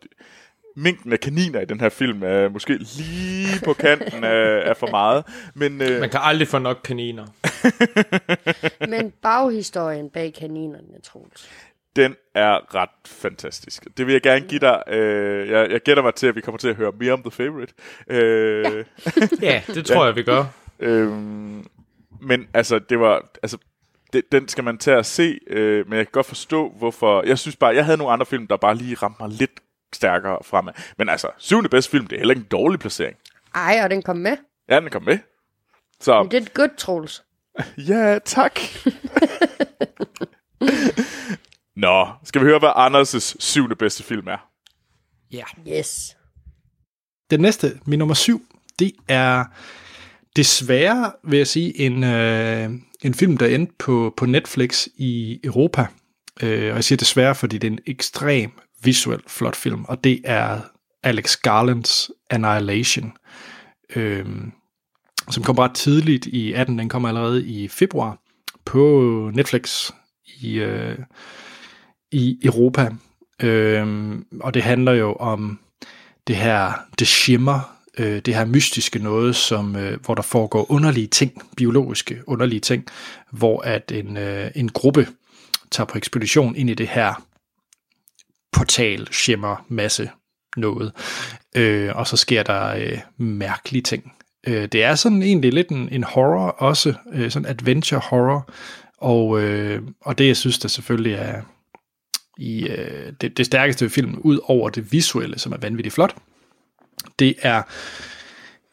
mængden af kaniner i den her film er måske lige på kanten af, af for meget. Men øh, Man kan aldrig få nok kaniner. Men baghistorien bag kaninerne, Troels. Den er ret fantastisk. Det vil jeg gerne give dig. Øh, jeg, jeg gætter mig til, at vi kommer til at høre mere om The Favorite. Øh, Ja, det tror jeg, vi gør. Øhm, men altså, det var... Altså, det, den skal man tage og se, øh, men jeg kan godt forstå, hvorfor... Jeg synes bare, jeg havde nogle andre film, der bare lige ramte mig lidt stærkere fremad. Men altså, syvende bedste film, det er heller ikke en dårlig placering. Ej, og den kom med. Ja, den kom med. Så, Det er godt, Troels. ja, tak. Nå, skal vi høre, hvad Anders' syvende bedste film er? Ja. Yes. Den næste, min nummer syv, det er desværre, vil jeg sige, en, øh, en film, der endte på, på Netflix i Europa. Øh, og jeg siger desværre, fordi det er en ekstrem visuel flot film, og det er Alex Garlands Annihilation, øh, som kom ret tidligt i 18. Den kom allerede i februar på Netflix i, øh, i Europa. Øhm, og det handler jo om det her The Shimmer, øh, det her mystiske noget, som, øh, hvor der foregår underlige ting, biologiske underlige ting, hvor at en, øh, en gruppe tager på ekspedition ind i det her portal, shimmer, masse noget. Øh, og så sker der øh, mærkelige ting. Øh, det er sådan egentlig lidt en, en horror også, øh, sådan adventure horror, og, øh, og det jeg synes der selvfølgelig er i øh, det, det stærkeste ved filmen, ud over det visuelle, som er vanvittigt flot, det er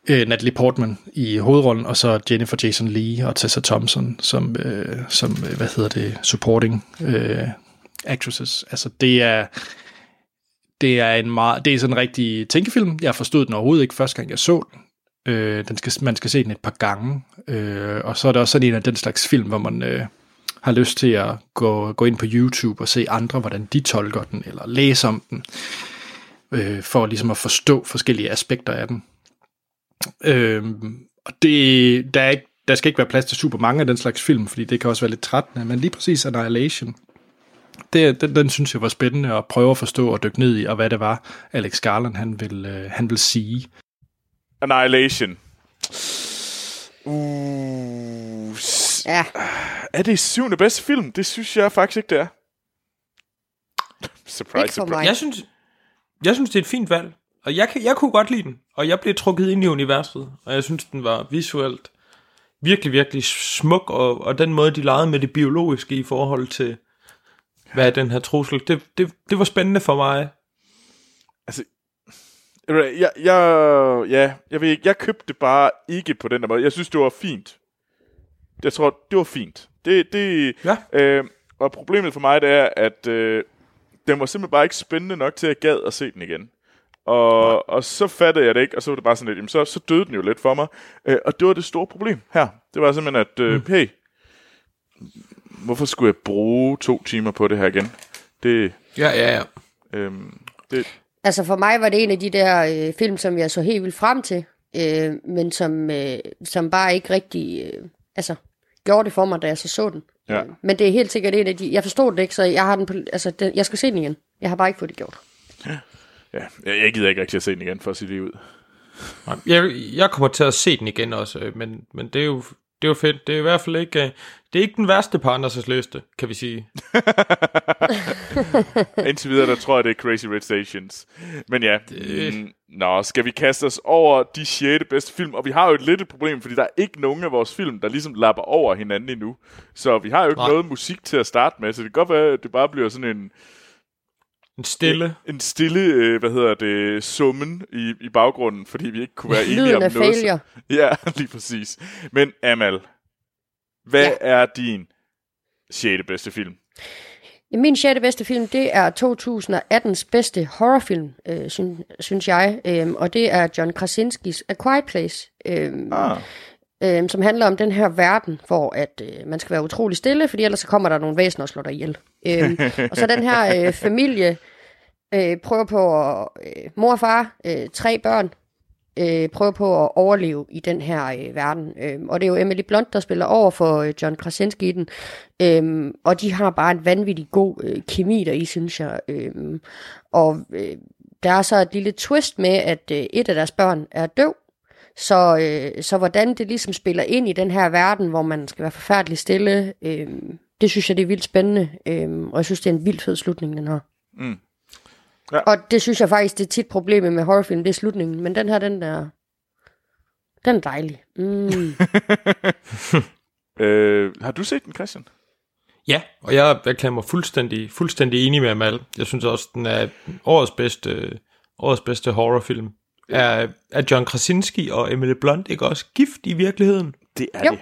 øh, Natalie Portman i hovedrollen, og så Jennifer Jason Lee og Tessa Thompson som, øh, som øh, hvad hedder det, supporting øh, actresses. Altså det er det er en meget, det er sådan en rigtig tænkefilm. Jeg forstod den overhovedet ikke første gang jeg så den. Øh, den skal, man skal se den et par gange. Øh, og så er det også sådan en af den slags film, hvor man øh, har lyst til at gå, gå ind på YouTube og se andre, hvordan de tolker den, eller læse om den, øh, for ligesom at forstå forskellige aspekter af den. Øh, og det, der, er ikke, der skal ikke være plads til super mange af den slags film, fordi det kan også være lidt trættende, men lige præcis Annihilation, det, den, den synes jeg var spændende at prøve at forstå og dykke ned i, og hvad det var, Alex Garland han vil, øh, han vil sige. Annihilation. Uh, Ja, er det syvende bedste film? Det synes jeg faktisk ikke, det er. Surprise, ikke for surprise. mig. Jeg synes, jeg synes, det er et fint valg. Og jeg, kan, jeg kunne godt lide den. Og jeg blev trukket ind i universet. Og jeg synes, den var visuelt virkelig, virkelig smuk. Og, og den måde, de legede med det biologiske i forhold til, hvad er den her trussel. Det, det, det var spændende for mig. Jeg, jeg, jeg, ja, jeg ved ikke, jeg købte det bare ikke på den der måde. Jeg synes, det var fint. Jeg tror, det var fint. Det, det, Ja. øh, og problemet for mig, det er, at øh, den var simpelthen bare ikke spændende nok til, at jeg gad at se den igen. Og, og så fattede jeg det ikke, og så var det bare sådan lidt, jamen, så, så døde den jo lidt for mig. Øh, og det var det store problem her. Det var simpelthen, at øh, hey, hvorfor skulle jeg bruge to timer på det her igen? Det, Ja, ja, ja. øhm, det, Altså for mig var det en af de der øh, film, som jeg så helt vildt frem til, øh, men som, øh, som bare ikke rigtig øh, altså, gjorde det for mig, da jeg så så den. Ja. Men det er helt sikkert en af de... Jeg forstod det ikke, så jeg har den på, altså, den, jeg skal se den igen. Jeg har bare ikke fået det gjort. ja, jeg, jeg gider ikke rigtig at se den igen, for at sige det ud. Nej, Jeg, jeg kommer til at se den igen også, øh, men, men det er jo det er jo fedt. Det er i hvert fald ikke, øh, det er ikke den værste på Anders' liste, kan vi sige. Indtil videre, der tror jeg, det er Crazy Rich Asians. Men ja, det... mm, nå, skal vi kaste os over de 6. bedste film? Og vi har jo et lidt problem, fordi der er ikke nogen af vores film, der ligesom lapper over hinanden endnu. Så vi har jo ikke Nej. noget musik til at starte med, så det kan godt være, at det bare bliver sådan en, En stille. en stille, øh, hvad hedder det, summen i, i baggrunden, fordi vi ikke kunne være enige Lyden om noget. failure. Ja, lige præcis. Men Amal, hvad Ja. er din 6. bedste film? Min sjette bedste film, det er 2018's bedste horrorfilm, øh, synes, synes jeg. Øh, og det er John Krasinskis A Quiet Place. Øh, Ah, øh, som handler om den her verden, hvor at øh, man skal være utrolig stille, fordi ellers så kommer der nogle væsener og slår dig ihjel. Øh, og så den her øh, familie øh, prøver på at, øh, mor og far, øh, tre børn, øh, prøver på at overleve i den her øh, verden. Øh, og det er jo Emily Blunt, der spiller over for øh, John Krasinski i den. Øh, og de har bare en vanvittig god øh, kemi der i, synes jeg. Øh, og øh, der er så et lille twist med, at øh, et af deres børn er døv, så, øh, så hvordan det ligesom spiller ind i den her verden, hvor man skal være forfærdelig stille, øh, det synes jeg, det er vildt spændende. Øh, og jeg synes, det er en vildt fed slutning, den her. Mm. Ja. Og det synes jeg faktisk, det er tit problemet med horrorfilm, det er slutningen. Men den her, den er, den er dejlig. Mm. øh, har du set den, Christian? Ja, og jeg erklærer mig fuldstændig, fuldstændig enig med Amal. Jeg synes også, den er årets bedste, årets bedste horrorfilm. Er, er John Krasinski og Emily Blunt ikke også gift i virkeligheden? Det er Jo. det.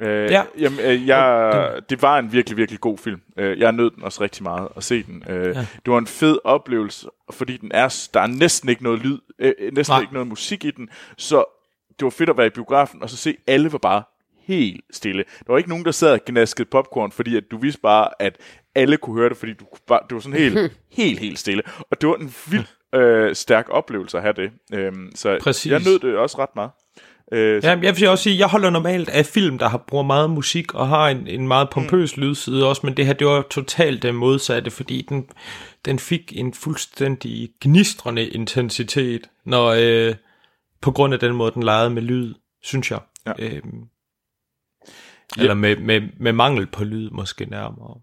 Øh, Ja. jamen, øh, jeg, det var en virkelig, virkelig god film. Øh, jeg nød den også rigtig meget at se den. Øh, Ja. Det var en fed oplevelse, fordi den er, der er næsten ikke noget lyd, øh, næsten Nej. ikke noget musik i den, så det var fedt at være i biografen, og så se, alle var bare helt stille. Der var ikke nogen, der sad og gnaskede popcorn, fordi at du vidste bare, at alle kunne høre det, fordi du bare, det var sådan helt, helt, helt stille. Og det var en vild øh, stærk oplevelse at have det. Øhm, så Præcis. jeg nød det også ret meget. Øh, Ja, jeg vil også sige, jeg holder normalt af film, der har bruger meget musik og har en, en meget pompøs mm. lydside også, men det her, det var totalt det modsatte, fordi den, den fik en fuldstændig gnistrende intensitet, når, øh, på grund af den måde, den legede med lyd, synes jeg. Ja. Øhm, eller med, med, med mangel på lyd, måske nærmere.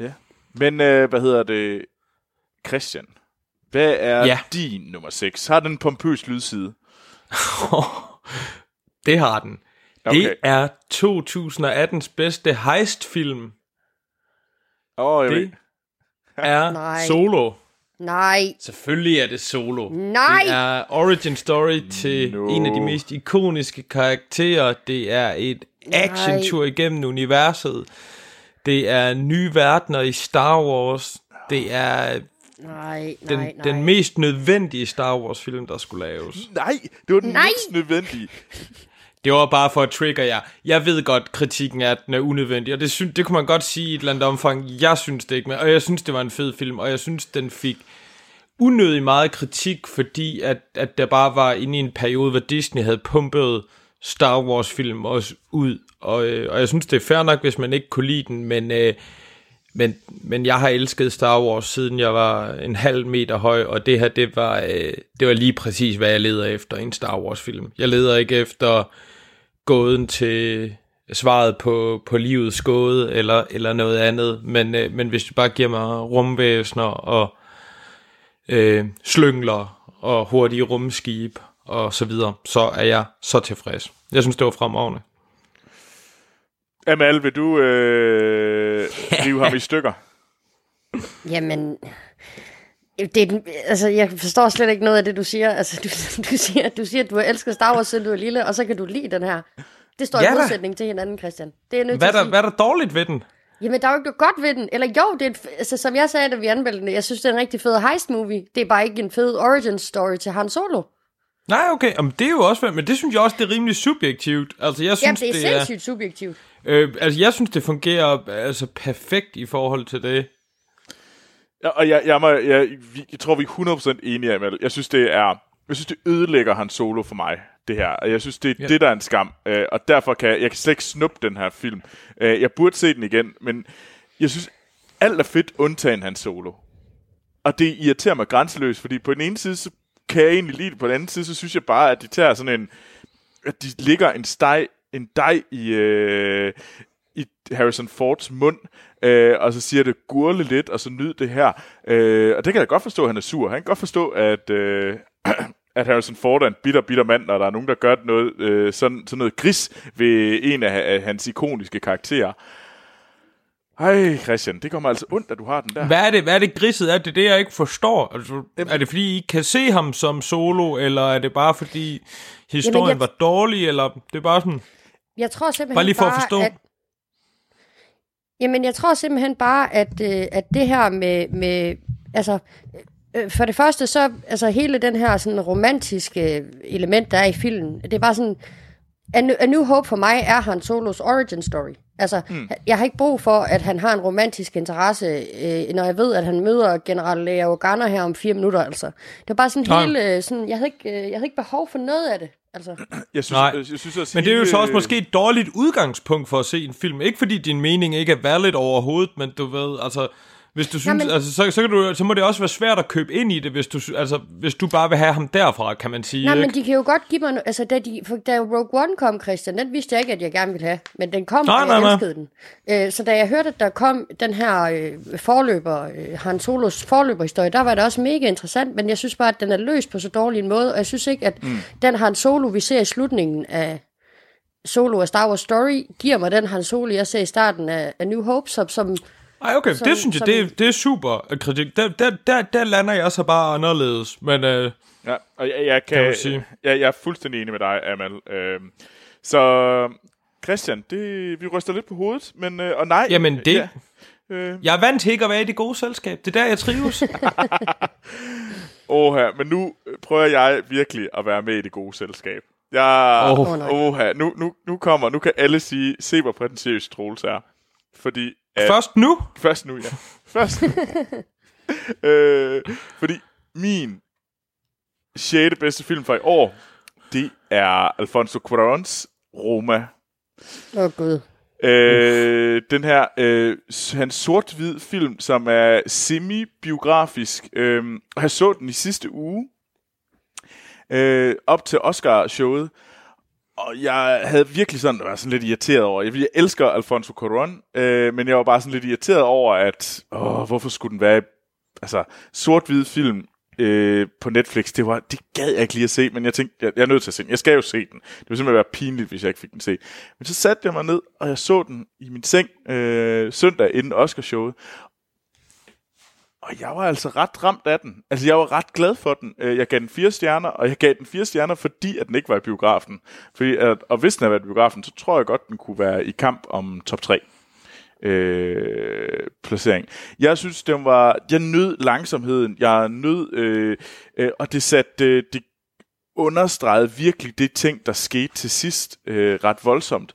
Ja. Men øh, hvad hedder det? Christian, hvad er Ja. din nummer 6? Har den en pompøs lydside? det har den. Okay. Det er 2018's bedste heistfilm. Åh, oh, jeg Det ved. er Nej. Solo. Nej, Selvfølgelig er det Solo. Nej! Det er origin story til No. no. en af de mest ikoniske karakterer. Det er et action-tur igennem universet. Det er nye verdener i Star Wars. Det er nej, den, nej, nej. den mest nødvendige Star Wars-film, der skulle laves. Nej, det var den Nej. mindst nødvendige. Det var bare for at trigger jer. Jeg ved godt, kritikken er, at den er unødvendig, og det, synes, det kunne man godt sige i et eller andet omfang. Jeg synes det ikke, men, og jeg synes, det var en fed film, og jeg synes, den fik unødig meget kritik, fordi at, at der bare var inde i en periode, hvor Disney havde pumpet Star Wars-film også ud, og, øh, og jeg synes, det er fair nok, hvis man ikke kunne lide den, men, øh, men, men jeg har elsket Star Wars, siden jeg var en halv meter høj, og det her, det var, øh, det var lige præcis, hvad jeg leder efter i en Star Wars-film. Jeg leder ikke efter gåden til svaret på, på livets gåde, eller, eller noget andet, men, øh, men hvis du bare giver mig rumvæsener og øh, slyngler og hurtige rumskib og så videre, så er jeg så tilfreds. Jeg synes, det var fremragende. Amal, vil du øh, rive ham i stykker? Jamen, det er, den- altså, jeg forstår slet ikke noget af det, du siger. Altså, du, du, siger, du siger, at du har elsket Star Wars, siden du er lille, og så kan du lide den her. Det står Ja i da. modsætning til hinanden, Christian. Det er nødt Hvad til der, hvad er der dårligt ved den? Jamen, der er jo ikke noget godt ved den. Eller jo, det er en, f- altså, som jeg sagde, da vi anmeldte den, jeg synes, det er en rigtig fed heist-movie. Det er bare ikke en fed origin story til Han Solo. Nej, okay, Jamen, det er jo også, men det synes jeg også, det er rimelig subjektivt. Altså, jeg Jamen, synes, det er sindssygt subjektivt. Øh, altså, jeg synes, det fungerer altså perfekt i forhold til det. Ja, og jeg, jeg, må, jeg, vi- jeg tror, vi er 100% enige, Amal. Jeg synes, det er... Jeg synes, det ødelægger han solo for mig, det her. Og jeg synes, det er ja. det, der er en skam. Øh, og derfor kan jeg, jeg kan slet ikke snuppe den her film. Øh, jeg burde se den igen, men jeg synes, alt er fedt, undtagen hans solo. Og det irriterer mig grænseløst, fordi på den ene side, så kan jeg egentlig lide det. På den anden side, så synes jeg bare, at de tager sådan en... At de ligger en steg, en dej i, øh, i Harrison Fords mund, øh, og så siger det gurle lidt, og så nyd det her. Øh, og det kan jeg godt forstå, at han er sur. Han kan godt forstå, at, øh, at Harrison Ford er en bitter, bitter mand, når der er nogen, der gør noget, øh, sådan, sådan noget gris ved en af, af hans ikoniske karakterer. Hej Christian, det kommer altså ondt, at du har den der. Hvad er det, hvad er det griset? Er det det, jeg ikke forstår? Altså, er det fordi, I ikke kan se ham som solo, eller er det bare fordi historien Jamen, jeg- var dårlig, eller det er bare sådan... Jeg tror simpelthen Bare lige for at forstå. At, jamen, jeg tror simpelthen bare, at, øh, at det her med, med altså, øh, for det første så, altså hele den her sådan romantiske element, der er i filmen, det er bare sådan, A New, A New Hope for mig er Han Solos origin story. Altså, mm. jeg har ikke brug for, at han har en romantisk interesse, øh, når jeg ved, at han møder general Lea Organa her om fire minutter, altså. Det er bare sådan Nej. hele, øh, sådan, jeg havde, ikke, øh, jeg havde ikke behov for noget af det, altså. Jeg synes, Nej. jeg, synes også, Men det er jo så også hele- måske et dårligt udgangspunkt for at se en film. Ikke fordi din mening ikke er valid overhovedet, men du ved, altså... Hvis du synes, Jamen- men... altså, så, så, kan du, så må det også være svært at købe ind i det, hvis du, altså, hvis du bare vil have ham derfra, kan man sige. Nej, men ikke? de kan jo godt give mig... No- altså, da, de, for da Rogue One kom, Christian, den vidste jeg ikke, at jeg gerne ville have. Men den kom, Nej, og nej, jeg nej. elskede den. Øh, så da jeg hørte, at der kom den her øh, forløber, øh, Han Solos forløberhistorie, der var det også mega interessant, men jeg synes bare, at den er løst på så dårlig en måde, og jeg synes ikke, at mm. den Han Solo, vi ser i slutningen af Solo af Star Wars Story, giver mig den Han Solo, jeg ser i starten af, af New Hope, som, som Ej, okay, som- det synes jeg, som- det, er- det er super øh, kritik. Der, der, der, der lander jeg så bare anderledes, men... Øh, Ja, og jeg, jeg, kan, Kan sige. jeg, jeg er fuldstændig enig med dig, Amal. Øhm, så Christian, det, vi ryster lidt på hovedet, men øh, og nej. Jamen, det- Ja, øh, jeg er vant til ikke at være i det gode selskab. Det er der, jeg trives. åha, men nu prøver jeg virkelig at være med i det gode selskab. Jeg, Åh. oh. åha, nu, nu, nu kommer, nu kan alle sige, se hvor prætentiøs Troels er. Fordi, at, Først nu? Først nu, ja. Først nu. øh, fordi min 6. bedste film fra i år, det er Alfonso Cuarons Roma. Åh, oh, Gud. Øh, den her, øh, hans sort-hvid film, som er semi-biografisk. Øh, og jeg så den i sidste uge, øh, op til Oscar-showet. Og jeg havde virkelig sådan, var sådan lidt irriteret over, jeg, jeg elsker Alfonso Cuarón, øh, men jeg var bare sådan lidt irriteret over, at åh, hvorfor skulle den være, altså sort-hvid film øh, på Netflix, det var, det gad jeg ikke lige at se, men jeg tænkte, jeg, jeg er nødt til at se den, jeg skal jo se den, det ville simpelthen være pinligt, hvis jeg ikke fik den set. Men så satte jeg mig ned, og jeg så den i min seng øh, søndag inden Oscarshowet, og jeg var altså ret ramt af den. Altså, jeg var ret glad for den. Øh, jeg gav den fire stjerner, og jeg gav den fire stjerner, fordi at den ikke var i biografen. Fordi at, og hvis den havde været i biografen, så tror jeg godt, den kunne være i kamp om top 3 øh, placering. Jeg synes, den var... Jeg nød langsomheden. Jeg nød... Øh, øh, og det satte... Øh, det understregede virkelig det ting, der skete til sidst øh, ret voldsomt.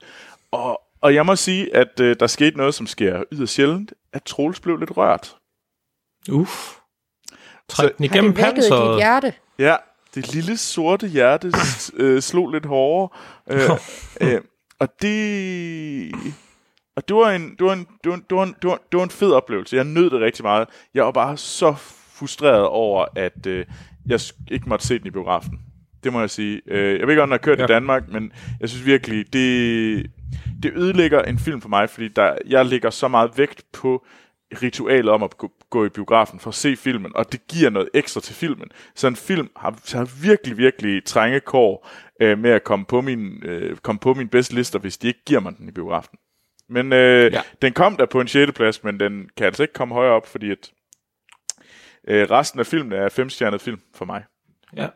Og, og jeg må sige, at øh, der skete noget, som sker yderst sjældent, at Troels blev lidt rørt. Uff. Træk den Har igennem det vækket dit panseret. hjerte? Ja, det lille sorte hjerte s- øh, slog lidt hårdere. Øh, øh, og det... Og det var, en, det, var en, det, var en, det, var en, det, var, det var en fed oplevelse. Jeg nød det rigtig meget. Jeg var bare så frustreret over, at øh, jeg ikke måtte se den i biografen. Det må jeg sige. Øh, jeg ved ikke, om den har kørt. Ja. i Danmark, men jeg synes virkelig, det, det ødelægger en film for mig, fordi der, jeg lægger så meget vægt på ritualet om at gå, i biografen for at se filmen, og det giver noget ekstra til filmen. Så en film har, har virkelig, virkelig trængekår øh, med at komme på, min, øh, komme på min bedste lister, hvis de ikke giver mig den i biografen. Men øh. Ja. den kom der på en 6. plads, men den kan altså ikke komme højere op, fordi at, øh, resten af filmen er femstjernet film for mig. Ja.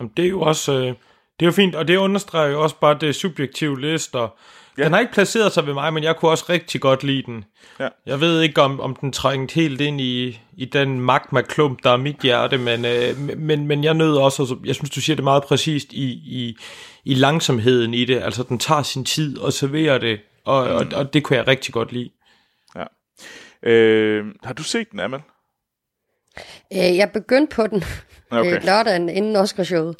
Jamen, det er jo også... Øh, det er jo fint, og det understreger jo også bare det subjektive lister. Den har ikke placeret sig ved mig, men jeg kunne også rigtig godt lide den. Ja. Jeg ved ikke, om, om den trængte helt ind i, i den magma-klump, der er mit hjerte, men, øh, men, men jeg nød også, altså, jeg synes, du siger det meget præcist, i, i, i langsomheden i det. Altså, den tager sin tid og serverer det, og, mm. og, og det kunne jeg rigtig godt lide. Øh, har du set den, Amal? Øh, jeg begyndte på den Okay. øh, lørdagen inden Oscarshowet.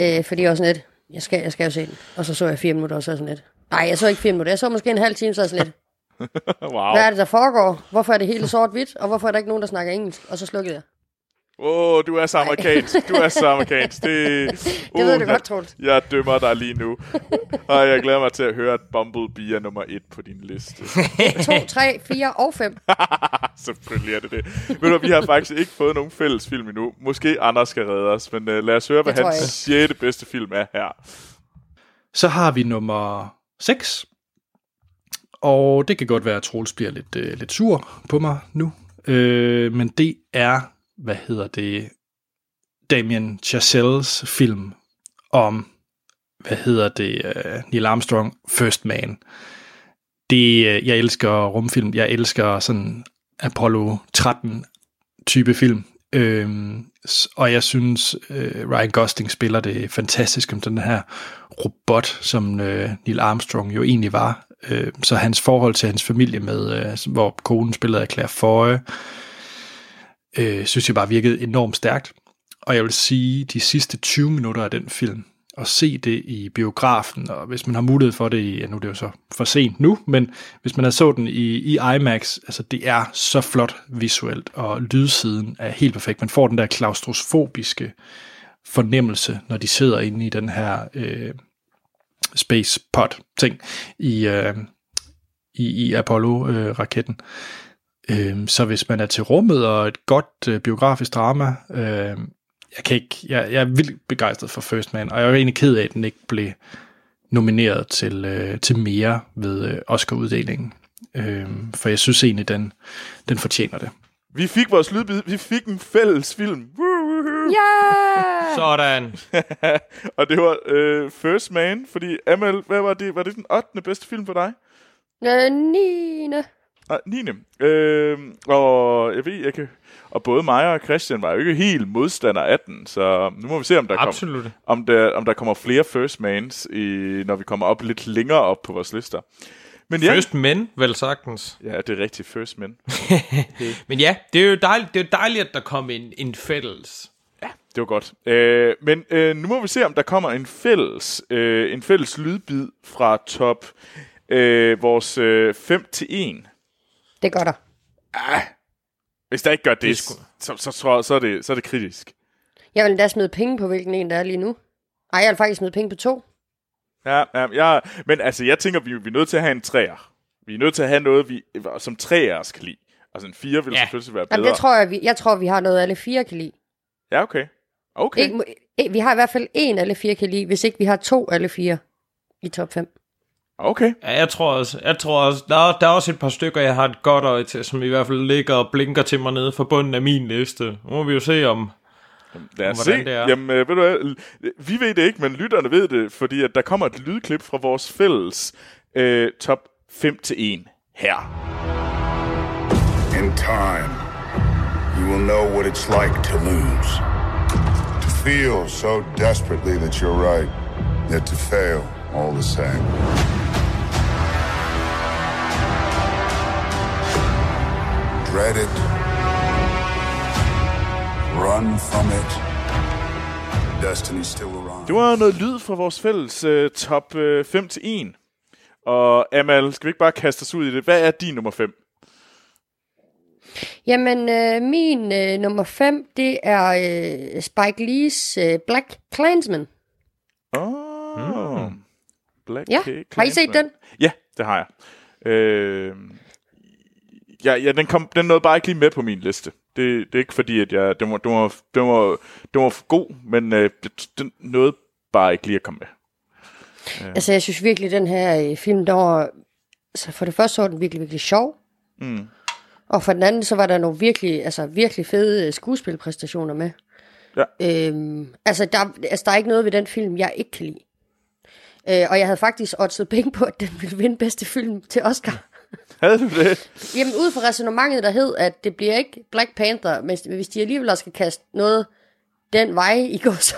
Øh, fordi jeg var sådan lidt, jeg skal, jeg skal jo se den. Og så så jeg fire minutter, og så sådan lidt. Nej, jeg så ikke fire minutter. Jeg så måske en halv time, så sådan lidt. wow. Hvad er det, der foregår? Hvorfor er det hele sort-hvidt? Og hvorfor er der ikke nogen, der snakker engelsk? Og så slukkede jeg. Åh, oh, du er så amerikansk. Du er så amerikansk. Det, Det ved Uh, du godt, Troels. Jeg, dømmer dig lige nu. Og jeg glæder mig til at høre, at Bumblebee er nummer et på din liste. 2, 3, 4 og 5. Selvfølgelig er det det. Ved du, vi har faktisk ikke fået nogen fælles film endnu. Måske Anders skal redde os, men uh, lad os høre, hvad hans sjette bedste film er her. Så har vi nummer 6. Og det kan godt være, at Troels bliver lidt, øh, lidt sur på mig nu. Øh, men det er, hvad hedder det, Damien Chazelles film om, hvad hedder det, øh, Neil Armstrong, First Man. Det, øh, jeg elsker rumfilm. Jeg elsker sådan Apollo 13 type film. Øhm, og jeg synes, øh, Ryan Gosling spiller det fantastisk om den her robot, som øh, Neil Armstrong jo egentlig var. Øh, så hans forhold til hans familie med, øh, hvor konen spillede af Claire Foy, øh, synes jeg bare virkede enormt stærkt. Og jeg vil sige, de sidste 20 minutter af den film, at se det i biografen, og hvis man har mulighed for det i, ja nu er det jo så for sent nu, men hvis man har så den i, i IMAX, altså det er så flot visuelt, og lydsiden er helt perfekt. Man får den der klaustrofobiske fornemmelse, når de sidder inde i den her øh, space pod ting i, øh, i, i Apollo-raketten. Øh, så hvis man er til rummet og et godt øh, biografisk drama, øh, jeg, kan ikke, jeg, jeg er vildt begejstret for First Man, og jeg er egentlig ked af, at den ikke blev nomineret til, øh, til mere ved øh, Oscar-uddelingen. Øh, for jeg synes egentlig, den, den fortjener det. Vi fik vores lydbid. Vi fik en fælles film. Ja! Sådan. og det var øh, First Man, fordi Amal, hvad var det? Var det den 8. bedste film for dig? Øh, 9. Nej, 9. Øh, og jeg ved, jeg kan... Og både mig og Christian var jo ikke helt modstander af den, så nu må vi se, om der, kom, Absolut. om der, om der kommer flere First Mans, i, når vi kommer op lidt længere op på vores lister. Men ja, First Men, vel sagtens. ja, det er rigtigt First Men. Men ja, det er jo dejligt, det er jo dejligt at der kom en, en fælles. Det var godt. Øh, men øh, nu må vi se, om der kommer en fælles, øh, en fælles lydbid fra top øh, vores øh, 5 til 1. Det gør der. Hvis der ikke gør det, så, så, så, så, er det, så er det kritisk. Jeg vil endda smide penge på, hvilken en der er lige nu. Ej, jeg vil faktisk smide penge på to. Ja, ja, ja, men altså, jeg tænker, vi, vi er nødt til at have en træer. Vi er nødt til at have noget, vi, som træer skal lide. Altså en fire vil ja. Selvfølgelig være bedre. Jamen, det tror jeg, vi, jeg tror, vi har noget, alle fire kan lide. Ja, okay. Okay. Ikke, vi har i hvert fald en, alle fire kan lide, hvis ikke vi har to, alle fire i top 5. Okay. Ja, jeg tror også, jeg tror også der, er, der er også et par stykker, jeg har et godt øje til, som i hvert fald ligger og blinker til mig nede for bunden af min liste. Nu må vi jo se om... Lad os se. det er. Jamen, øh, ved du hvad? Vi ved det ikke, men lytterne ved det, fordi at der kommer et lydklip fra vores fælles øh, top 5 til 1 her. In time, you will know what it's like to lose. To feel so desperately that you're right, yet to fail all the same. Dread it. Run from it. Destiny still around. Det var noget lyd fra vores fælles øh, top øh, 5 til 1. Og Amal, skal vi ikke bare kaste os ud i det? Hvad er din nummer 5? Jamen, øh, min øh, nummer 5, det er øh, Spike Lees øh, Black Klansman. Oh. Mm. Black Ja, Cake har I set den? Ja, det har jeg. Øh, ja, ja den, kom, den nåede bare ikke lige med på min liste. Det, det er ikke fordi, at jeg, den, var, den, var, den, var, den var for god, men øh, den nåede bare ikke lige at komme med. Altså, jeg synes virkelig, den her øh, film, der var... Altså, for det første var den virkelig, virkelig sjov. Mm. Og for den anden, så var der nogle virkelig, altså, virkelig fede øh, skuespilpræstationer med. Ja. Øhm, altså, der, altså, der er ikke noget ved den film, jeg ikke kan lide. Øh, og jeg havde faktisk oddset penge på, at den ville vinde bedste film til Oscar. Havde du det? Jamen ud fra resonemanget, der hed, at det bliver ikke Black Panther, men hvis de alligevel også skal kaste noget den vej i går så,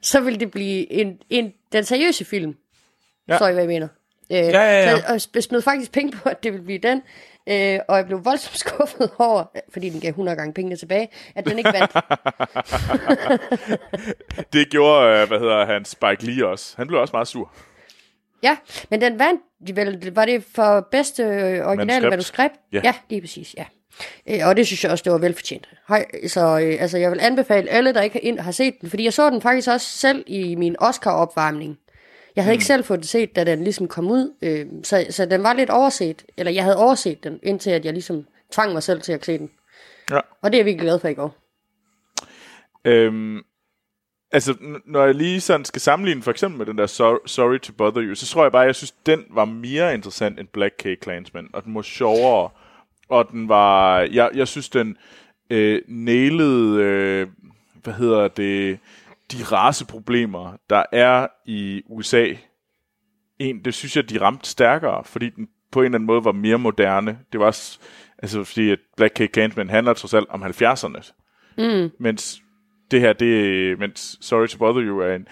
så vil det blive en, en, den seriøse film. Ja. Så I, hvad jeg mener. Øh, ja, ja, ja. Så jeg jeg smed faktisk penge på, at det ville blive den. Øh, og jeg blev voldsomt skuffet over, fordi den gav 100 gange pengene tilbage, at den ikke vandt. Det gjorde, øh, hvad hedder han, Spike Lee også. Han blev også meget sur. Ja, men den vandt de vel, var det for bedste øh, originale Manuskript. manuskript? Ja. ja lige præcis, ja. Øh, og det synes jeg også, det var velfortjent. Høj, så øh, altså, jeg vil anbefale alle, der ikke har, ind, har set den, fordi jeg så den faktisk også selv i min Oscar-opvarmning. Jeg havde mm. ikke selv fået det set, da den ligesom kom ud, øh, så, så den var lidt overset, eller jeg havde overset den, indtil at jeg ligesom tvang mig selv til at se den. Ja. Og det er jeg virkelig glad for i går. Øhm, altså, når jeg lige sådan skal sammenligne for eksempel med den der Sorry, Sorry to Bother You, så tror jeg bare, jeg synes, den var mere interessant end Black K Clansman, og den var sjovere, og den var, jeg, jeg synes, den øh, nailede, øh, hvad hedder det, de raceproblemer, der er i USA. En, det synes jeg, de ramte stærkere, fordi den på en eller anden måde var mere moderne. Det var også, altså fordi at Black K Clansman handler trods alt om 70'erne. Mm. Mens det her, det mens Sorry to Bother You er en,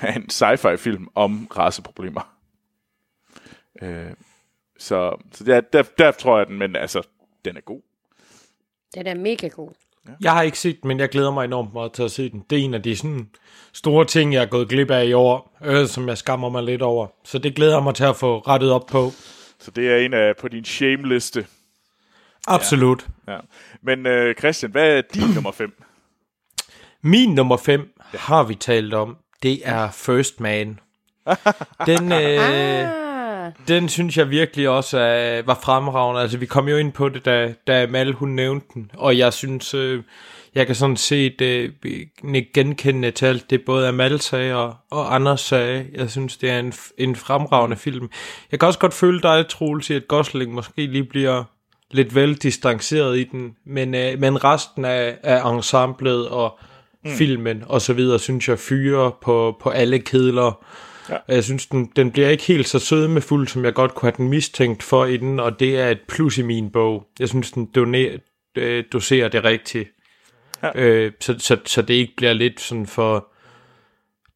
er en sci-fi film om raceproblemer. Øh, så så der, der, der tror jeg den, men altså, den er god. Den er mega god. Jeg har ikke set den, men jeg glæder mig enormt meget til at se den. Det er en af de sådan store ting, jeg er gået glip af i år, øh, som jeg skammer mig lidt over. Så det glæder jeg mig til at få rettet op på. Så det er en af på din shame-liste. Absolut. Ja. Men øh, Christian, hvad er din nummer 5? Min nummer 5 har vi talt om. Det er First Man. Den, øh, Ah, den synes jeg virkelig også er, var fremragende. Altså, vi kom jo ind på det, da, da Mal hun nævnte den. Og jeg synes, øh, jeg kan sådan set øh, genkende til alt det, både Amal sagde og, og Anders sagde. Jeg synes, det er en, en fremragende film. Jeg kan også godt føle dig, Troels, i at Gosling måske lige bliver lidt vel distanceret i den. Men, øh, men resten af, af ensemblet og mm. filmen og så videre, synes jeg fyrer på, på alle kedler. Ja. Jeg synes, den, den bliver ikke helt så sødmefuld, som jeg godt kunne have den mistænkt for i den, og det er et plus i min bog. Jeg synes, den doner, øh, doserer det rigtigt. Ja. Øh, så, så, så det ikke bliver lidt sådan for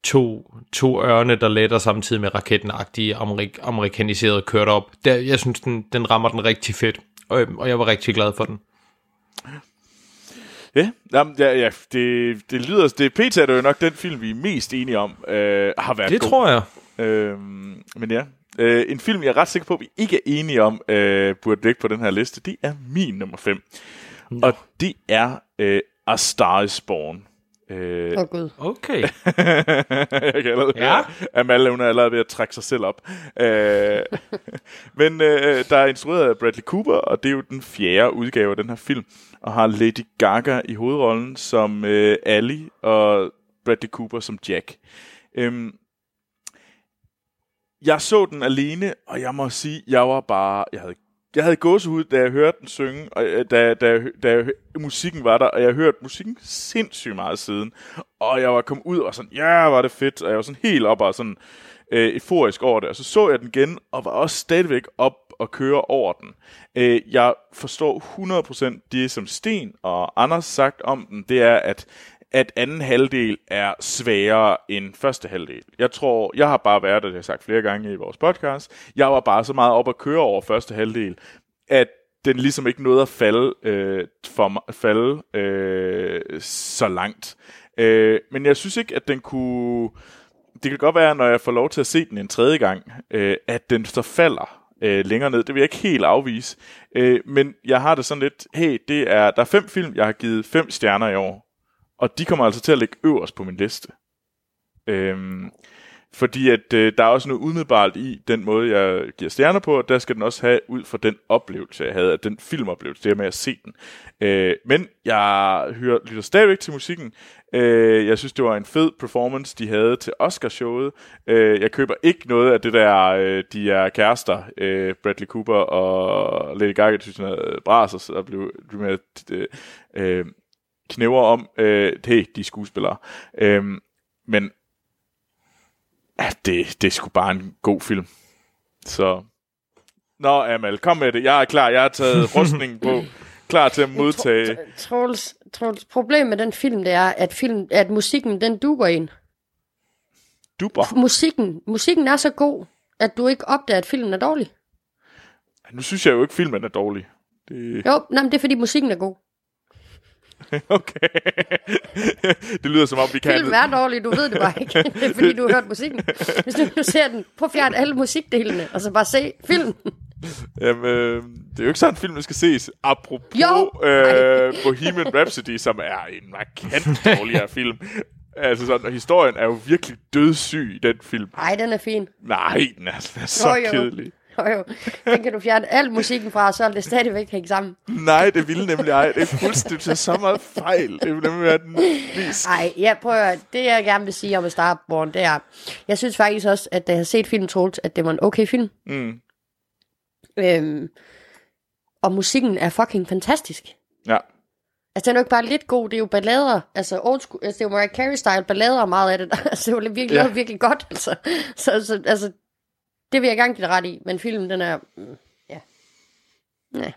to, to ørne, der letter samtidig med rakettenagtige amerik- amerikaniseret kørt op. Der, jeg synes, den, den rammer den rigtig fedt, og, og jeg var rigtig glad for den. Ja, jamen, ja, ja det, det lyder... Det, PT er jo nok den film, vi er mest enige om, øh, har været Det god. tror jeg. Øh, men ja, øh, en film, jeg er ret sikker på, at vi ikke er enige om, øh, burde ligge på den her liste, det er min nummer 5. Og det er øh, A Star is Born. Øh, oh, gud. Okay. jeg kan allerede Ja. høre, at Malle, hun er allerede ved at trække sig selv op. Øh, men øh, der er instrueret af Bradley Cooper, og det er jo den fjerde udgave af den her film, og har Lady Gaga i hovedrollen som øh, Allie, og Bradley Cooper som Jack. Øhm, jeg så den alene, og jeg må sige, jeg var bare, jeg havde jeg havde gåsehud, da jeg hørte den synge, og øh, da, da, da, da musikken var der, og jeg hørte musikken sindssygt meget siden. Og jeg var kommet ud og sådan, ja, var det fedt, og jeg var sådan helt op og sådan øh, euforisk over det. Og så så jeg den igen, og var også stadigvæk op og køre over den. Øh, jeg forstår 100% det, som Sten og Anders sagt om den, det er, at at anden halvdel er sværere end første halvdel. Jeg tror, jeg har bare været, og det har jeg sagt flere gange i vores podcast, jeg var bare så meget op at køre over første halvdel, at den ligesom ikke nåede at falde, øh, for mig, falde øh, så langt. Øh, men jeg synes ikke, at den kunne... Det kan godt være, når jeg får lov til at se den en tredje gang, øh, at den så falder øh, længere ned. Det vil jeg ikke helt afvise. Øh, men jeg har det sådan lidt, hey, det er, der er fem film, jeg har givet fem stjerner i år. Og de kommer altså til at ligge øverst på min liste. Øhm, fordi at øh, der er også noget umiddelbart i den måde, jeg giver stjerner på, og der skal den også have ud fra den oplevelse, jeg havde, af den filmoplevelse, det med at se den. Øh, men jeg hører, lytter stadigvæk til musikken. Øh, jeg synes, det var en fed performance, de havde til Oscarshowet. Øh, jeg køber ikke noget af det der, øh, de er kærester, øh, Bradley Cooper og Lady Gaga, det synes, jeg bras og blev, blev med øh, øh, knæver om, øh, hey, de er skuespillere. Øh, men Ja, det, det er sgu bare en god film. Så... Nå, Amal, kom med det. Jeg er klar. Jeg har taget rustningen på. Klar til at modtage... Troels, Troels, problemet med den film, det er, at, film, at musikken, den duber ind. Duber. Musikken, musikken er så god, at du ikke opdager, at filmen er dårlig. Nu synes jeg jo ikke, filmen er dårlig. Det... Jo, nej, men det er, fordi musikken er god. Okay. det lyder som om, vi kan... Filmen er dårlig, du ved det bare ikke. Det fordi du har hørt musikken. Hvis du, du ser den, prøv at fjerne alle musikdelene, og så bare se filmen. Jamen, øh, det er jo ikke sådan, filmen skal ses. Apropos Jo. øh, Bohemian Rhapsody, som er en markant dårligere film. Altså sådan, og historien er jo virkelig dødssyg i den film. Nej, den er fin. Nej, den er, den er så Jo, jo. kedelig. Jo, jo. Den kan du fjerne al musikken fra, og så vil det stadigvæk hænge sammen. Nej, det ville nemlig ej. Det er fuldstændig er så meget fejl. Det vil nemlig være den mest... Nej, jeg prøver, det jeg gerne vil sige om A Star Born, det er, jeg synes faktisk også, at da jeg har set filmen Troels, at det var en okay film. Mm. Øhm, og musikken er fucking fantastisk. Ja. Altså, den er jo ikke bare lidt god, det er jo ballader, altså old school, altså det er jo Mariah Carey-style ballader meget af det, altså det er jo virkelig, ja. virkelig godt, altså. Så, så, altså, det vil jeg gerne give dig ret i, men filmen, den er, mm, ja. Ja,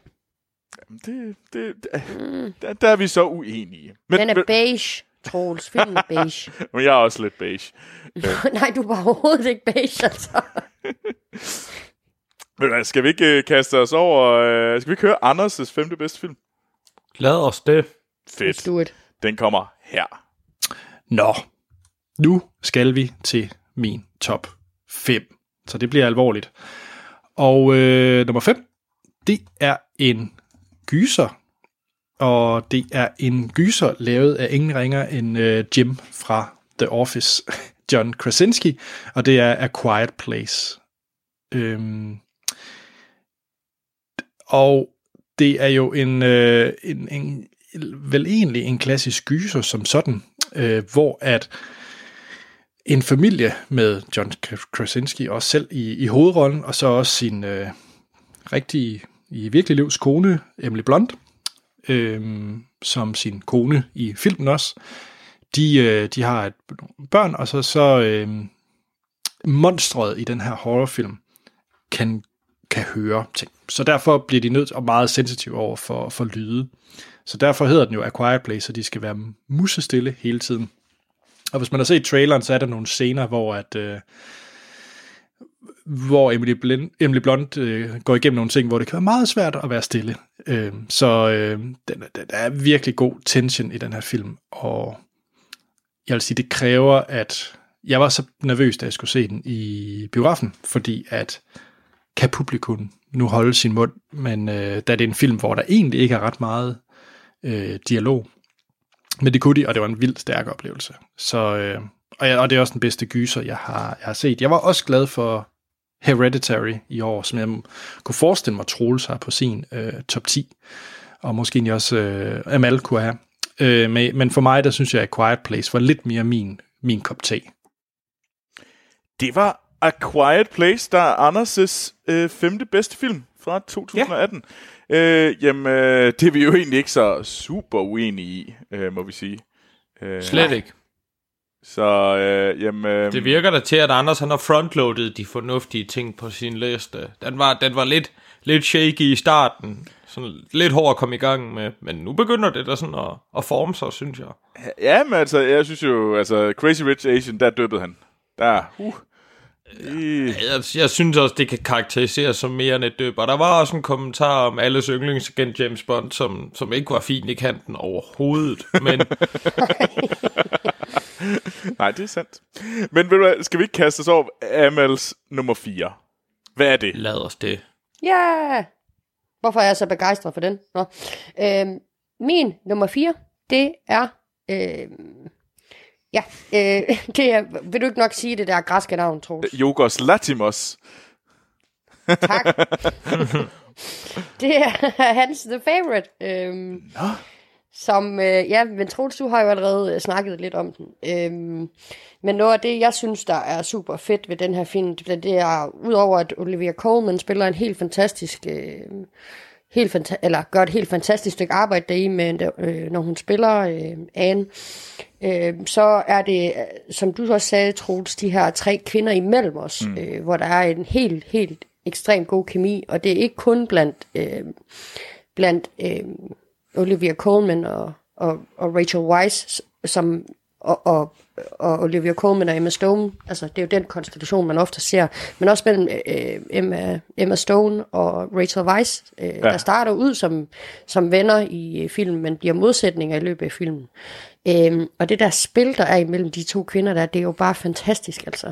Det, det, det, der, der er vi så uenige. Men, den er men, beige, Troels, filmen er beige. men jeg er også lidt beige. Nej, du er bare overhovedet ikke beige, altså. Men hvad, skal vi ikke uh, kaste os over... Uh, skal vi ikke høre Anders' femte bedste film? Lad os det. Fedt. Do it. Den kommer her. Nå, nu skal vi til min top 5. Så det bliver alvorligt. Og øh, nummer 5, det er en gyser. Og det er en gyser lavet af ingen ringer end øh, Jim fra The Office, John Krasinski. Og det er A Quiet Place. Øhm, og det er jo en, øh, en, en vel egentlig en klassisk gyser som sådan, øh, hvor at en familie med John Krasinski også selv i, i hovedrollen, og så også sin øh, rigtige, i virkelig livs kone, Emily Blunt, øh, som sin kone i filmen også. De, øh, de har et børn, og så, så øh, monstret i den her horrorfilm kan, kan høre ting. Så derfor bliver de nødt og meget sensitive over for, for lyde. Så derfor hedder den jo A Quiet Place, så de skal være musestille hele tiden. Og hvis man har set traileren, så er der nogle scener, hvor at øh, hvor Emily, Blind, Emily Blunt øh, går igennem nogle ting, hvor det kan være meget svært at være stille. Øh, så øh, den, den er virkelig god tension i den her film, og jeg vil sige, det kræver, at jeg var så nervøs, da jeg skulle se den i biografen, fordi at kan publikum nu holde sin mund, men øh, da det er en film, hvor der egentlig ikke er ret meget øh, dialog, men det kunne de, og det var en vildt stærk oplevelse. Så, øh, og, jeg, og det er også den bedste gyser, jeg har, jeg har set. Jeg var også glad for Hereditary i år, som jeg kunne forestille mig, Troels har på sin øh, top 10, og måske også øh, Amal kunne have. Øh, men, men for mig, der synes jeg, at Quiet Place var lidt mere min, min kop te. Det var A Quiet Place, der er Anders' øh, femte bedste film fra 2018. Ja. Øh, jamen, øh, det er vi jo egentlig ikke så super uenige i, øh, må vi sige. Øh, Slet ikke. Så, øh, jamen... Øh, Det virker da til, at Anders han har frontloadet de fornuftige ting på sin liste. Den var, den var lidt, lidt shaky i starten. Sådan lidt hård at komme i gang med. Men nu begynder det da sådan at, at forme sig, synes jeg. Ja, men altså, jeg synes jo, altså, Crazy Rich Asian, der døbede han. Der, uh. I, Jeg, jeg synes også, det kan karakteriseres som mere end et døb. Og der var også en kommentar om alles yndlingsagent James Bond, som, som ikke var fin i kanten overhovedet. Men nej, det er sandt. Men ved du hvad, skal vi ikke kaste os over Amals nummer 4? Hvad er det? lad os det. Ja! Yeah! Hvorfor er jeg så begejstret for den? Nå. Øhm, min nummer 4, det er... Øhm, ja, øh, det er... Vil du ikke nok sige det der græske navn, Troels? Jogos Latimos. Tak. det er hans The Favorite. Øhm, Nå. Som, øh, ja, men Troels, du har jo allerede øh, snakket lidt om den. Øhm, men noget af det, jeg synes, der er super fedt ved den her film, det, det er, udover at Olivia Colman spiller en helt fantastisk øh, helt fanta- eller gør et helt fantastisk stykke arbejde deri, med, øh, når hun spiller øh, Anne. Øh, så er det, som du også sagde, Troels, de her tre kvinder imellem os, mm. øh, hvor der er en helt, helt ekstremt god kemi, og det er ikke kun blandt, øh, blandt øh, Olivia Colman og, og, og Rachel Weisz, som og, og, og Olivia Colman og Emma Stone. Altså, det er jo den konstellation, man ofte ser. Men også mellem øh, Emma, Emma Stone og Rachel Weisz, øh, ja. der starter ud som, som venner i øh, filmen, men bliver modsætninger i løbet af filmen. Øhm, og det der spil, der er imellem de to kvinder der, det er jo bare fantastisk, altså.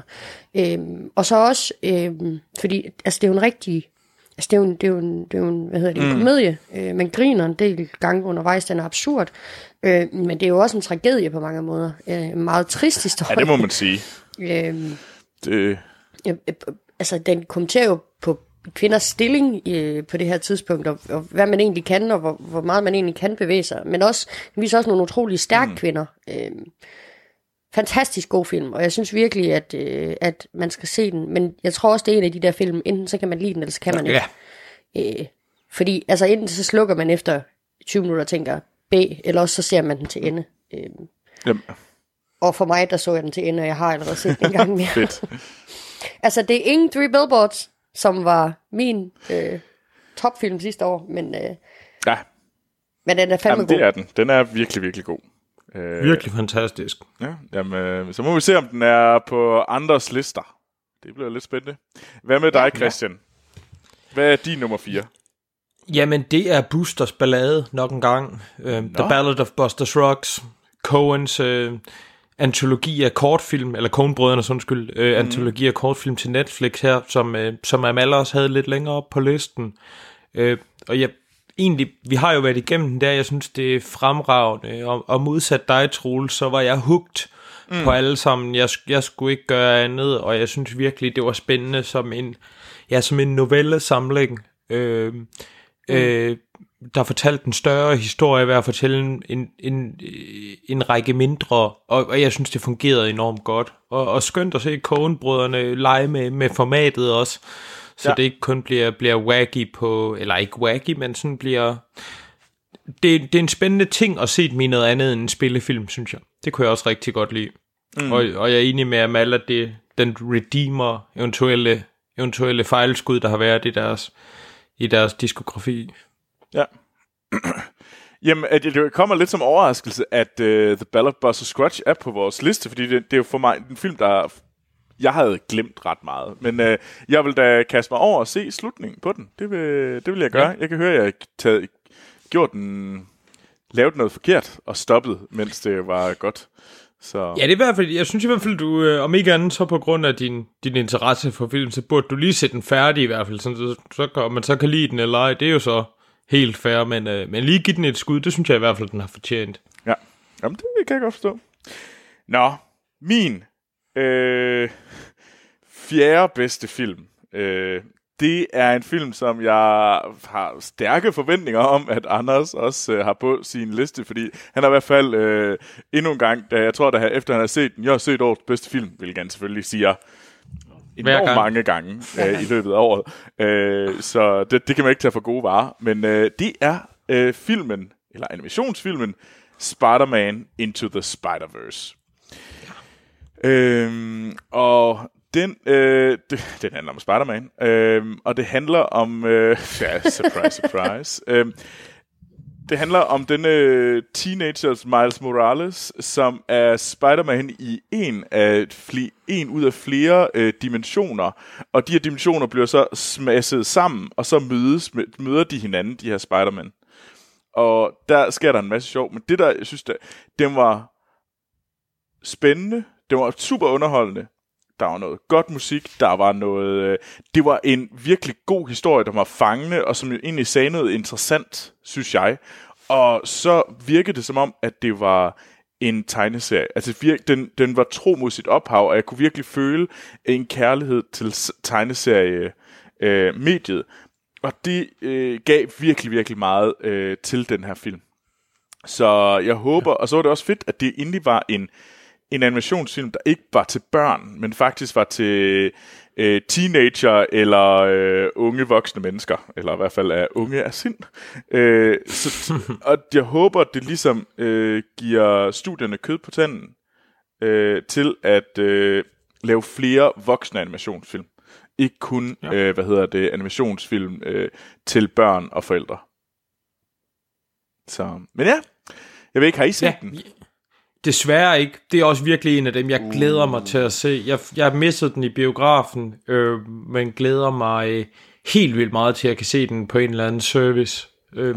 Øhm, og så også, øhm, fordi altså, det er jo en rigtig Altså, det er jo en, det er jo en, det er jo en hvad hedder det, en mm. komedie. Øh, man griner en del gange undervejs, den er absurd. Øh, men det er jo også en tragedie på mange måder. Øh, en meget trist historie. Ja, det må man sige. øh, Det, øh, øh, altså, den kommenterer jo på kvinders stilling øh, på det her tidspunkt, og, og hvad man egentlig kan, og hvor, hvor meget man egentlig kan bevæge sig. Men også, den viser også nogle utrolig stærke mm. kvinder. Øh, fantastisk god film, og jeg synes virkelig, at, øh, at man skal se den. Men jeg tror også, det er en af de der film, enten så kan man lide den, eller så kan man ikke. Ja. Øh, fordi altså enten så slukker man efter 20 minutter og tænker B, eller også så ser man den til ende. Øh, jamen, og for mig, der så jeg den til ende, og jeg har allerede set den en gang mere. altså, det er ingen Three Billboards, som var min øh, topfilm sidste år, men, øh, Ja, men den er fandme jamen, god. det er den. Den er virkelig, virkelig god. Øh, Virkelig fantastisk. Ja, jamen, øh, så må vi se, om den er på andres lister. Det bliver lidt spændende. Hvad med dig, Christian? Hvad er din nummer 4? Jamen, det er Boosters ballade nok en gang. Uh, The Ballad of Buster Scruggs. Coens uh, antologi af kortfilm, eller Coen-brødrenes undskyld, uh, mm. antologi af kortfilm til Netflix her, som, uh, som Amal også havde lidt længere op på listen. Uh, og jeg, egentlig, vi har jo været igennem den der, jeg synes, det er fremragende, og, og modsat dig, Troels, så var jeg hugt mm. på alle sammen. Jeg, jeg skulle ikke gøre andet, og jeg synes virkelig, det var spændende som en, ja, som en novellesamling. Øh, mm. øh, der fortalte en større historie ved at fortælle en, en, en, en række mindre, og, og jeg synes, det fungerede enormt godt. Og, og skønt at se Coen-brødrene lege med, med formatet også, så Ja. det ikke kun bliver, bliver wacky på, eller ikke wacky, men sådan bliver... Det, det er en spændende ting at se dem i noget andet end en spillefilm, synes jeg. Det kunne jeg også rigtig godt lide. Mm. Og, og jeg er enig med Amal, at det, den redeemer eventuelle, eventuelle fejlskud, der har været i deres, i deres diskografi. Ja. Jamen, at det kommer lidt som overraskelse, at uh, The Ballad Buster Scruggs er på vores liste, fordi det, det er jo for mig en film, der jeg havde glemt ret meget. Men uh, jeg vil da kaste mig over og se slutningen på den. Det vil, det vil jeg gøre. Ja. Jeg kan høre, at jeg har taget, gjort den, lavet noget forkert og stoppet, mens det var godt. Så Ja, det er i hvert fald, jeg synes i hvert fald, du, øh, om ikke andet, så på grund af din, din interesse for film, så burde du lige se den færdig i hvert fald, sådan, så, så om man så kan lide den eller ej, det er jo så helt fair, men, øh, men lige give den et skud, det synes jeg i hvert fald, den har fortjent. Ja, Jamen, det kan jeg godt forstå. Nå, min øh, fjerde bedste film. Øh, det er en film, som jeg har stærke forventninger om, at Anders også øh, har på sin liste, fordi han har i hvert fald øh, endnu en gang, da jeg tror, da efter han har set den, jeg har set årets bedste film, hvilket han selvfølgelig siger enormt gang. mange gange øh, i løbet af året. Øh, så det, det kan man ikke tage for gode varer. Men øh, det er øh, filmen, eller animationsfilmen, Spider-Man Into the Spider-Verse. Øhm, og den, øh, det, den handler om Spider-Man, øhm, og det handler om, øh, ja, surprise, surprise, øhm, det handler om denne øh, teenagers Miles Morales, som er Spider-Man i en, af fli, en ud af flere øh, dimensioner, og de her dimensioner bliver så smasset sammen, og så mødes, møder de hinanden, de her Spider-Man. Og der sker der en masse sjov, men det der, jeg synes, der, den var spændende, det var super underholdende, der var noget godt musik, der var noget... Øh, det var en virkelig god historie, der var fangende, og som jo egentlig sagde noget interessant, synes jeg. Og så virkede det som om, at det var en tegneserie. Altså vir- den, den var tro mod sit ophav, og jeg kunne virkelig føle en kærlighed til tegneserie øh, mediet. Og det øh, gav virkelig, virkelig meget øh, til den her film. Så jeg håber, og så var det også fedt, at det egentlig var en en animationsfilm, der ikke var til børn, men faktisk var til øh, teenager eller øh, unge voksne mennesker, eller i hvert fald er unge af sind. Øh, så, og jeg håber, det ligesom øh, giver studierne kød på tanden øh, til at øh, lave flere voksne animationsfilm. Ikke kun, ja. øh, hvad hedder det, animationsfilm øh, til børn og forældre. Så, men ja, jeg ved ikke, har I set ja. den? Desværre ikke. Det er også virkelig en af dem, jeg uh. glæder mig til at se. Jeg, jeg har misset den i biografen, øh, men glæder mig helt vildt meget til, at jeg kan se den på en eller anden service. Øh,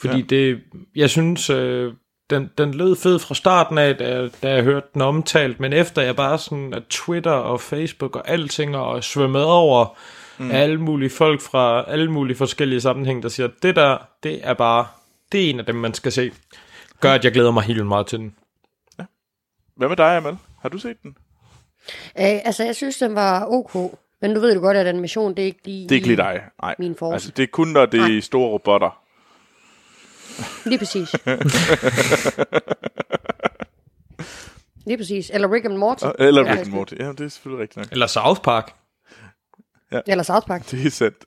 fordi ja. det, jeg synes, øh, den, den lød fed fra starten af, da, da jeg hørte den omtalt, men efter jeg bare sådan, at Twitter og Facebook og alting og svømmet over mm. af alle mulige folk fra alle mulige forskellige sammenhæng, der siger, det der, det er bare, det er en af dem, man skal se. Gør, at jeg glæder mig helt meget til den. Hvad med dig, Amal? Har du set den? Æh, altså, jeg synes, den var ok. Men du ved jo godt, at animation, det er ikke lige, det er ikke lige dig. Nej. min force. Altså, det er kun, når det er store robotter. Lige præcis. Lige præcis. Eller Rick and Morty. Eller Rick and Morty. Ja, det er selvfølgelig rigtigt nok. Eller South Park. Ja. Eller South Park. Det er sandt.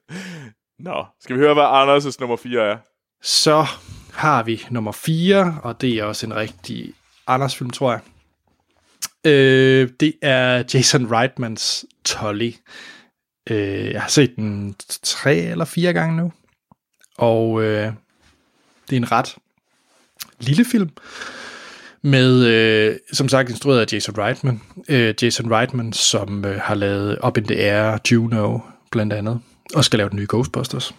Nå, skal vi høre, hvad Anders' nummer 4 er? Så har vi nummer 4, og det er også en rigtig Anders-film, tror jeg. Øh, det er Jason Reitmans Tolly. Øh, jeg har set den tre eller fire gange nu. Og øh, det er en ret lille film, med, øh, som sagt, instrueret af Jason Reitman. Øh, Jason Reitman, som øh, har lavet Up in the Air, Juno, blandt andet, og skal lave den nye Ghostbusters.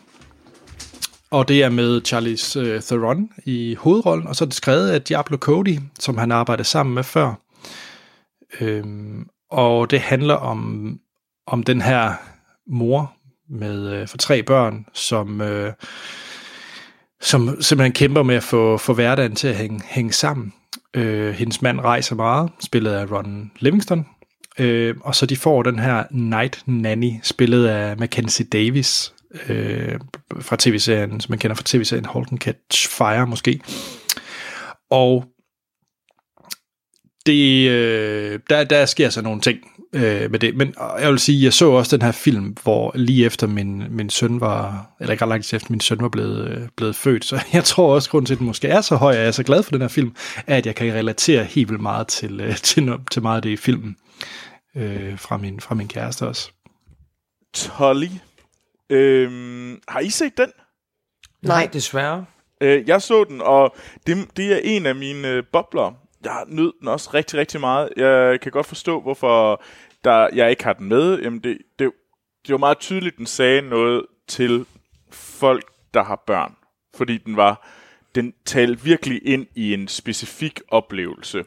Og det er med Charlize øh, Theron i hovedrollen, og så er det skrevet af Diablo Cody, som han arbejdede sammen med før. Øhm, og det handler om, om den her mor med øh, for tre børn, som... Øh, som simpelthen kæmper med at få, få hverdagen til at hænge, hænge sammen. Øh, hendes mand rejser meget, spillet af Ron Livingston. Øh, og så de får den her Night Nanny, spillet af Mackenzie Davis, øh, fra tv-serien, som man kender fra tv-serien Holden Catch Fire måske. Og det, øh, der, der sker så nogle ting øh, med det. Men jeg vil sige, jeg så også den her film, hvor lige efter min, min søn var, eller ikke ret langt efter min søn var blevet, øh, blevet født, så jeg tror også, grund til, at den måske er så høj, og jeg er så glad for den her film, er, at jeg kan relatere helt vildt meget til, øh, til, til meget af det i filmen øh, fra, min, fra min kæreste også. Tolly. Øhm, har I set den? Nej, desværre. Øh, jeg så den, og det, det er en af mine øh, bobler. Jeg nød den også rigtig, rigtig meget. Jeg kan godt forstå, hvorfor der, jeg ikke har den med. Jamen det, det, det var meget tydeligt, den sagde noget til folk, der har børn. Fordi den var, den talte virkelig ind i en specifik oplevelse.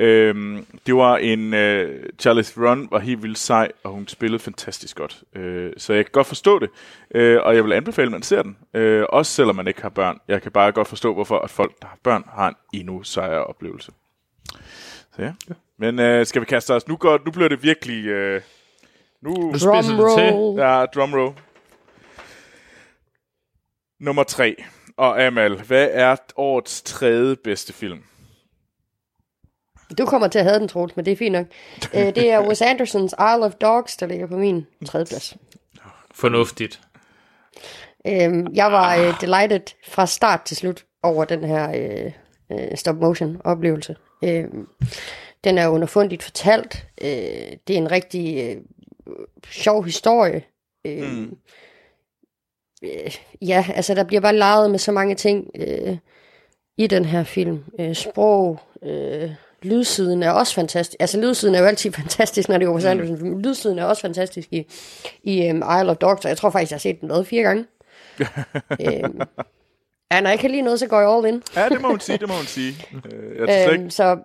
Øhm, det var en... Øh, Charlize Theron var helt vildt sej, og hun spillede fantastisk godt. Øh, så jeg kan godt forstå det, øh, og jeg vil anbefale, at man ser den. Øh, også selvom man ikke har børn. Jeg kan bare godt forstå, hvorfor at folk, der har børn, har en endnu sejere oplevelse. Så ja. ja. Men øh, skal vi kaste os? Nu, går, nu bliver det virkelig... Øh, nu nu spidser det til. Ja, drumroll. Nummer tre. Og Amal, hvad er årets tredje bedste film? Du kommer til at have den, Troels, men det er fint nok. uh, det er Wes Andersons Isle of Dogs, der ligger på min tredje plads. Fornuftigt. Uh, jeg var uh, delighted fra start til slut over den her uh, uh, stop-motion-oplevelse. Uh, den er underfundigt fortalt. Uh, det er en rigtig uh, sjov historie. Uh, mm. uh, ja, altså der bliver bare leget med så mange ting uh, i den her film. Uh, sprog... Uh, lydsiden er også fantastisk. Altså lydsiden er jo altid fantastisk, når det er Wes Anderson. Mm. Lydsiden er også fantastisk i, i um, Isle of Dogs, jeg tror faktisk, jeg har set den noget fire gange. um, ja, når jeg kan lide noget, så går jeg all in. ja, det må hun sige, det må hun sige. Uh, jeg um, så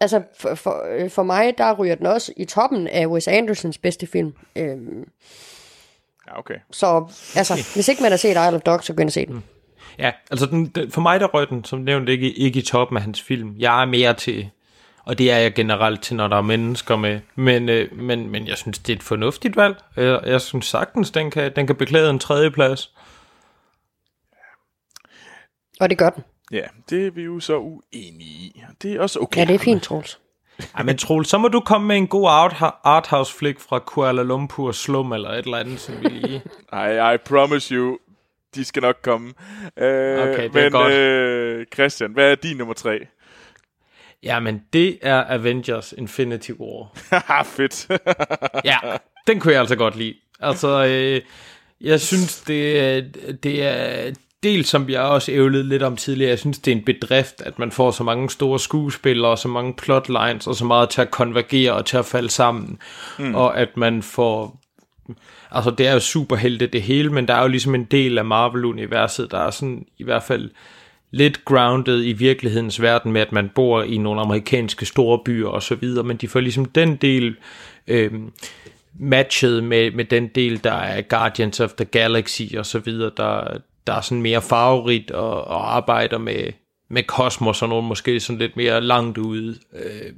altså for, for, øh, for mig, der ryger den også i toppen af Wes Andersons bedste film. Um, ja, okay. Så altså, hvis ikke man har set Isle of Dogs, så gå ind og se den. Mm. Ja, altså den, den, for mig der røg den, som nævnt, ikke, ikke i toppen af hans film. Jeg er mere til, og det er jeg generelt til, når der er mennesker med. Men, øh, men, men jeg synes, det er et fornuftigt valg. Jeg, jeg synes sagtens, den kan, den kan beklæde en tredje plads. Og det gør den. Ja, det er vi jo så uenige i. Det er også okay. Ja, det er fint, Troels. Ej, men Troel, så må du komme med en god art- arthouse flick fra Kuala Lumpur Slum, eller et eller andet, som vi lige... I, I promise you, de skal nok komme. Øh, Okay, det er men, godt. Øh, Christian, hvad er din nummer tre? Jamen, det er Avengers Infinity War. Haha, fedt. Ja, den kunne jeg altså godt lide. Altså, øh, jeg synes, det, er- det er dels, som jeg også ævlede lidt om tidligere, jeg synes, det er en bedrift, at man får så mange store skuespillere, så mange plotlines, og så meget til at konvergere og til at falde sammen. Mm. Og at man får... Altså, det er jo superhelte det hele, men der er jo ligesom en del af Marvel-universet, der er sådan i hvert fald lidt grounded i virkelighedens verden med, at man bor i nogle amerikanske store byer og så videre, men de får ligesom den del øh, matchet med, med den del, der er Guardians of the Galaxy og så videre, der, der er sådan mere farverigt og, og arbejder med, med kosmos og nogle måske sådan lidt mere langt ude øh,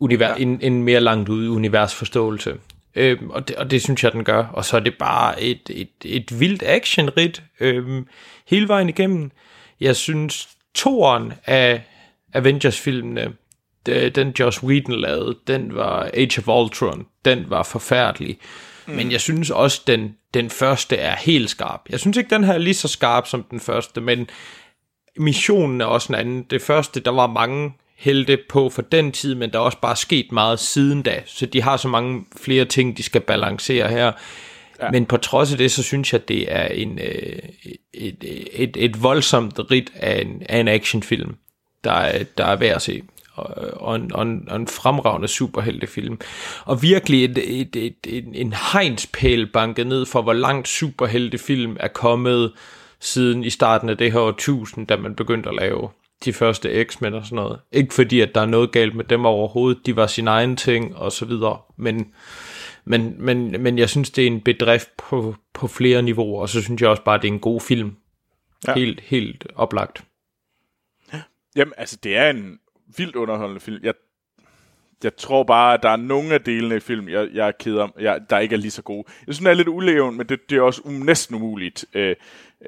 univers, ja. en, en mere langt ude universforståelse. Øh, og, det, og det synes jeg, den gør. Og så er det bare et, et, et vildt actionrit øh, hele vejen igennem. Jeg synes, toren af Avengers-filmene, de- den Joss Whedon lavede, den var Age of Ultron, den var forfærdelig. Mm. Men jeg synes også, den, den første er helt skarp. Jeg synes ikke, den her er lige så skarp som den første, men missionen er også en anden. Det første, der var mange helte på for den tid, men der er også bare sket meget siden da, så de har så mange flere ting, de skal balancere her. Ja. Men på trods af det, så synes jeg, det er en, øh, et, et, et voldsomt rit af en, af en actionfilm, der er, der er værd at se. Og, og, en, og, en, og en fremragende superheltefilm. Og virkelig et, et, et, et, en hegnspæl banket ned for, hvor langt superheltefilm er kommet siden i starten af det her årtusind, da man begyndte at lave de første X-Men og sådan noget. Ikke fordi, at der er noget galt med dem overhovedet. De var sin egen ting og så videre. Men, men, men, men jeg synes, det er en bedrift på, på flere niveauer, og så synes jeg også bare, det er en god film. Ja. Ja. Helt, helt oplagt. Jamen, altså, det er en vildt underholdende film. Jeg, jeg tror bare, at der er nogle af delene i filmen, jeg, jeg er ked om, jeg, der ikke er lige så gode. Jeg synes, den er lidt uleven, men det, det er også um, næsten umuligt øh,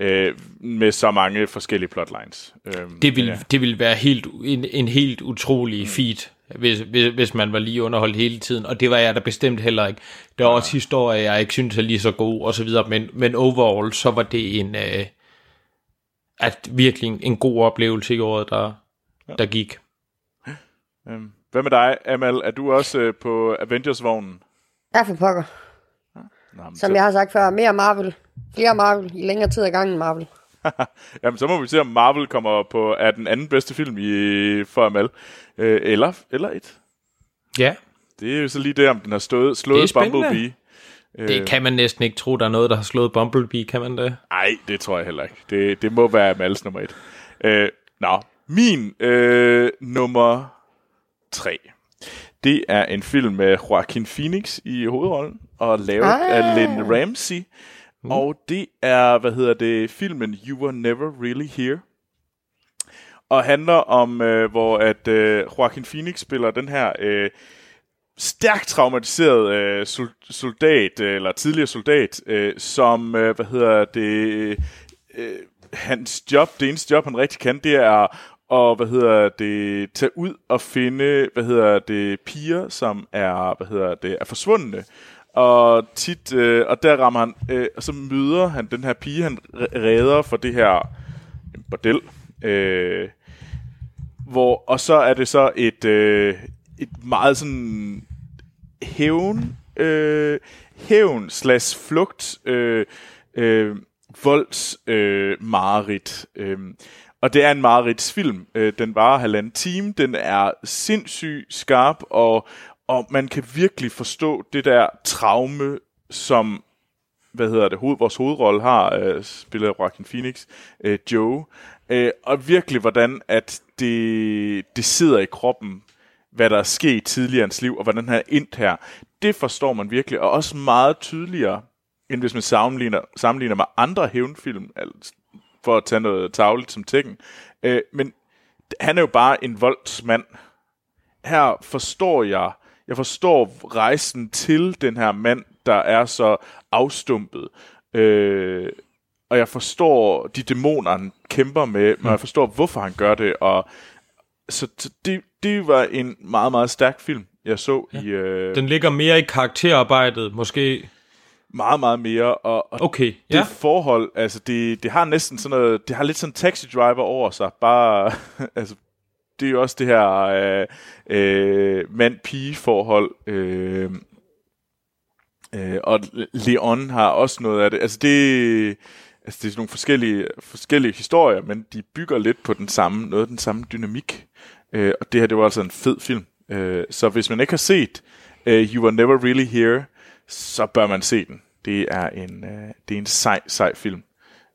øh, med så mange forskellige plotlines. Øhm, Det vil, ja. det vil være helt, en, en helt utrolig mm. feat, hvis, hvis, hvis man var lige underholdt hele tiden. Og det var jeg da bestemt heller ikke. Der er også historier, jeg ikke synes er lige så gode og så videre. Men, men overall, så var det en... Øh, at virkelig en, en god oplevelse i året, der, ja. der gik. Øhm, hvad med dig, Amal? Er du også øh, på Avengers-vognen? Ja, for pokker. Nå, men Som så, jeg har sagt før, mere Marvel. Flere Marvel i længere tid ad gangen Marvel. jamen, så må vi se, om Marvel kommer på er den anden bedste film i, for Amal. Øh, eller, eller et. Ja, Det er jo så lige det, om den har stået, Det er slået. Bumblebee. det kan man næsten ikke tro, der er noget, der har slået Bumblebee, kan man det? Nej, det tror jeg heller ikke. Det, det må være Amals nummer et. Øh, nå, min øh, nummer tre. Det er en film med Joaquin Phoenix i hovedrollen, og lavet ah. af Lynn Ramsey. Mm. Og det er, hvad hedder det, filmen You Were Never Really Here. Og handler om, øh, hvor at øh, Joaquin Phoenix spiller den her øh, stærkt traumatiseret øh, sol- soldat, øh, eller tidligere soldat, øh, som, øh, hvad hedder det, øh, hans job, det eneste job, han rigtig kan, det er og hvad hedder det, tage ud og finde, hvad hedder det, piger, som er, hvad hedder det, er forsvundne. Og tit, øh, og der rammer han, øh, og så møder han den her pige, han redder for det her bordel. Øh, hvor, og så er det så et, øh, et meget sådan hævn, øh, hævn slash flugt, øh, øh, volds øh, marit. Øh, og det er en maritsfilm. Øh, den varer halvanden time. Den er sindssygt skarp, og, og man kan virkelig forstå det der traume, som hvad hedder det, hoved, vores hovedrolle har, øh, spiller Joaquin Phoenix, øh, Joe, øh, og virkelig hvordan at det, det sidder i kroppen, hvad der er sket tidligere i hans liv, og hvordan han er endt her. Det forstår man virkelig, og også meget tydeligere, end hvis man sammenligner, sammenligner med andre hævnfilm, altså, for at tage noget tavligt som Tekken. Øh, men han er jo bare en voldsmand. Her forstår jeg, jeg forstår rejsen til den her mand, der er så afstumpet. Øh, og jeg forstår de dæmoner, han kæmper med, men jeg forstår, hvorfor han gør det, og så, så det, det var en meget, meget stærk film, jeg så ja. i øh, Den ligger mere i karakterarbejdet, måske. Meget, meget mere, og, og Okay, det ja. forhold, altså det, det har næsten sådan noget, det har lidt sådan taxi driver over sig, bare, altså det er jo også det her øh, øh, mand-pige forhold, øh, øh, og Leon har også noget af det, altså det, altså det er sådan nogle forskellige, forskellige historier, men de bygger lidt på den samme, noget af den samme dynamik, øh, og det her, det var altså en fed film, øh, så hvis man ikke har set øh, You Were Never Really Here, så bør man se den. Det er en, øh, det er en sej, sej film.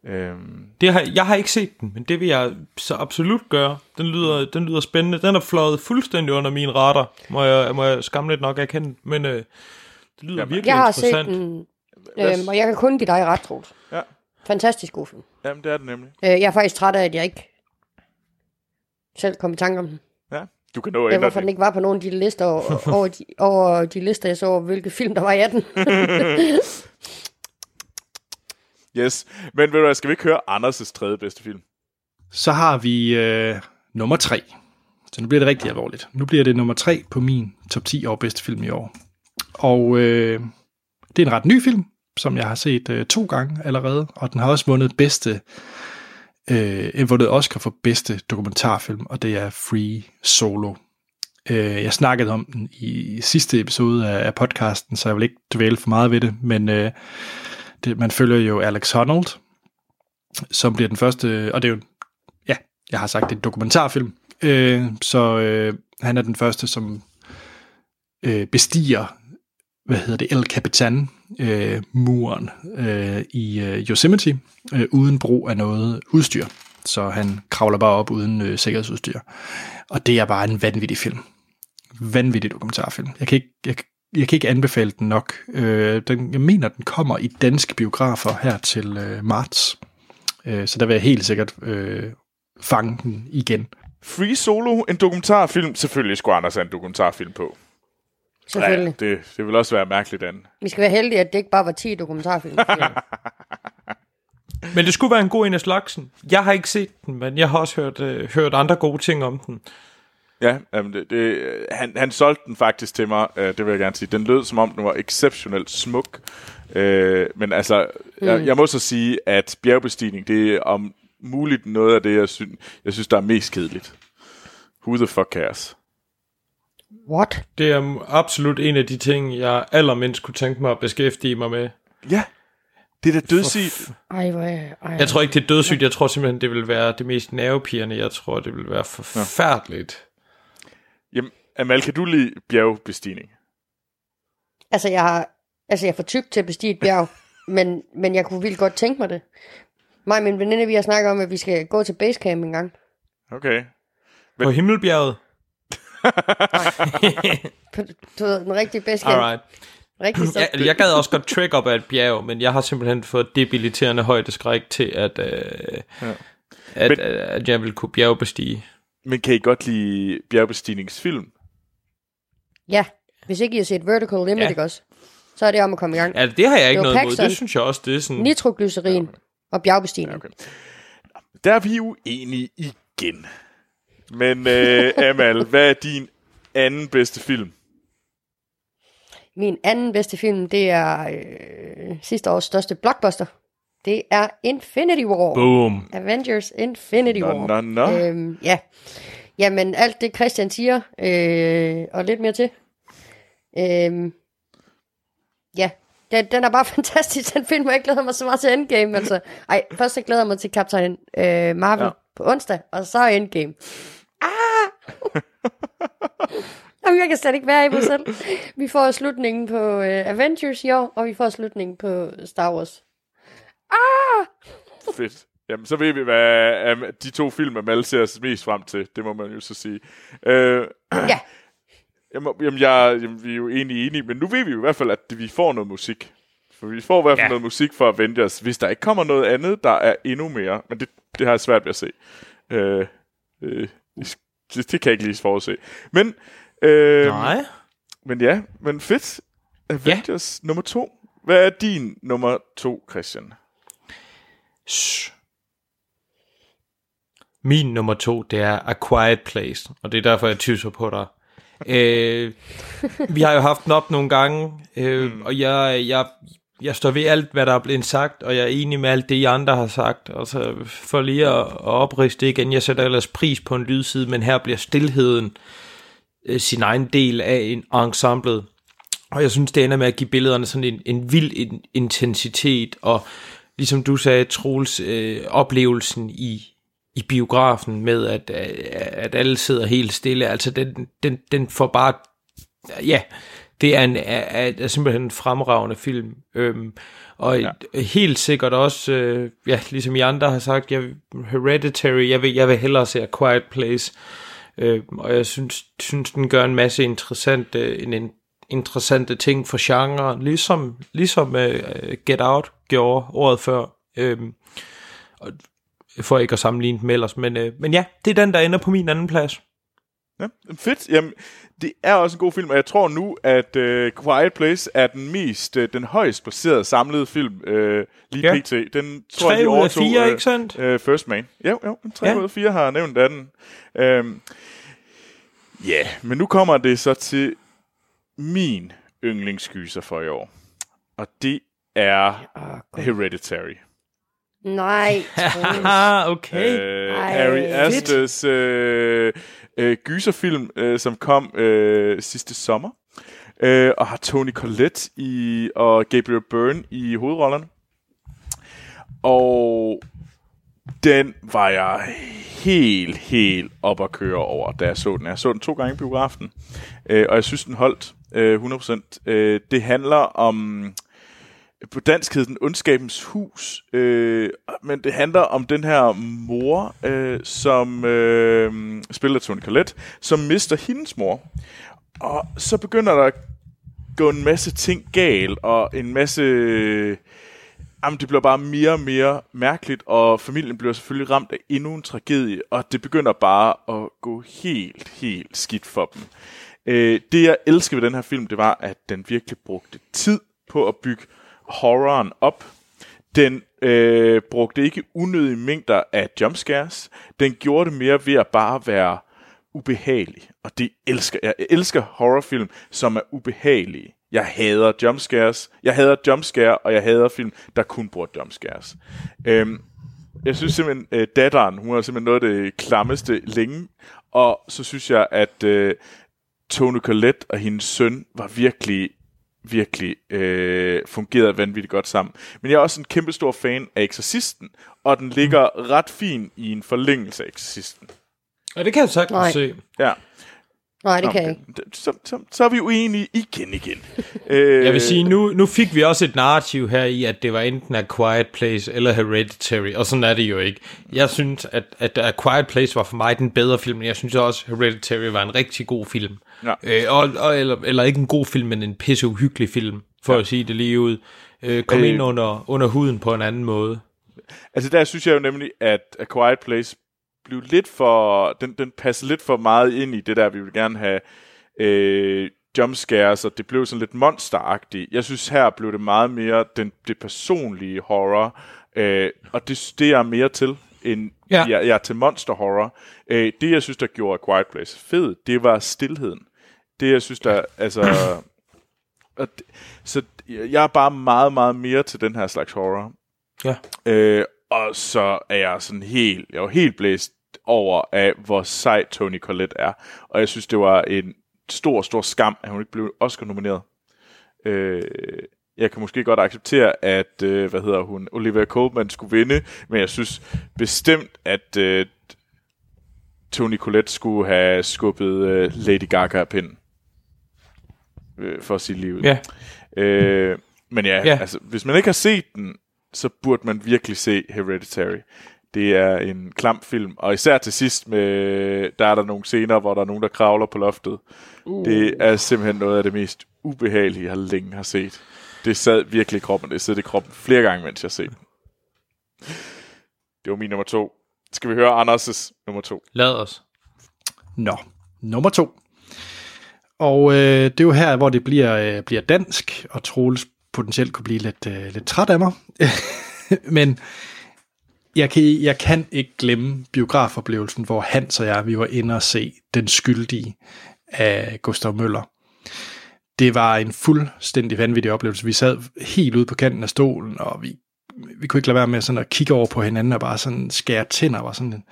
Øhm, Det har, jeg har ikke set den, men det vil jeg så absolut gøre. Den lyder, den lyder spændende. Den er fløjet fuldstændig under min radar, må jeg, må jeg skamligt nok erkende. Men øh, det lyder Jamen, virkelig Jeg har set interessant. den, øhm, og jeg kan kun give dig ret, Troels. Ja. Fantastisk god film. jamen, det er det nemlig. Øh, jeg er faktisk træt af, at jeg ikke selv kom i tanke om den. Du kan nå at Ja, ændre hvorfor den det. ikke var på nogle af de lister over, over, de, over de lister, jeg så over, hvilke film der var i 18. Yes. Men ved du hvad, skal vi ikke høre Anders' tredje bedste film? Så har vi øh, nummer tre. Så nu bliver det rigtig alvorligt. Nu bliver det nummer tre på min top 10 over bedste film i år. Og øh, det er en ret ny film, som jeg har set øh, to gange allerede, og den har også vundet bedste øh, Øh, vundet Oscar for bedste dokumentarfilm, og det er Free Solo. Øh, jeg snakkede om den i sidste episode af, af podcasten, så jeg vil ikke dvæle for meget ved det, men øh, det, man følger jo Alex Honnold, som bliver den første, og det er jo, ja, jeg har sagt, det er en dokumentarfilm, øh, så øh, han er den første, som øh, bestiger, hvad hedder det, El Capitan, øh, muren øh, i øh, Yosemite, øh, uden brug af noget udstyr. Så han kravler bare op uden øh, sikkerhedsudstyr. Og det er bare en vanvittig film. Vanvittig dokumentarfilm. Jeg kan ikke, jeg, jeg kan ikke anbefale den nok. Øh, den, jeg mener, den kommer i danske biografer her til øh, marts. Øh, så der vil jeg helt sikkert øh, fange den igen. Free Solo, en dokumentarfilm. Selvfølgelig skulle Anders have en dokumentarfilm på. Selvfølgelig. Ja, det, det vil også være mærkeligt andet. Vi skal være heldige, at det ikke bare var 10 dokumentarfilm. Men det skulle være en god en af slagsen. Jeg har ikke set den, men jeg har også hørt, øh, hørt andre gode ting om den. Ja, jamen det, det, han, han solgte den faktisk til mig, øh, det vil jeg gerne sige. Den lød som om, den var exceptionelt smuk. Øh, men altså, mm. jeg, jeg må så sige, at bjergbestigning, det er om muligt noget af det, jeg synes, jeg synes der er mest kedeligt. Who the fuck cares? What? Det er absolut en af de ting, jeg allermindst kunne tænke mig at beskæftige mig med. Ja, det er da dødsigt. Ej, hvor er ej. Jeg tror ikke, det er dødssygt. Jeg tror simpelthen, det vil være det mest nervepirrende. Jeg tror, det vil være forfærdeligt. Jamen, Amal, kan du lide bjergbestigning? Altså, jeg har, altså, jeg er for tyk til at bestige et bjerg, men, men jeg kunne vildt godt tænke mig det. Mig og min veninde, vi har snakket om, at vi skal gå til basecamp en gang. Okay. På Himmelbjerget. Du ved, den rigtige basecamp. Alright. Rigtig så. Jeg, jeg gad også godt trek op af et bjerg, men jeg har simpelthen fået debiliterende højdeskræk til, at, øh, Ja. at, Men- at, at jeg vil kunne bjergbestige. Men kan I godt lide bjergbestigningsfilm? Ja, hvis ikke I har set Vertical Limit, Ja. ja. ikke også? Så er det om at komme i gang. Ja, det har jeg ikke Det noget imod. Paxson. Det synes jeg også, det er sådan... Nitroglycerin og bjergbestigning. Okay. Der er vi uenige igen. Men øh, Amal, hvad er din anden bedste film? Min anden bedste film, det er øh, sidste års største blockbuster. Det er Infinity War. Boom. Avengers Infinity Nå, War. nå, nå. Øhm, ja. Jamen, alt det Christian siger, øh, og lidt mere til. Øhm, ja, den, den er bare fantastisk, den film, og jeg glæder mig så meget til Endgame. Altså, ej, først så glæder jeg mig til Captain øh, Marvel ja. på onsdag, og så Endgame. Ah! Jamen, jeg kan slet ikke være i mig selv. Vi får slutningen på øh, Avengers i år, og vi får slutningen på Star Wars. Ah! Fedt. Jamen, så ved vi, hvad um, de to film, Amal ser sig mest frem til. Det må man jo så sige. Øh, Ja, jamen, jamen, jeg, jamen, vi er jo egentlig enige, men nu ved vi jo i hvert fald, at vi får noget musik. For vi får i hvert fald ja. Ja. noget musik for Avengers, hvis der ikke kommer noget andet, der er endnu mere. Men det, det har jeg svært ved at se. Øh, øh, det, det kan jeg ikke lige forudse. Men, øh, Nej. men ja, men fedt. Avengers ja. nummer to. Hvad er din nummer to, Christian? Shh. Min nummer to, det er A Quiet Place, og det er derfor, jeg tyser på dig. øh, vi har jo haft den op nogle gange, øh, mm. og jeg, jeg, jeg står ved alt, hvad der er blevet sagt, og jeg er enig med alt det, I andre har sagt. Altså, for lige at, at opriste det igen, jeg sætter ellers pris på en lydside, men her bliver stillheden øh, sin egen del af en ensemblet. Og jeg synes, det ender med at give billederne sådan en, en vild in, intensitet, og ligesom du sagde, Troels, øh, oplevelsen i, i biografen med, at, at alle sidder helt stille, altså den, den, den får bare, ja, det er, en, er, er simpelthen en fremragende film. Øhm, og ja. helt sikkert også, øh, ja, ligesom I andre har sagt, jeg, Hereditary, jeg vil, jeg vil hellere se A Quiet Place. Øh, og jeg synes, synes, den gør en masse interessante, en, en, interessante ting for genre, ligesom, ligesom uh, Get Out gjorde året før. Øh, og for ikke at sammenligne med ellers, men, øh, men ja, det er den, der ender på min anden plads. Ja, fedt. Jamen, det er også en god film, og jeg tror nu, at uh, Quiet Place er den mest, uh, den højst placerede samlede film uh, lige ja. pt. Den tror 3 jeg, ud af 4, ikke sandt? Uh, First Man. Jo, jo, 3 ja. ud af 4 har nævnt af den. Uh, ja, yeah, men nu kommer det så til min yndlingsgyser for i år. Og det er Hereditary. Nej, okay. Øh, Harry Asters øh, øh, gyserfilm, øh, som kom øh, sidste sommer. Øh, og har Tony Collette i, og Gabriel Byrne i hovedrollerne. Og den var jeg helt, helt op at køre over, da jeg så den. Jeg så den to gange i biografen, øh, og jeg synes, den holdt øh, 100%. Øh, det handler om på dansk hed den Ondskabens Hus, øh, men det handler om den her mor, øh, som øh, spiller Tony Collette, som mister hendes mor. Og så begynder der at gå en masse ting galt, og en masse... Øh, jamen, det bliver bare mere og mere mærkeligt, og familien bliver selvfølgelig ramt af endnu en tragedie, og det begynder bare at gå helt, helt skidt for dem. Øh, det, jeg elsker ved den her film, det var, at den virkelig brugte tid på at bygge horroren op. Den øh, brugte ikke unødige mængder af jumpscares. Den gjorde det mere ved at bare være ubehagelig. Og det elsker jeg. Jeg elsker horrorfilm, som er ubehagelige. Jeg hader jumpscares. Jeg hader jumpscare, og jeg hader film, der kun bruger jumpscares. Øhm, jeg synes simpelthen, øh, datteren, hun er simpelthen noget af det klammeste længe. Og så synes jeg, at øh, Tony Collette og hendes søn var virkelig virkelig øh, fungerede vanvittigt godt sammen. Men jeg er også en kæmpe stor fan af Exorcisten, og den ligger mm. ret fin i en forlængelse af Exorcisten. Og det kan jeg sagtens Nej. se. Ja. Nej, det kan jeg ikke. Så, så, så er vi uenige igen igen. øh, Jeg vil sige, nu, nu fik vi også et narrativ her i, at det var enten A Quiet Place eller Hereditary, og sådan er det jo ikke. Jeg synes, at, at A Quiet Place var for mig den bedre film, men jeg synes også, Hereditary var en rigtig god film. Ja. Øh, og, og, eller, eller ikke en god film, men en pisse uhyggelig film, for ja. at sige det lige ud. Øh, kom øh, ind under, under huden på en anden måde. Altså der synes jeg jo nemlig, at A Quiet Place blev lidt for... Den, den passede lidt for meget ind i det der, vi vil gerne have øh, jumpscares, og det blev sådan lidt monsteragtigt. Jeg synes, her blev det meget mere den, det personlige horror, øh, og det, det er jeg mere til, end Ja. ja. jeg, jeg er til monster horror. Øh, det, jeg synes, der gjorde A Quiet Place fed, det var stillheden. Det, jeg synes, der... Altså, og det, så jeg er bare meget, meget mere til den her slags horror. Ja. Øh, og så er jeg sådan helt, jeg var helt blæst over af, hvor sej Tony Collette er. Og jeg synes, det var en stor, stor skam, at hun ikke blev Oscar-nomineret. Øh, jeg kan måske godt acceptere, at, øh, hvad hedder hun, Olivia Colman skulle vinde, men jeg synes bestemt, at øh, Tony Collette skulle have skubbet øh, Lady Gaga af pinden. Øh, for sit liv. Ja. Øh, men ja, Ja. ja, altså, hvis man ikke har set den, så burde man virkelig se Hereditary. Det er en klam film, og især til sidst, med, der er der nogle scener, hvor der er nogen, der kravler på loftet. Uh. Det er simpelthen noget af det mest ubehagelige, jeg længe har set. Det sad virkelig i kroppen, det sad i kroppen flere gange, mens jeg har set den. Det var min nummer to. Skal vi høre Anders' nummer to? Lad os. Nå, nummer to. Og øh, det er jo her, hvor det bliver, øh, bliver dansk, og Troels potentielt kunne blive lidt, øh, lidt træt af mig. Men jeg kan, jeg kan ikke glemme biografoplevelsen, hvor Hans og jeg, vi var inde og se Den Skyldige af Gustav Møller. Det var en fuldstændig vanvittig oplevelse. Vi sad helt ude på kanten af stolen, og vi, vi kunne ikke lade være med sådan at kigge over på hinanden og bare sådan skære tænder. Var sådan en,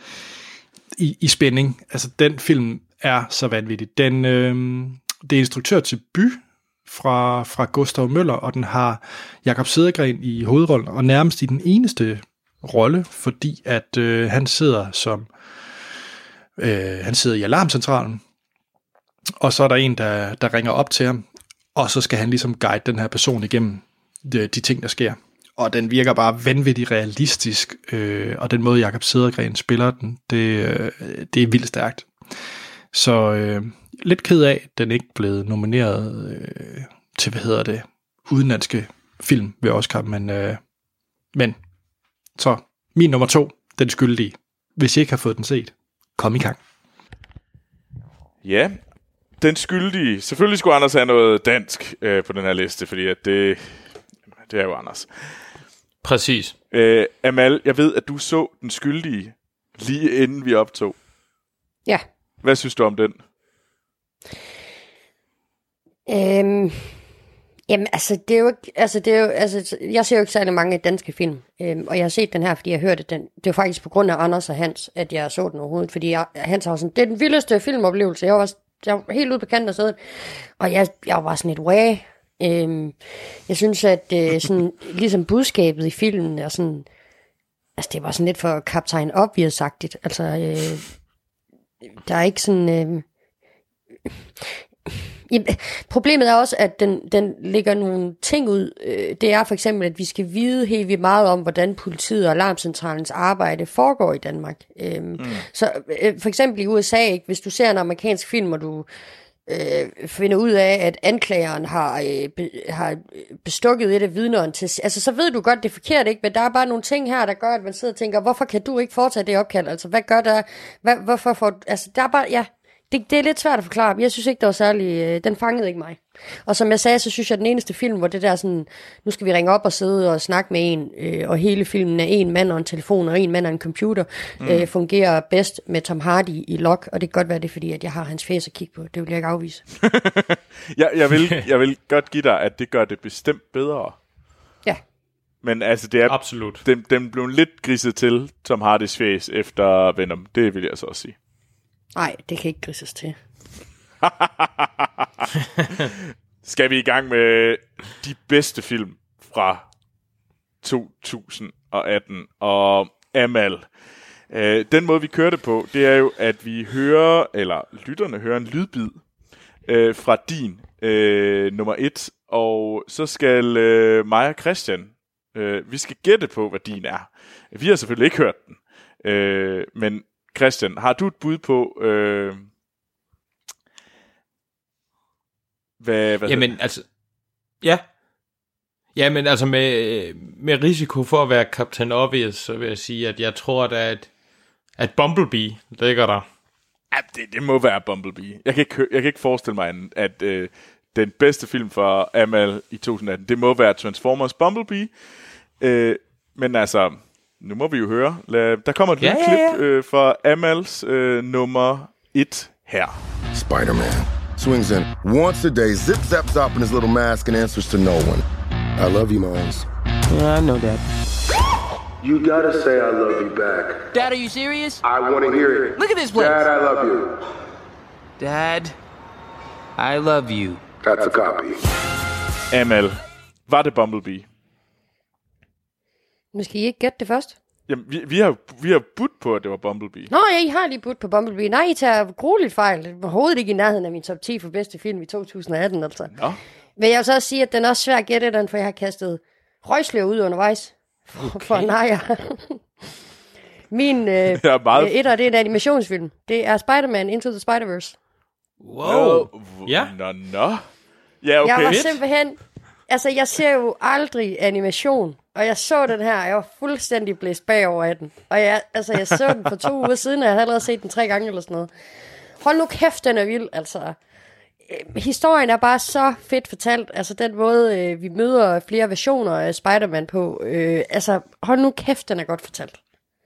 i, i spænding. Altså, den film er så vanvittig. Den, øh, det er instruktør til By fra, fra Gustav Møller, og den har Jakob Sedergren i hovedrollen, og nærmest i den eneste rolle, fordi at øh, han sidder som øh, han sidder i alarmcentralen, og så er der en, der, der ringer op til ham, og så skal han ligesom guide den her person igennem de, de ting, der sker. Og den virker bare vanvittigt realistisk, øh, og den måde, Jakob Sedergren spiller den, det, øh, det er vildt stærkt. Så øh, lidt ked af, at den ikke blev nomineret øh, til, hvad hedder det, udenlandske film ved Oscar, men, øh, men så min nummer to, den skyldige. Hvis I ikke har fået den set, kom i gang. Ja, den skyldige. Selvfølgelig skulle Anders have noget dansk øh, på den her liste, fordi at det, det er jo Anders. Præcis. Øh, Amal, jeg ved, at du så den skyldige lige inden vi optog. Ja. Hvad synes du om den? Øhm, jamen, altså, det er jo ikke, altså, det er jo, altså, jeg ser jo ikke særlig mange danske film, øhm, og jeg har set den her, fordi jeg hørte den. Det var faktisk på grund af Anders og Hans, at jeg så den overhovedet, fordi jeg, Hans har sådan, det er den vildeste filmoplevelse. Jeg var, jeg var helt ude på kanten af stedet, og jeg, jeg var sådan et way. Øhm, jeg synes, at øh, sådan, ligesom budskabet i filmen er sådan, altså det var sådan lidt for kaptajn obvious-agtigt. Altså, øh, der er ikke sådan... Øh, Jamen, problemet er også, at den, den lægger nogle ting ud. Øh, Det er for eksempel, at vi skal vide helt vildt meget om, hvordan politiet og alarmcentralens arbejde foregår i Danmark. Mm. Så øh, for eksempel i USA, ikke, hvis du ser en amerikansk film, og du øh, finder ud af, at anklageren har, øh, be, har bestukket et af vidneren til... Altså, så ved du godt, det er forkert, ikke? Men der er bare nogle ting her, der gør, at man sidder og tænker, hvorfor kan du ikke foretage det opkald? Altså, hvad gør der? Hvad, hvorfor får... Altså, der er bare... Ja, det, det er lidt svært at forklare, men jeg synes ikke, det var særlig... Øh, den fangede ikke mig. Og som jeg sagde, så synes jeg, at den eneste film, hvor det der sådan... Nu skal vi ringe op og sidde og snakke med en, øh, og hele filmen er en mand og en telefon, og en mand og en computer, mm. øh, fungerer bedst med Tom Hardy i Lock, og det kan godt være, det er fordi, at jeg har hans face at kigge på. Det vil jeg ikke afvise. Jeg, jeg, vil, jeg vil godt give dig, at det gør det bestemt bedre. Ja. Men altså, det er, Absolut. den, den blev lidt griset til Tom Hardys face efter Venom. Det vil jeg så også sige. Nej, det kan ikke grises til. Skal vi i gang med de bedste film fra 2018 og Amal. Øh, den måde, vi kører det på, det er jo, at vi hører, eller lytterne hører en lydbid øh, fra din øh, nummer et, og så skal øh, mig og Christian, øh, vi skal gætte på, hvad din er. Vi har selvfølgelig ikke hørt den, øh, men Christian, har du et bud på, øh, hvad, hvad Jamen, altså... Ja. Jamen, altså med, med risiko for at være Captain Obvious, så vil jeg sige, at jeg tror, at, at, at Bumblebee ligger der. Ja, det, det må være Bumblebee. Jeg kan ikke, jeg kan ikke forestille mig, at øh, den bedste film for Amal i 2018, det må være Transformers Bumblebee. Øh, men altså, nu må vi jo høre. Lad, der kommer et Ja, lille ja, klip øh, fra Amals øh, nummer 1 her. Spider-Man swings in once a day, zip zap zop in his little mask and answers to no one. I love you, Miles. Yeah, I know that. You gotta say I love you back. Dad, are you serious? I want to hear it. Look at this place. Dad, I love you. Dad, I love you. That's a copy. Amal, var det Bumblebee? Nu skal I ikke gætte det først. Jamen, vi, vi, har, vi har budt på, at det var Bumblebee. Nå ja, I har lige budt på Bumblebee. Nej, I tager grueligt fejl. Det var overhovedet ikke i nærheden af min top 10 for bedste film i 2018, altså. Nå. Men jeg vil så også sige, at den er også svær at gætte den, for jeg har kastet røgslør ud undervejs. For, okay. for nej, Min øh, er meget- øh, etter, det er en animationsfilm. Det er Spider-Man Into the Spider-Verse. Wow. Ja. Nå, nå. Ja, okay. Jeg var simpelthen... Altså, jeg ser jo aldrig animation. Og jeg så den her, og jeg var fuldstændig blæst bagover af den. Og jeg, altså, jeg så den for to uger siden, og jeg havde allerede set den tre gange eller sådan noget. Hold nu kæft, den er vild, altså. Øh, Historien er bare så fedt fortalt. Altså, den måde, øh, vi møder flere versioner af Spider-Man på. Øh, altså, hold nu kæft, den er godt fortalt.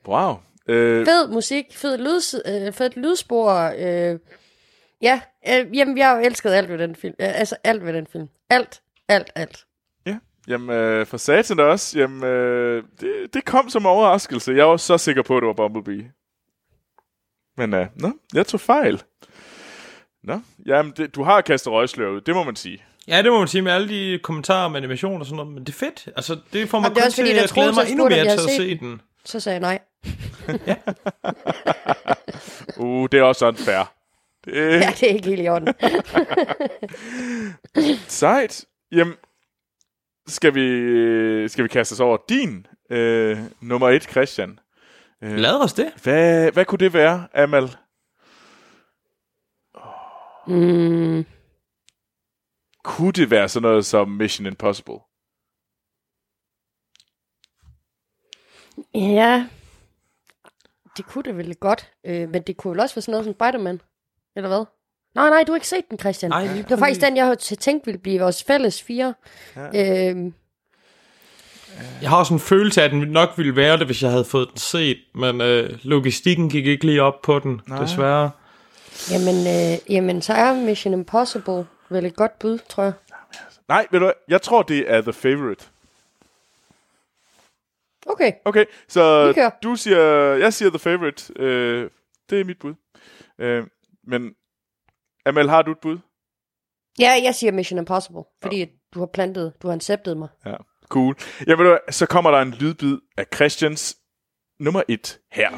Wow. Øh, Fed musik, fed, lyd, øh, fed lydspor. Øh, ja, øh, jamen, jeg har elsket alt ved den film. Øh, altså, alt ved den film. Alt, alt, alt. Ja, jamen øh, for satan også. Jamen, øh, det, det kom som overraskelse. Jeg var så sikker på, at det var Bumblebee. Men øh, nå, jeg tog fejl. Nå, jamen, det, du har kastet røgslør ud, det må man sige. Ja, det må man sige med alle de kommentarer om animation og sådan noget, men det er fedt. Altså, det får mig kun også til at glæde mig endnu mere til at se den. Så sagde jeg nej. Uh, det er også sådan fair. Det, Ja, det er ikke helt i orden. Sejt. Jamen, skal vi, skal vi kaste os over din øh, nummer et, Christian? Øh, Lad os det. hvad, hvad kunne det være, Amal? Mm, Kunne det være sådan noget som Mission Impossible? ja, det kunne det vel godt. Øh, men det kunne vel også være sådan noget som Spider-Man. Eller hvad? Nej, nej, du har ikke set den, Christian. Nej, lige det var faktisk den, jeg havde tænkt ville blive vores fælles fire. Ja. Øh, Jeg har også en følelse af, at den nok ville være det, hvis jeg havde fået den set, men øh, logistikken gik ikke lige op på den, Nej. desværre. jamen, øh, jamen, så er Mission Impossible vel et godt bud, tror jeg. Nej, ved du? Jeg tror, det er The Favorite. Okay, Okay, så Vi kører. du siger, jeg siger The Favorite. Øh, det er mit bud. Øh, men Amal, har du et bud? ja, jeg siger Mission Impossible, fordi ja. du har plantet, du har inceptet mig. Ja, cool. Ja, ved du? Så kommer der en lydbid af Christians nummer et her.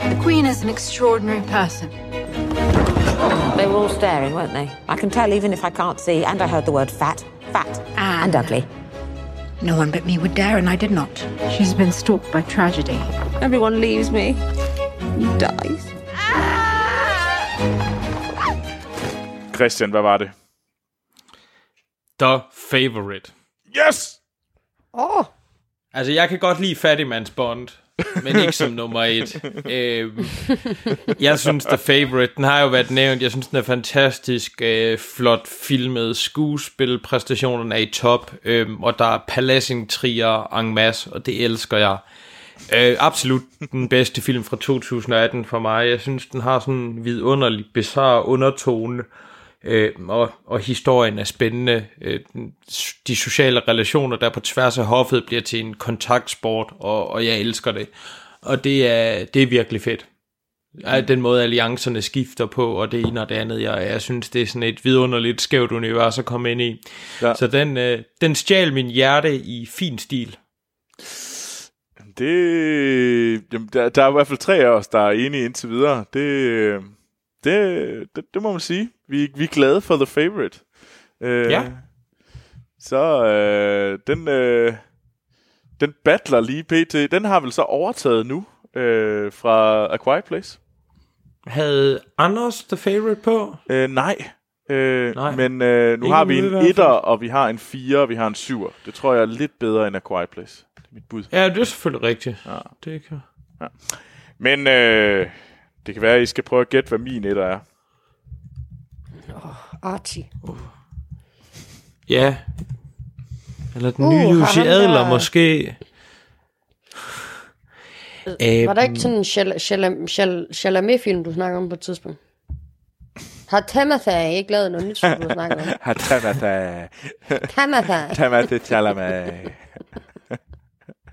The Queen is an extraordinary person. They were all staring, weren't they? I can tell even if I can't see, and I heard the word fat, fat, and, ugly. No one but me would dare, and I did not. She's been stalked by tragedy. Everyone leaves me. Dies. Christian, hvad var det? The Favorite. Yes! Åh, oh, Altså, jeg kan godt lide Fattigmans Bond, men ikke som nummer et. Øhm, jeg synes, The Favorite, den har jo været nævnt, jeg synes, den er fantastisk, øh, flot filmet, skuespilpræstationen er i top, øhm, og der er palassing-trier en masse, og det elsker jeg. Øh, absolut den bedste film fra 2018 for mig. Jeg synes, den har sådan en vidunderlig, bizarre undertone, øh, og, og historien er spændende. Øh, de sociale relationer, der på tværs af hoffet, bliver til en kontaktsport, og, og jeg elsker det. Og det er, det er virkelig fedt. Ej, Den måde alliancerne skifter på, og det ene og det andet, jeg, jeg synes, det er sådan et vidunderligt skævt univers at komme ind i. Ja. Ja. Så den, øh, den stjal min hjerte i fin stil. Det, jamen, der, der er i hvert fald tre af os, der er enige indtil videre. Det, det, det, det må man sige. Vi, vi er glade for The Favorite. Øh, Ja. Så øh, den, øh, den battler lige pt. Den har vel så overtaget nu øh, fra A Quiet Place? Havde Anders The Favorite på? Øh, nej. Øh, Nej. Men øh, nu Ikke har vi en etter, og vi har en fire, og vi har en syver. Det tror jeg er lidt bedre end A Quiet Place. Det er mit bud. Ja, det er selvfølgelig rigtigt. Ja. Det kan... Men øh, det kan være, at I skal prøve at gætte, hvad min etter er. Archie. Ja. Eller den Uh, nye har Jussi Adler der- måske. Var der ikke sådan en Chal- Chal- Chal- Chalamet-film, du snakker om på et tidspunkt? Har Tamatha ikke lavet noget nyt, som du snakker om? Hatamata. Tamatha. Tamata Chalamet.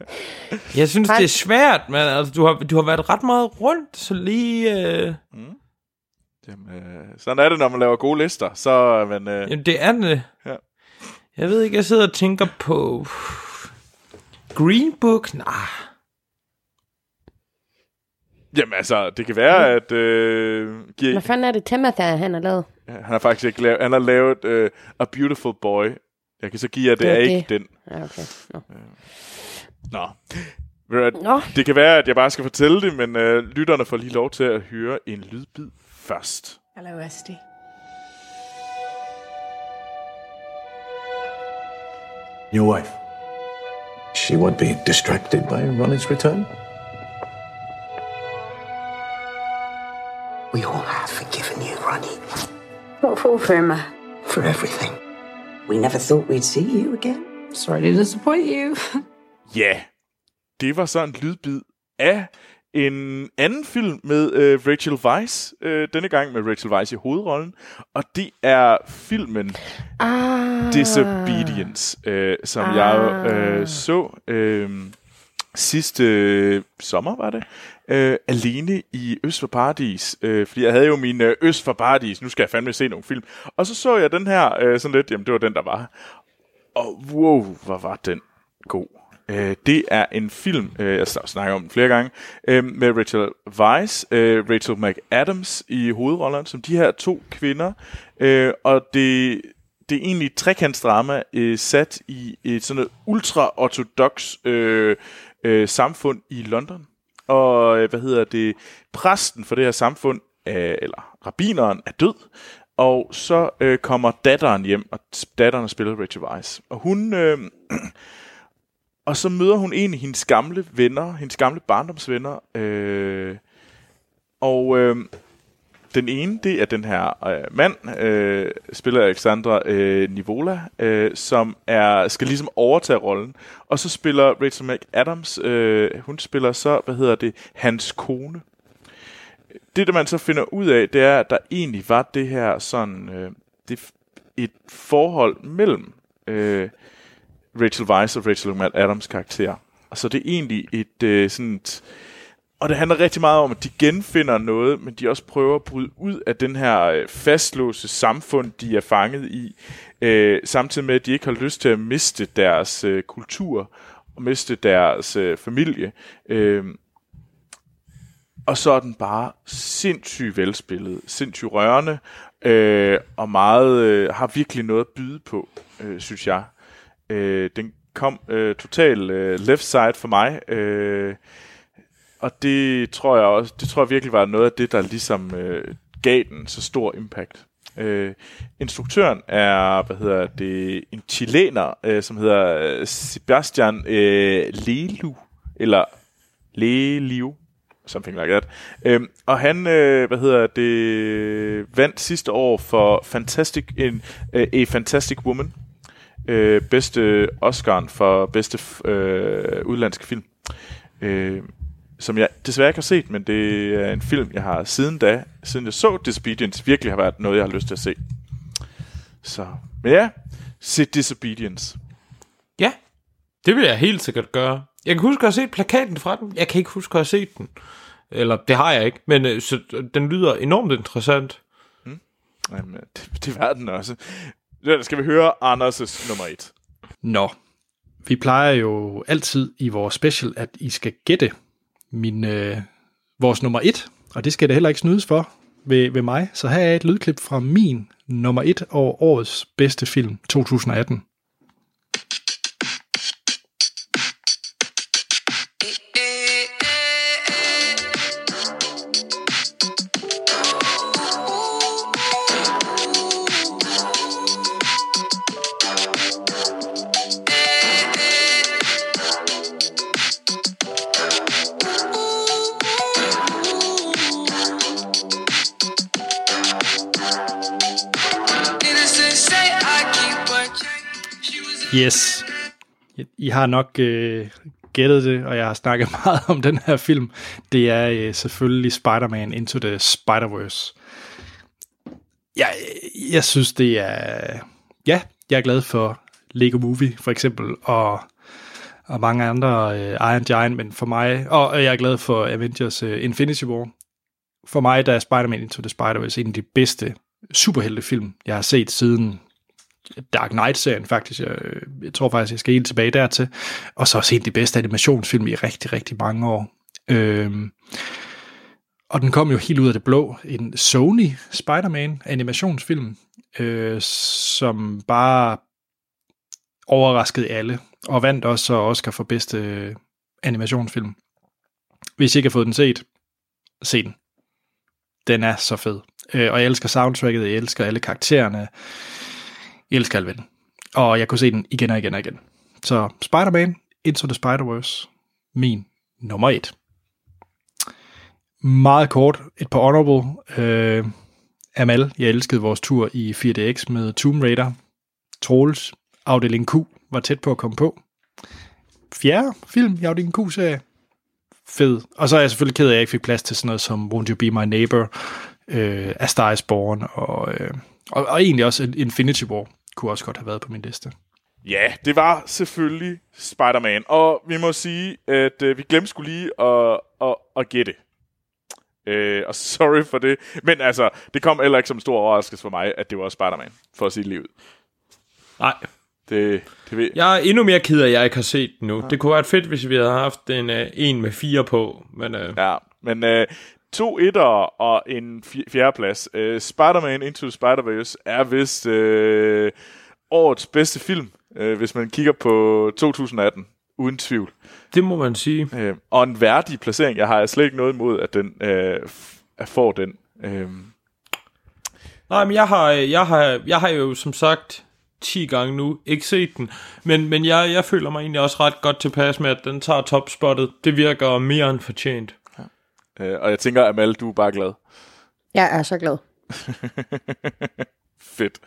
Jeg synes, det er svært, men altså, du, har, du har været ret meget rundt, så lige... Øh, Jamen, øh, sådan er det, når man laver gode lister. Så er man... Øh, jamen, det er det. Ja. Jeg ved ikke, jeg sidder og tænker på... Green Book? Nej. jamen altså, det kan være, at... Øh, giver, Hvad fanden er det Tamatha, han har lavet? Ja, han har faktisk ikke lavet... Han har lavet øh, A Beautiful Boy. Jeg kan så give jer, det, Det er er ikke det. den. Ja, okay. Nå. Nå. Nå. Det kan være, at jeg bare skal fortælle det, men øh, lytterne får lige lov til at høre en lydbid først. Hello, Esty. Your wife. She won't be distracted by Ronnie's return. We all have forgiven you, Ronnie, What for, Firma? for everything. We never thought we'd see you again. Sorry to disappoint you. Ja, det var så en lydbid af en anden film med øh, Rachel Weisz, øh, denne gang med Rachel Weisz i hovedrollen, og det er filmen Ah. Disobedience, øh, som ah. jeg øh, så øh, sidste øh, sommer, var det, øh, alene i Øst for Paradis, øh, fordi jeg havde jo min øh, Øst for Paradis, nu skal jeg fandme se nogle film, og så så jeg den her øh, sådan lidt, jamen det var den, der var, og wow, hvor var den god. Øh, det er en film, øh, jeg snakker om den flere gange, øh, med Rachel Weisz, øh, Rachel McAdams i hovedrollerne, som de her to kvinder. Øh, og det, det er egentlig et trekantsdrama øh, sat i et sådan et ultra-ortodox øh, øh, samfund i London. Og øh, hvad hedder det? Præsten for det her samfund, øh, eller rabineren, er død. Og så øh, kommer datteren hjem, og datteren spiller Rachel Weisz. Og hun... Øh, og så møder hun en af hendes gamle venner, hendes gamle barndomsvenner. Øh, og øh, den ene, det er den her øh, mand, øh, spiller Alexandra øh, Nivola, øh, som er skal ligesom overtage rollen. Og så spiller Rachel McAdams, øh, hun spiller så, hvad hedder det, hans kone. Det, der man så finder ud af, det er, at der egentlig var det her sådan, øh, det, et forhold mellem øh, Rachel Weisz og Rachel McAdams karakter. Og så det er egentlig et øh, sådan et, og det handler rigtig meget om, at de genfinder noget, men de også prøver at bryde ud af den her øh, fastlåse samfund, de er fanget i, øh, samtidig med, at de ikke har lyst til at miste deres øh, kultur og miste deres øh, familie. Øh, og så er den bare sindssygt velspillet, sindssygt rørende, øh, og meget øh, har virkelig noget at byde på, øh, synes jeg. Øh, den kom øh, total øh, left side for mig, øh, og det tror jeg også, det tror jeg virkelig var noget af det, der ligesom øh, gav den så stor impact. Øh, instruktøren er, hvad hedder det, en chilener, øh, som hedder øh, Sebastian øh, Lelu, eller Leliu, something like that. Øhm, og han, øh, hvad hedder det, vandt sidste år for Fantastic, en, øh, A Fantastic Woman, øh, bedste Oscar'en for bedste øh, udlandske film. Øh, som jeg desværre ikke har set, men det er en film, jeg har siden da, siden jeg så Disobedience, virkelig har været noget, jeg har lyst til at se. Så, men ja, se Disobedience. Ja, det vil jeg helt sikkert gøre. Jeg kan huske at have set plakaten fra den. Jeg kan ikke huske at have set den. Eller, det har jeg ikke, men øh, så, den lyder enormt interessant. Hmm? Jamen, det, det er den også. Det skal vi høre Anders' nummer et. Nå, vi plejer jo altid i vores special, at I skal gætte min, øh, vores nummer et, og det skal det heller ikke snydes for ved, ved mig. Så her er et lydklip fra min nummer et over årets bedste film 2018. har nok øh, gættet det, og jeg har snakket meget om den her film. Det er øh, selvfølgelig Spider-Man Into the Spider-Verse. Jeg, øh, jeg synes, det er... Ja, jeg er glad for Lego Movie, for eksempel, og, og mange andre øh, Iron Giant, men for mig... Og jeg er glad for Avengers øh, Infinity War. For mig, der er Spider-Man Into the Spider-Verse en af de bedste superheltefilm, jeg har set siden Dark Knight-serien faktisk. Jeg, jeg tror faktisk, jeg skal helt tilbage dertil. Og så set de bedste animationsfilm i rigtig, rigtig mange år. Øhm, og den kom jo helt ud af det blå. En Sony Spider-Man animationsfilm, øh, som bare overraskede alle. Og vandt også Oscar for bedste øh, animationsfilm. Hvis I ikke har fået den set, se den. Den er så fed. Øh, og jeg elsker soundtracket, jeg elsker alle karaktererne. Jeg elsker Alvin. Og jeg kunne se den igen og igen og igen. Så Spider-Man, Into the Spider-Verse, min nummer et. Meget kort, et par honorable. Øh, Amal, jeg elskede vores tur i 4DX med Tomb Raider. Trolls, afdeling Q, var tæt på at komme på. Fjerde film i afdeling Q-serie. fed. Og så er jeg selvfølgelig ked af, at jeg ikke fik plads til sådan noget som Won't You Be My Neighbor, øh, A Star Is Born, og, øh, og, og egentlig også Infinity War kunne også godt have været på min liste. Ja, det var selvfølgelig Spider-Man. Og vi må sige, at øh, vi glemte skulle lige at, at, at gætte. Øh, og sorry for det. Men altså, det kom heller ikke som en stor overraskelse for mig, at det var Spider-Man, for at sige livet. Nej. Det, det ved Jeg er endnu mere ked af, at jeg ikke har set den nu. Ja. Det kunne have været fedt, hvis vi havde haft en, uh, en med fire på. Men, uh... Ja, men uh, to etter og en fjerdeplads. Uh, Spider-Man Into Spider-Verse er vist uh, årets bedste film, uh, hvis man kigger på 2018. Uden tvivl. Det må man sige. Uh, og en værdig placering. Jeg har slet ikke noget imod, at den uh, får den. Uh... Nej, men jeg har, jeg, har, jeg har jo som sagt 10 gange nu, ikke set den, men, men jeg, jeg føler mig egentlig også ret godt tilpas med, at den tager topspottet. Det virker mere end fortjent. Øh, og jeg tænker, Amal, du er bare glad. Jeg er så glad. Fedt.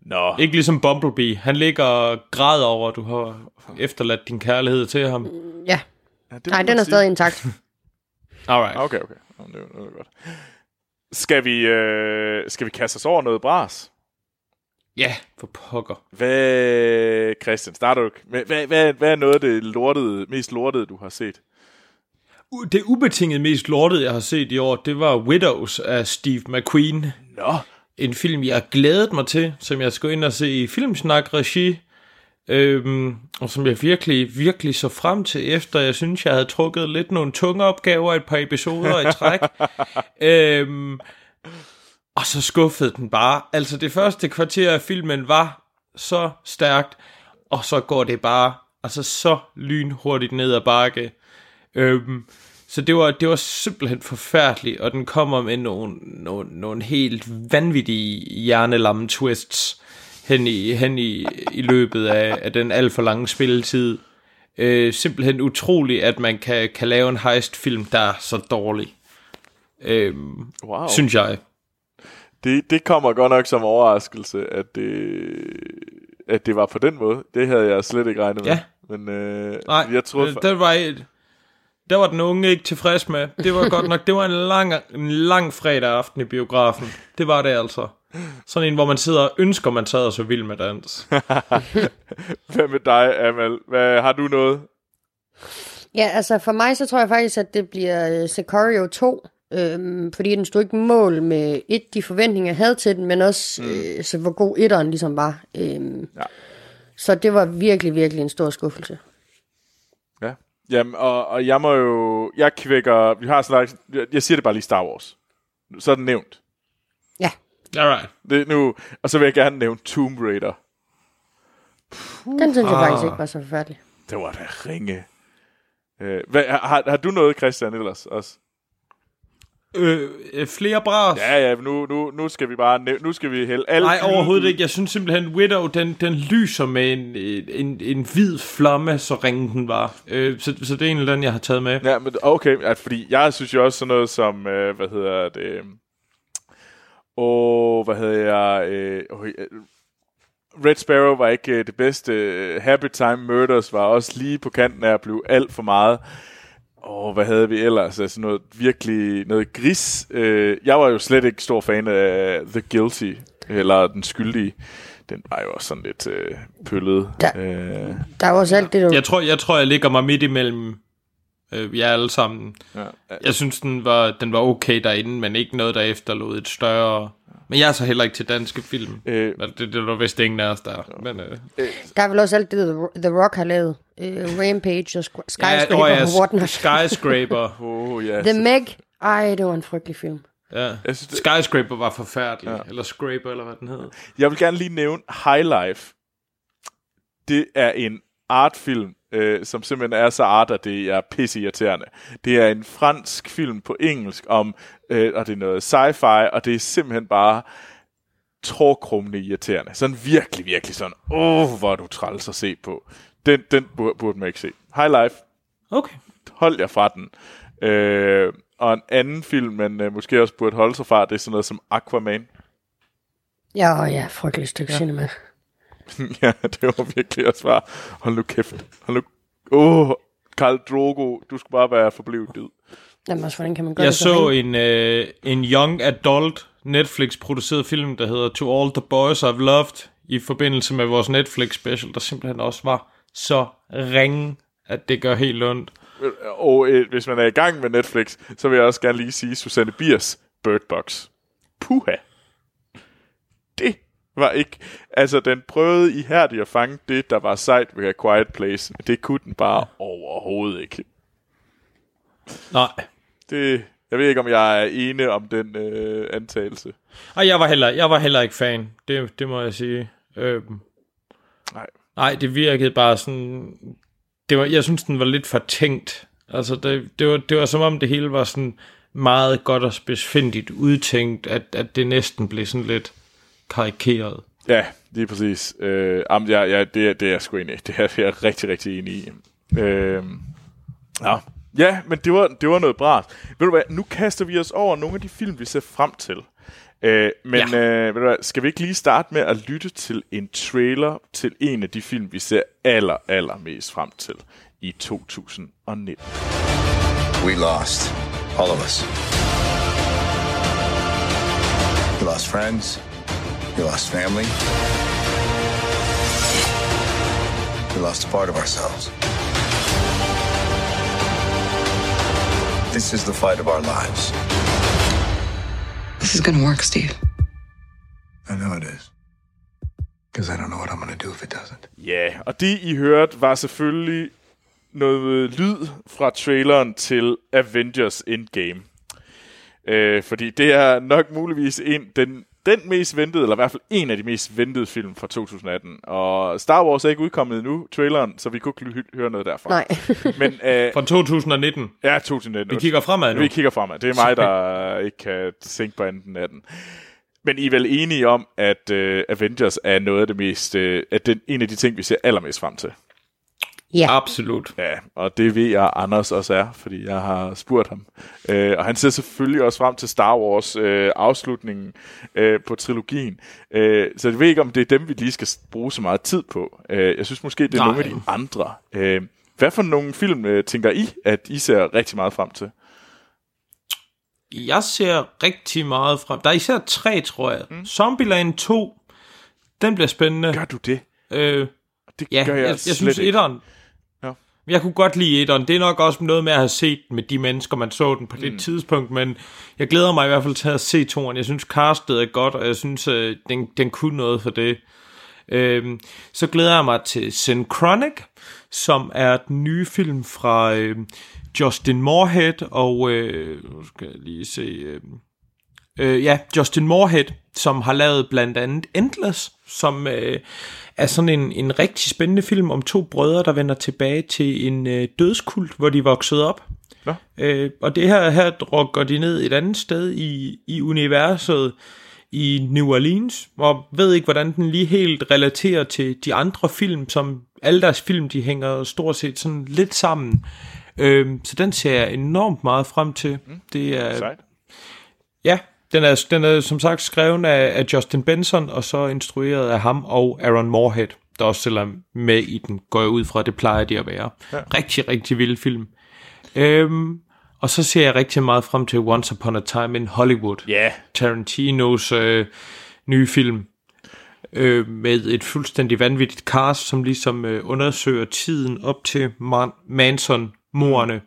Nå. Ikke ligesom Bumblebee. Han ligger og græder over, at du har efterladt din kærlighed til ham. Ja. ja Nej, den er sige. stadig intakt. Alright. Okay, okay. Det er, det er godt. Skal vi, øh, skal vi kaste os over noget bras? Ja, for pokker. Hvad, Christian, starter du? Hvad, hvad, hvad, hvad er noget af det lortede, mest lortede, du har set? Det ubetinget mest lortede, jeg har set i år, det var Widows af Steve McQueen. Nå. En film, jeg glædet mig til, som jeg skulle ind og se i Filmsnak-regi. Øhm, og som jeg virkelig, virkelig så frem til, efter jeg synes, jeg havde trukket lidt nogle tunge opgaver et par episoder i træk. øhm, og så skuffede den bare. Altså det første kvarter af filmen var så stærkt, og så går det bare altså så lynhurtigt ned ad bakke. Øhm, så det var, det var simpelthen forfærdeligt, og den kommer med nogle, nogle, nogle helt vanvittige hjernelamme twists hen i, hen i, i løbet af, af den alt for lange spilletid. Øh, simpelthen utroligt, at man kan, kan lave en heist-film, der er så dårlig. Øhm, wow. Synes jeg. Det, det kommer godt nok som overraskelse, at det, at det var på den måde. Det havde jeg slet ikke regnet med. Ja. Men øh, Nej, jeg troede... For... Det var et, der var den unge ikke tilfreds med. Det var godt nok, det var en lang, en lang fredag aften i biografen. Det var det altså. Sådan en, hvor man sidder og ønsker, man sad så vild med dans. Hvad med dig, Amal? Hvad, har du noget? Ja, altså for mig, så tror jeg faktisk, at det bliver uh, Sicario 2. Øhm, fordi den stod ikke mål med et, de forventninger, jeg havde til den, men også mm. øh, så hvor god etteren ligesom var. Øhm, ja. Så det var virkelig, virkelig en stor skuffelse. Ja, Jamen, og, og jeg må jo, jeg kvækker, vi har sådan jeg, jeg siger det bare lige Star Wars. Så er den nævnt. Ja. Alright. Det nu, og så vil jeg gerne nævne Tomb Raider. Puh, den synes jeg faktisk ikke var så forfærdelig. Det var da ringe. Øh, hvad, har, har du noget, Christian, ellers også? Øh, øh, flere bras. Ja, ja, nu, nu, nu skal vi bare, nu skal vi hælde alt. Nej, overhovedet ikke. Jeg synes simpelthen, Widow, den, den lyser med en, en, en hvid flamme, så ringen den var. Øh, så, så det er en af den, jeg har taget med. Ja, men okay, at, fordi jeg synes jo også sådan noget som, øh, hvad hedder det, åh, hvad hedder jeg, øh, øh, Red Sparrow var ikke øh, det bedste. Happy Time Murders var også lige på kanten af at blive alt for meget. Og hvad havde vi ellers? Altså noget virkelig, noget gris. Øh, jeg var jo slet ikke stor fan af The Guilty, eller Den Skyldige. Den var jo også sådan lidt øh, pøllet. Der, øh, der er også alt det, du... Jeg tror, jeg, tror, jeg ligger mig midt imellem øh, vi er alle sammen. Ja, ja. Jeg synes, den var, den var okay derinde, men ikke noget, der efterlod et større... Men jeg er så heller ikke til danske film. Øh, det, det, det var vist ingen af os, der. Men, øh. Der er vel også alt det, The Rock har lavet. Uh, Rampage og Skyscraper ja, oh, ja, og whatnot. Skyscraper. oh, yes. The Meg. Ej, det var en frygtelig film. Ja. Jeg synes, det... Skyscraper var forfærdelig. Ja. Eller Scraper, eller hvad den hed. Jeg vil gerne lige nævne High Life. Det er en artfilm, øh, som simpelthen er så art, at det er pisseirriterende. Det er en fransk film på engelsk om, øh, og det er noget sci-fi, og det er simpelthen bare tråkrummende irriterende. Sådan virkelig, virkelig sådan, åh, hvor er du træls at se på. Den, den burde, man ikke se. High Life. Okay. Hold jer fra den. Øh, og en anden film, man øh, måske også burde holde sig fra, det er sådan noget som Aquaman. Ja, ja, frygtelig stykke ja. cinema. ja, det var virkelig også bare, hold nu kæft. Hold nu, åh, Karl Drogo, du skulle bare være forblevet død. Jamen også, hvordan kan man gøre Jeg det så rent? en, øh, en young adult Netflix-produceret film, der hedder To All the Boys I've Loved, i forbindelse med vores Netflix special, der simpelthen også var så ringe, at det gør helt ondt. Og øh, hvis man er i gang med Netflix, så vil jeg også gerne lige sige Susanne Biers Bird Box. Puha. Det var ikke... Altså, den prøvede ihærdigt at fange det, der var sejt ved A Quiet Place. Det kunne den bare overhovedet ikke. Nej. Det, jeg ved ikke, om jeg er enig om den øh, antagelse. Og jeg var heller, jeg var heller ikke fan, det, det må jeg sige. Øhm, Nej. Det virkede bare sådan... Det var, jeg synes, den var lidt for tænkt. Altså, det, det, var, det var som om det hele var sådan meget godt og spidsfindigt udtænkt, at, at det næsten blev sådan lidt karikeret. Ja, lige præcis. Øh, jamen, ja, ja, det, er- det er jeg sgu enig i. Det er det er jeg rigtig, rigtig enig i. Øh, ja. ja, men det var, det var noget bra. Ved du hvad, nu kaster vi os over nogle af de film, vi ser frem til. Øh, men ja. øh, ved du hvad, skal vi ikke lige starte med at lytte til en trailer til en af de film, vi ser aller, aller mest frem til i 2019. We lost. All of us. We lost friends. We lost family. We lost a part of ourselves. This is the fight of our lives. This is gonna work, Steve. I know it is. Because I don't know what I'm going to do if it doesn't. Ja, og det I hørte var selvfølgelig noget lyd fra traileren til Avengers Endgame. Øh, fordi det er nok muligvis en, den, den mest ventede, eller i hvert fald en af de mest ventede film fra 2018. Og Star Wars er ikke udkommet endnu, traileren, så vi kunne ikke høre noget derfra. Nej. Men, øh, Fra 2019. Ja, 2019. Vi kigger fremad nu. Vi kigger fremad. Det er mig, der ikke kan tænke på anden af den. Men I er vel enige om, at uh, Avengers er noget af det mest, uh, at den, en af de ting, vi ser allermest frem til? Ja. Absolut. Ja, og det ved jeg, Anders også er, fordi jeg har spurgt ham. Uh, og han ser selvfølgelig også frem til Star Wars uh, afslutningen uh, på trilogien. Uh, så jeg ved ikke, om det er dem, vi lige skal bruge så meget tid på. Uh, jeg synes måske, det er Nej. nogle af de andre. Uh, hvad for nogle film uh, tænker I, at I ser rigtig meget frem til? Jeg ser rigtig meget frem. Der er især tre, tror jeg. Mm. Zombieland 2, den bliver spændende. Gør du det? Øh, det ja, gør jeg jeg, jeg slet synes ikke. etteren. Jeg kunne godt lide etteren. Det er nok også noget med at have set den med de mennesker, man så den på det Mm. tidspunkt, men jeg glæder mig i hvert fald til at se toren. Jeg synes, castet er godt, og jeg synes, øh, den, den kunne noget for det. Øhm, så glæder jeg mig til Synchronic, som er den nye film fra øh, Justin Moorhead, og øh, nu skal jeg lige se... Øh, øh, ja, Justin Moorhead, som har lavet blandt andet Endless, som øh, er sådan en, en rigtig spændende film om to brødre, der vender tilbage til en øh, dødskult, hvor de voksede op. Nå. Øh, og det her, her går de ned et andet sted i, i universet, i New Orleans, og ved ikke, hvordan den lige helt relaterer til de andre film, som alle deres film, de hænger stort set sådan lidt sammen. Øhm, så den ser jeg enormt meget frem til. Mm, det er, Sejt. ja, den er, den er som sagt skrevet af, af Justin Benson, og så instrueret af ham og Aaron Moorhead, der også selv er med i den, går jeg ud fra, det plejer de at være. Ja. Rigtig, rigtig vild film. Øhm, og så ser jeg rigtig meget frem til Once Upon a Time in Hollywood. Ja. Tarantinos øh, nye film. Øh, med et fuldstændig vanvittigt cast, som ligesom øh, undersøger tiden op til Man- Manson-morerne.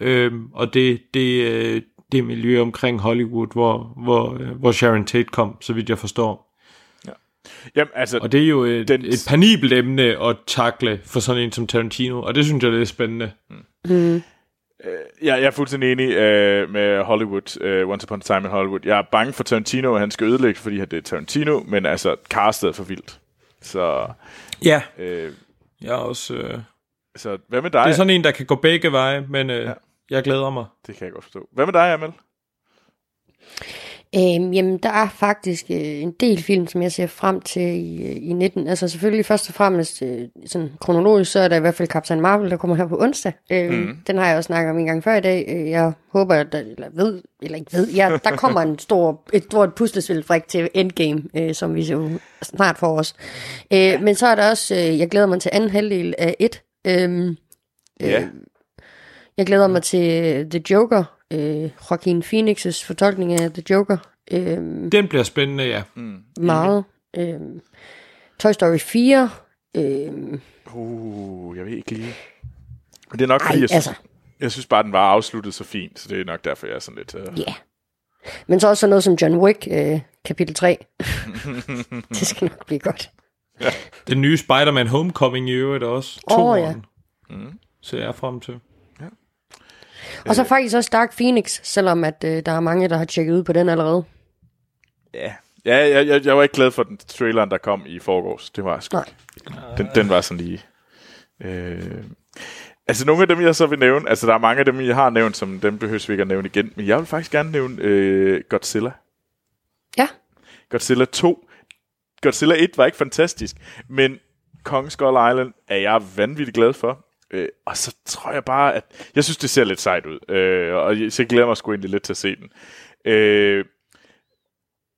Øh, og det, det, øh, det miljø omkring Hollywood, hvor, hvor, hvor Sharon Tate kom, så vidt jeg forstår. Jamen, altså, Og det er jo et, den- et panibelt emne at takle for sådan en som Tarantino, og det synes jeg, det er spændende. Mm. Jeg, jeg er fuldstændig enig øh, med Hollywood, øh, Once Upon a Time in Hollywood. Jeg er bange for Tarantino, at han skal ødelægge, fordi det er Tarantino, men altså, castet er for vildt. Så, Ja, øh, jeg er også... Øh, så hvad med dig? det er sådan en, der kan gå begge veje, men øh, Ja. Jeg glæder mig. Det kan jeg godt forstå. Hvad med dig, Amal? Øhm, jamen, der er faktisk øh, en del film, som jeg ser frem til i, øh, i 19. Altså selvfølgelig først og fremmest øh, sådan kronologisk, så er der i hvert fald Captain Marvel, der kommer her på onsdag. Øh, Mhm. mm. Den har jeg også snakket om en gang før i dag. Øh, Jeg håber, at der, eller ved, eller ikke ved, ja, der kommer en stor, et stort puslespilfrik til Endgame, øh, som vi så snart får os. Øh, men så er der også, øh, jeg glæder mig til anden halvdel af et. Øh, Ja. Jeg glæder mig til øh, The Joker, øh, Joaquin Phoenix' fortolkning af The Joker. Øh, Den bliver spændende, ja. Mm. meget. Øh, Toy Story 4. Øh, Uh, jeg ved ikke lige. Men det er nok Ej, fordi, jeg, altså. jeg synes bare, den var afsluttet så fint, så det er nok derfor, jeg er sådan lidt... Uh... Ja. Men så også sådan noget som John Wick, øh, kapitel 3. det skal nok blive godt. Den nye Spider-Man Homecoming i øvrigt også. Åh, Toeren. ja. Mm. Ser jeg frem til. Og så faktisk også Dark Phoenix, selvom at øh, der er mange, der har tjekket ud på den allerede. Ja, ja jeg, jeg, jeg var ikke glad for den traileren, der kom i forgårs. Det var sgu Nej. Den, den var sådan lige... Øh... Altså nogle af dem, jeg så vil nævne, altså der er mange af dem, jeg har nævnt, som dem behøver vi ikke at nævne igen, men jeg vil faktisk gerne nævne øh, Godzilla. Ja. Godzilla 2. Godzilla 1 var ikke fantastisk, men Kong Skull Island er jeg vanvittigt glad for. Øh, og så tror jeg bare, at jeg synes, det ser lidt sejt ud. Øh, og jeg, så glæder mig sgu egentlig lidt til at se den. Øh,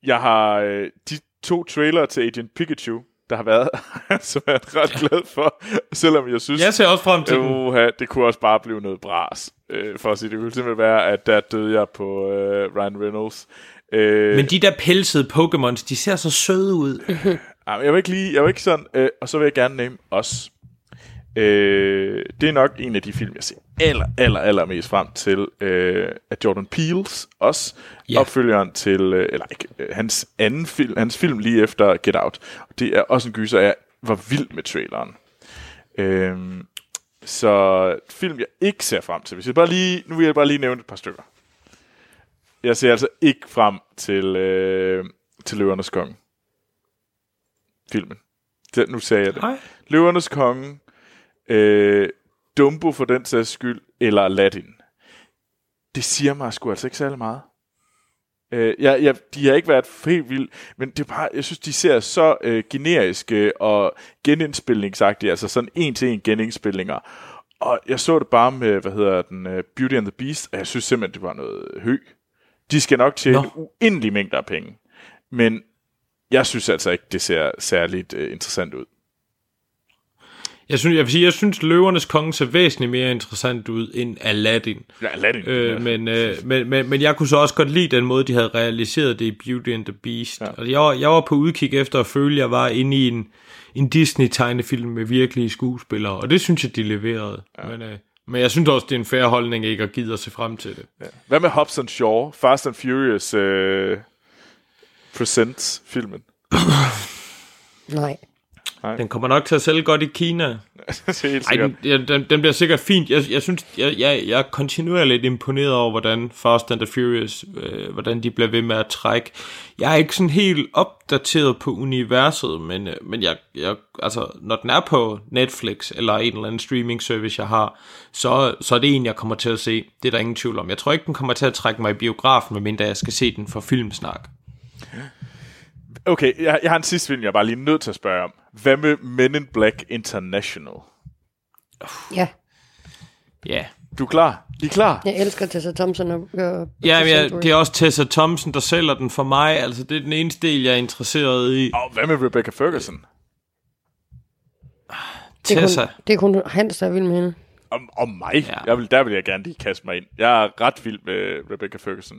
jeg har øh, de to trailer til Agent Pikachu, der har været, som jeg er ret glad for, selvom jeg synes... Jeg ser også frem til den. Uha, det kunne også bare blive noget bras, øh, for at sige det. kunne simpelthen være, at der døde jeg på øh, Ryan Reynolds. Øh, Men de der pelsede Pokémons, de ser så søde ud. Men jeg vil ikke lige, jeg vil ikke sådan, øh, og så vil jeg gerne nævne os. Øh, det er nok en af de film, jeg ser aller, aller, aller mest frem til, øh, af Jordan Peele's, også Ja. opfølgeren til, øh, eller ikke, øh, hans anden film, hans film lige efter Get Out. Det er også en gyser, jeg var vild med traileren. Øh, så film, jeg ikke ser frem til. Hvis jeg bare lige, nu vil jeg bare lige nævne et par stykker. Jeg ser altså ikke frem til, øh, til Løvernes Konge filmen. Det, nu sagde jeg det. Nej. Løvernes Konge, øh, Dumbo for den sags skyld, eller Aladdin. Det siger mig sgu altså ikke særlig meget. Øh, jeg, jeg, de har ikke været helt vildt, men det er bare, jeg synes, de ser så øh, generiske og genindspilningsagtige, altså sådan en-til-en genindspilninger. Og jeg så det bare med, hvad hedder den, uh, Beauty and the Beast, og jeg synes simpelthen, det var noget hø. De skal nok tjene Nå. uendelige mængder af penge. Men jeg synes altså ikke, det ser særligt uh, interessant ud. Jeg synes, jeg vil sige, jeg synes Løvernes Konge ser væsentligt mere interessant ud end Aladdin. Ja, Aladdin. Øh, ja. men, øh, men, men, men jeg kunne så også godt lide den måde, de havde realiseret det i Beauty and the Beast. Ja. Altså, jeg, var, jeg var på udkig efter at føle, at jeg var inde i en, en Disney-tegnefilm med virkelige skuespillere, og det synes jeg, de leverede. Ja. Men, øh, men jeg synes også, det er en fair holdning ikke at give at se frem til det. Ja. Hvad med Hobbs and Shaw? Fast and Furious uh, Presents filmen. Nej. Nej. Den kommer nok til at sælge godt i Kina. det er helt Ej, den, ja, den, den bliver sikkert fint. Jeg, jeg synes, jeg, jeg, jeg er kontinuerligt imponeret over, hvordan Fast and the Furious, øh, hvordan de bliver ved med at trække. Jeg er ikke sådan helt opdateret på universet, men, øh, men jeg, jeg, altså, når den er på Netflix eller en eller anden streaming service, jeg har, så, så er det en, jeg kommer til at se. Det er der ingen tvivl om. Jeg tror ikke, den kommer til at trække mig i biografen, medmindre jeg skal se den for filmsnak. Okay, jeg, jeg har en sidste film, jeg er bare lige nødt til at spørge om. Hvad med Men in Black International? Ja, Ja. Du er klar? I er klar? jeg elsker Tessa Thompson og, og Ja, Sanctuary. det er også Tessa Thompson, der sælger den for mig. Altså, det er den eneste del, jeg er interesseret i. Og hvad med Rebecca Ferguson? det, er Tessa. kun, det er kun Hans, der er vild med hende. Om, om mig? Ja. Jeg vil, der vil jeg gerne lige kaste mig ind. Jeg er ret vild med Rebecca Ferguson.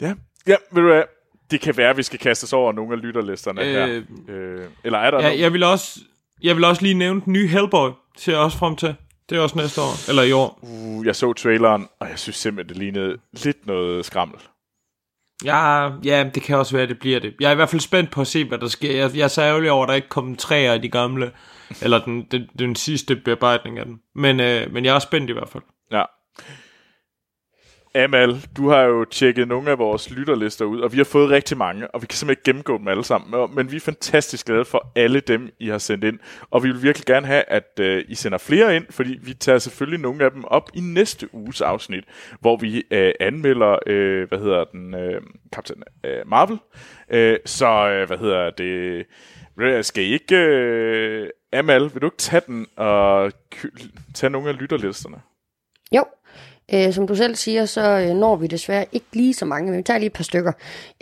Ja, ja ved du hvad? Det kan være, at vi skal kaste os over nogle af lytterlisterne øh, her. Øh, eller er der Ja, nogen? jeg vil også jeg vil også lige nævne den nye Hellboy. Ser jeg også frem til. Det er også næste år. Eller i år. Uh, jeg så traileren, og jeg synes simpelthen, det lignede lidt noget skrammel. Ja, ja, det kan også være, det bliver det. Jeg er i hvert fald spændt på at se, hvad der sker. Jeg, jeg er så ærgerlig over, at der ikke kom træer af de gamle. Eller den, den, den sidste bearbejdning af den. Men, øh, men jeg er spændt i hvert fald. Ja. Amal, du har jo tjekket nogle af vores lytterlister ud, og vi har fået rigtig mange, og vi kan simpelthen ikke gennemgå dem alle sammen. Men vi er fantastisk glade for alle dem, I har sendt ind. Og vi vil virkelig gerne have, at øh, I sender flere ind, fordi vi tager selvfølgelig nogle af dem op i næste uges afsnit, hvor vi øh, anmelder, øh, hvad hedder den, øh, Captain øh, Marvel. Øh, så, øh, hvad hedder det, skal I ikke, øh, Amal, vil du ikke tage den og tage nogle af lytterlisterne? Jo, øh, som du selv siger, så øh, når vi desværre ikke lige så mange, men vi tager lige et par stykker.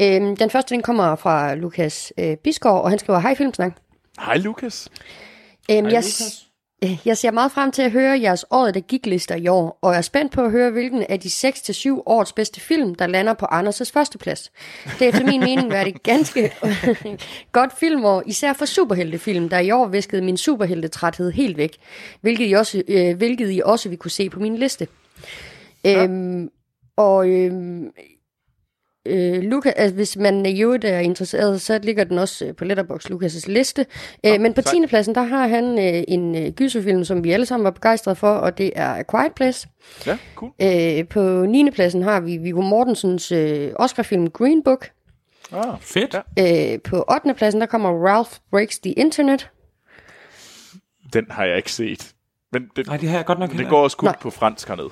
Øh, den første, den kommer fra Lukas øh, Bisgaard, og han skriver, Hej Filmsnak. Hej Lukas. Øhm, Hej, jeg, Lukas. Øh, Jeg ser meget frem til at høre jeres året, der gik lister i år, og jeg er spændt på at høre, hvilken af de 6-7 årets bedste film, der lander på Anders' førsteplads. Det er efter min mening været et ganske godt filmår, især for superheltefilm, der i år viskede min superheltetræthed helt væk, hvilket I også, øh, hvilket I også vil kunne se på min liste. Ja. Øhm, og øhm, øh, Luca, altså, hvis man i øvrigt er interesseret, så ligger den også øh, på Letterboxd Lukas' liste. Øh, men på 10. pladsen, der har han øh, en øh, gyserfilm, som vi alle sammen var begejstrede for, og det er A Quiet Place. Ja, cool. Øh, på 9. pladsen har vi Viggo Mortensens øh, Oscar-film Green Book. Ah, fedt. Øh, på 8. pladsen, der kommer Ralph Breaks the Internet. Den har jeg ikke set. Men det, Nej, det har jeg godt nok det heller går også kun på fransk hernede.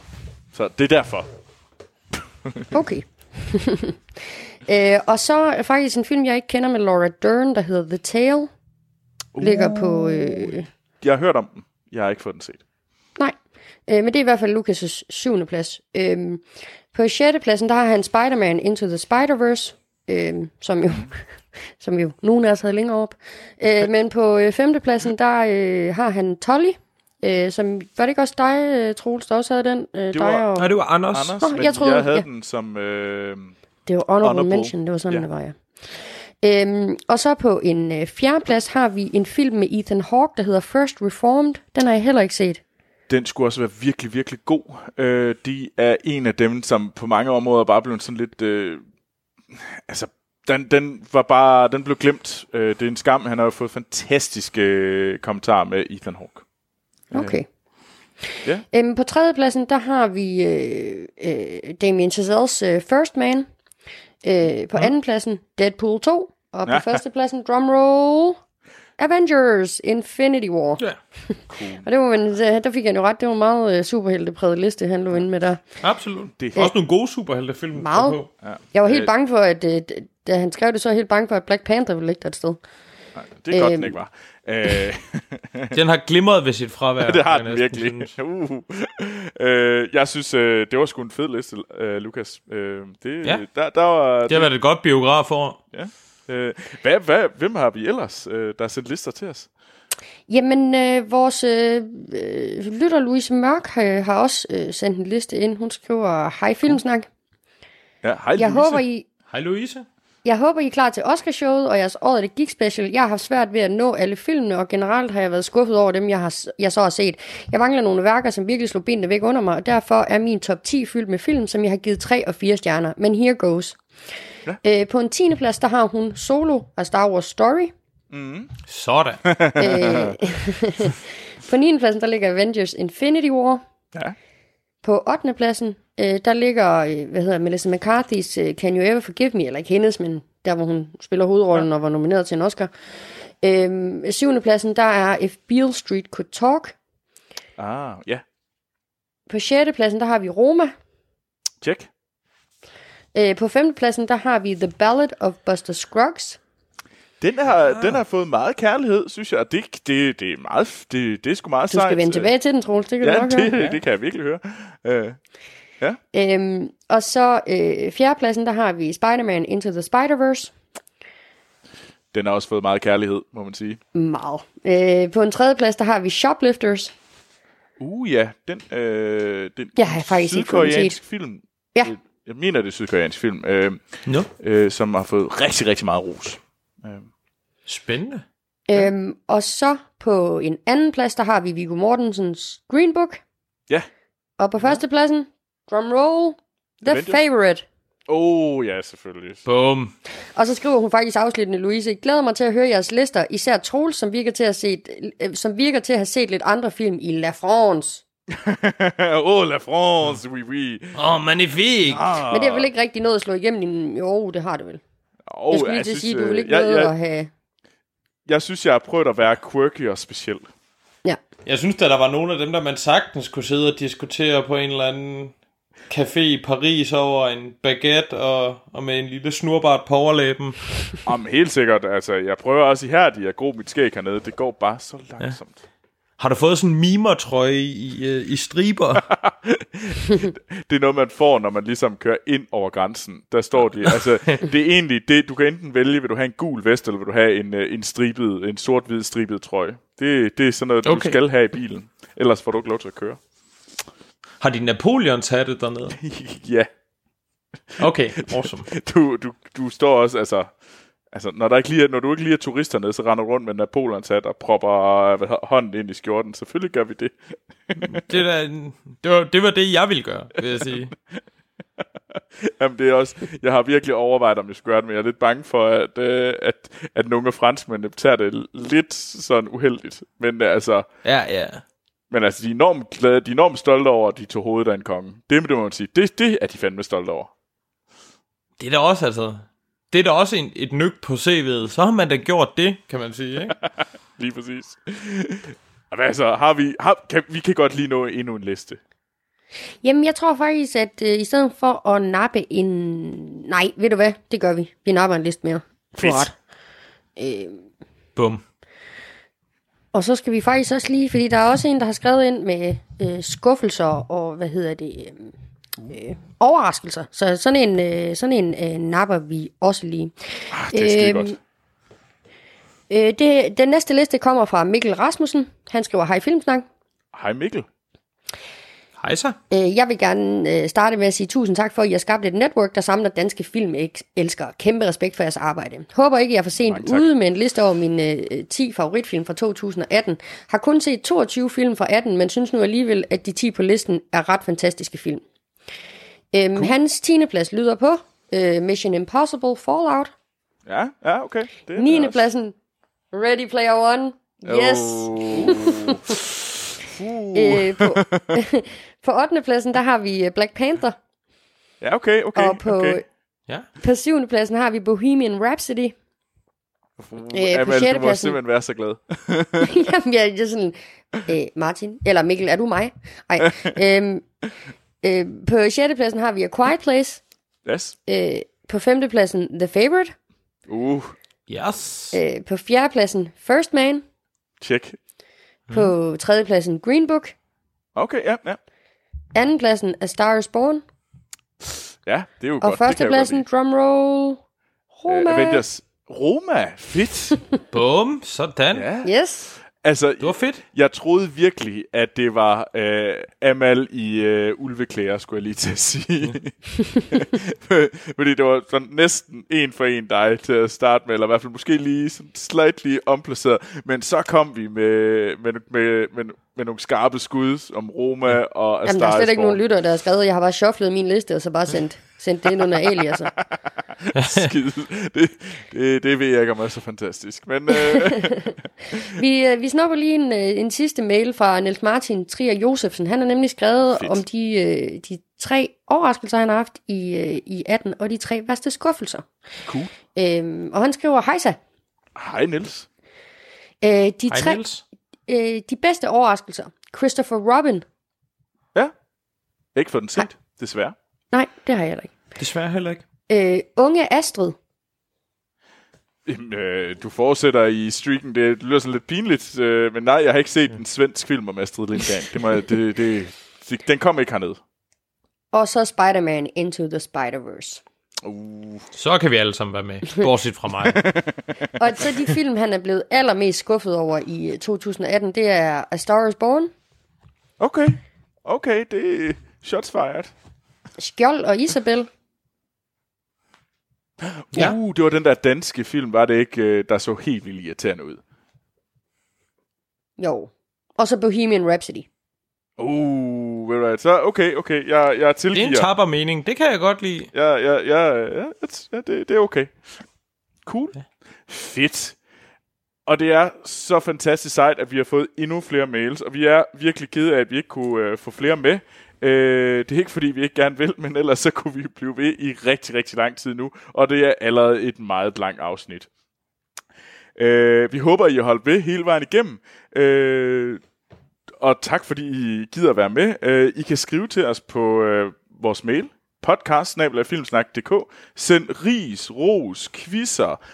Så det er derfor. Okay. øh, og så faktisk en film, jeg ikke kender med Laura Dern, der hedder The Tale. Ligger på... Øh, Jeg har hørt om den. Jeg har ikke fået den set. Nej, øh, men det er i hvert fald Lucas' syvende plads. Øhm, på sjette pladsen, der har han Spider-Man Into the Spider-Verse, øhm, som jo som jo nogen af os havde længere op. Øh, men på øh, femte pladsen, der øh, har han Tolly, øh, som, var det ikke også dig, øh, Troels, der også havde den? Øh, Det dig var- og, Nej, det var Anders. Anders, Nå, men jeg troede- jeg havde ja. den som... Øh, Det var honorable, Honorable. mention, det var sådan, Ja. det var, ja. Øhm, og så på en øh, fjerde plads har vi en film med Ethan Hawke, der hedder First Reformed. Den har jeg heller ikke set. den skulle også være virkelig, virkelig god. Øh, de er en af dem, som på mange områder bare blev sådan lidt... Øh, altså, den, den var bare... Den blev glemt. Øh, det er en skam. Han har jo fået fantastiske øh, kommentarer med Ethan Hawke. Okay. Ja. Øhm, på tredjepladsen, der har vi øh, øh, Damien Chazelle's øh, First Man. Øh, på andenpladsen, Deadpool 2. Og på Ja. førstepladsen, drumroll, Avengers Infinity War. Ja. Cool. Og det var, man, der fik jeg jo ret, det var en meget øh, superheltepræget liste, han lå inde med der. Absolut. Det- er også nogle gode superheltefilm. Meget. på. Ja. Jeg var helt Øh, bange for, at øh, da han skrev det, så var jeg helt bange for, at Black Panther ville ligge der et sted. Det er godt, Øhm. den ikke var. Øh, Den har glimret ved sit fravær. det har jeg den næsten virkelig. synes. Uh. Øh, jeg synes, øh, det var sgu en fed liste, øh, Lukas. Øh, det, Ja. der, der var, Det har været et godt biograf for. Ja. Øh, hvad, hvad, hvem har vi ellers, øh, der har sendt lister til os? Jamen, øh, vores øh, øh, lytter Louise Mørk har, har også øh, sendt en liste ind. Hun skriver, hej Filmsnak. Ja, hej Jeg Louise. håber, I, Hej Louise. Jeg håber, I er klar til Oscarshowet og jeres året det gik special. Jeg har haft svært ved at nå alle filmene, og generelt har jeg været skuffet over dem, jeg, har, jeg så har set. Jeg mangler nogle værker, som virkelig slog benene væk under mig, og derfor er min top 10 fyldt med film, som jeg har givet 3 og 4 stjerner. Men here goes. Ja. Øh, på en 10. plads, der har hun Solo af Star Wars Story. Mm. Sådan. Øh, på 9. pladsen, der ligger Avengers Infinity War. Ja. På 8. pladsen, øh, der ligger, øh, hvad hedder Melissa McCarthy's øh, Can You Ever Forgive Me, eller ikke hendes, men der hvor hun spiller hovedrollen ja. og var nomineret til en Oscar. Øh, 7. pladsen, der er If Beale Street Could Talk. Ah, ja. På 6. pladsen, der har vi Roma. Tjek. Øh, på 5. pladsen, der har vi The Ballad of Buster Scruggs. Den har, ah. den har fået meget kærlighed, synes jeg, og det, det, det er meget, det, det er sgu meget Du sejt. skal vende tilbage til den, Troels, det kan ja, du nok det, høre. det kan jeg virkelig høre. Uh, ja. Øhm, og så øh, fjerdepladsen, der har vi Spider-Man Into the Spider-Verse. Den har også fået meget kærlighed, må man sige. Meget. Øh, på en tredje plads, der har vi Shoplifters. Uh, ja. Den, øh, den Jeg har faktisk ikke sydkoreansk set. film. Ja. Øh, Jeg mener, det er sydkoreansk film. Øh, no. øh, som har fået rigtig, rigtig meget ros. Øh. Spændende. Øhm, og så på en anden plads, der har vi Viggo Mortensens Green Book. Ja. Og på første pladsen, drum roll, The Avengers. Favorite. Oh, ja, selvfølgelig. Bum. Og så skriver hun faktisk afsluttende, Louise, jeg glæder mig til at høre jeres lister, især Troels, som virker til at, have set, øh, som virker til at have set lidt andre film i La France. oh, la France, oui, oui. Åh, oh, magnifique. Ah. Men det er vel ikke rigtig noget at slå igennem i... Jo, det har det vel. Oh, jeg skulle lige til at synes, sige, du vil øh, ikke jeg, noget jeg, at have... jeg synes, jeg har prøvet at være quirky og speciel. Ja. Jeg synes, at der var nogle af dem, der man sagtens kunne sidde og diskutere på en eller anden café i Paris over en baguette og, og med en lille snurbart på overlæben. Om helt sikkert, altså, jeg prøver også ihærdigt at gro mit skæg hernede. Det går bare så langsomt. Ja. Har du fået sådan en mimertrøje i, i, i striber? det er noget, man får, når man ligesom kører ind over grænsen. Der står de, altså, det er egentlig, det, du kan enten vælge, vil du have en gul vest, eller vil du have en, øh, en stribet, en sort-hvid stribet trøje. Det, det er sådan noget, du Okay. skal have i bilen. Ellers får du ikke lov til at køre. Har de Napoleons hatte dernede? ja. Okay, awesome. Du, du, du står også, altså... Altså, når, der ikke lige er, når du ikke lige er turister nede, så render du rundt med Napoleons hat og propper øh, hvad, hånden ind i skjorten. Selvfølgelig gør vi det. Det, er en, det, var, det var det, jeg ville gøre, vil jeg sige. Jamen, det er også... Jeg har virkelig overvejet, om jeg skulle gøre det, men jeg er lidt bange for, at, øh, at, at nogle af franskmændene tager det lidt sådan uheldigt. Men øh, altså... Ja, ja. Men altså, de er enormt, glade, de er enormt stolte over, at de tog hovedet af en konge. Det, det må man sige. Det, det er de fandme stolte over. Det er da også, altså... Det er da også en, et nyk på CV'et. Så har man da gjort det, kan man sige, ikke? Lige præcis. Og hvad så? Har vi, har, kan, vi kan godt lige nå endnu en liste. Jamen, jeg tror faktisk, at øh, i stedet for at nappe en... Nej, ved du hvad? Det gør vi. Vi napper en liste mere. Fedt. Øh, Bum. Og så skal vi faktisk også lige... Fordi der er også en, der har skrevet ind med øh, skuffelser og, hvad hedder det... Øh, øh, overraskelser. Så sådan en, øh, sådan en øh, napper vi også lige. Ah, det er godt. Øh, det, den næste liste kommer fra Mikkel Rasmussen. Han skriver, hej Filmsnak. Hej Mikkel. Hej så. Øh, jeg vil gerne øh, starte med at sige tusind tak for, at I har skabt et netværk, der samler danske filmelskere. Kæmpe respekt for jeres arbejde. Håber ikke, jeg er for sent tak. ude med en liste over mine øh, 10 favoritfilm fra 2018. Har kun set 22 film fra 18, men synes nu alligevel, at de 10 på listen er ret fantastiske film. Øhm, cool. Hans 10. plads lyder på øh, Mission Impossible Fallout. Ja, ja, okay. Det er 9. også- pladsen Ready Player One. Yes. Oh. øh, på, på 8. pladsen, der har vi øh, Black Panther. Ja, okay, okay, og på, okay. Ja. på 7. pladsen har vi Bohemian Rhapsody. Uh, på Amal, du må simpelthen være så glad. Jamen, jeg, jeg er sådan, øh, Martin, eller Mikkel, er du mig? Ej, øhm, øh, på 6. pladsen har vi A Quiet Place. yes. Øh, på 5. pladsen The Favorite. Uh, Yes. Øh, på 4. pladsen First Man. check. På 3. pladsen Green Book. Okay, ja, ja. 2. pladsen A Star is Born. Ja, det er jo Og godt. det kan første jeg jo pladsen godt Drumroll. lide. Roma. Øh, Avengers. Roma, fedt. Bum, sådan. Ja. Yes. Altså, Det var fedt. jeg troede virkelig, at det var øh, Amal i øh, ulveklæder, skulle jeg lige til at sige. Fordi det var sådan næsten en for en dig til at starte med, eller i hvert fald måske lige sådan slightly omplaceret. Men så kom vi med, med, med, med, med nogle skarpe skud om Roma og A Jamen, der er slet ikke nogen lytter, der har skrevet. Jeg har bare shufflet min liste, og så bare sendt, sendt det ind under aliaser. Skide. Det, det, det ved jeg ikke, om er så fantastisk. Men øh, Vi, øh, vi snupper lige en, øh, en sidste mail fra Niels Martin Trier Josefsen. Han har nemlig skrevet Fedt. om de, øh, de tre overraskelser, han har haft i, øh, i 18, og de tre værste skuffelser. Cool. Øhm, og han skriver, hejsa. hej Niels. Øh, de, Hej, tre, Niels. øh, de bedste overraskelser. Christopher Robin. Ja. Ikke for den set, desværre. Nej, det har jeg heller ikke. Desværre heller ikke. Øh, unge Astrid. Jamen, øh, du fortsætter i streaken. Det lyder sådan lidt pinligt, øh, men nej, jeg har ikke set en svensk film om Astrid Lindgren. Det må, jeg- det, det, det, den kom ikke herned. Og så Spider-Man Into the Spider-Verse. Uh, Så kan vi alle sammen være med, bortset fra mig. Og så de film, han er blevet allermest skuffet over i øh, 2018, det er A Star is Born, okay, okay, det er shots fired. Skjold og Isabel, Ja. Uh, det var den der danske film, var det ikke, øh, der så helt vildt irriterende ud. jo, og så Bohemian Rhapsody. Uh, ved du hvad, så okay, okay, jeg, jeg Det er en tilgiver. tapper mening, det kan jeg godt lide. Ja, ja, ja, ja, ja det, det er okay. Cool. Fedt. Og det er så fantastisk sejt, at vi har fået endnu flere mails, og vi er virkelig kede af, at vi ikke kunne øh, få flere med. Øh, det er ikke fordi, vi ikke gerne vil, men ellers så kunne vi blive ved i rigtig, rigtig lang tid nu, og det er allerede et meget langt afsnit. Øh, vi håber, I har holdt ved hele vejen igennem. Øh, og tak fordi I gider være med. Øh, I kan skrive til os på øh, vores mail, podcast Send ris, ros, quizzer,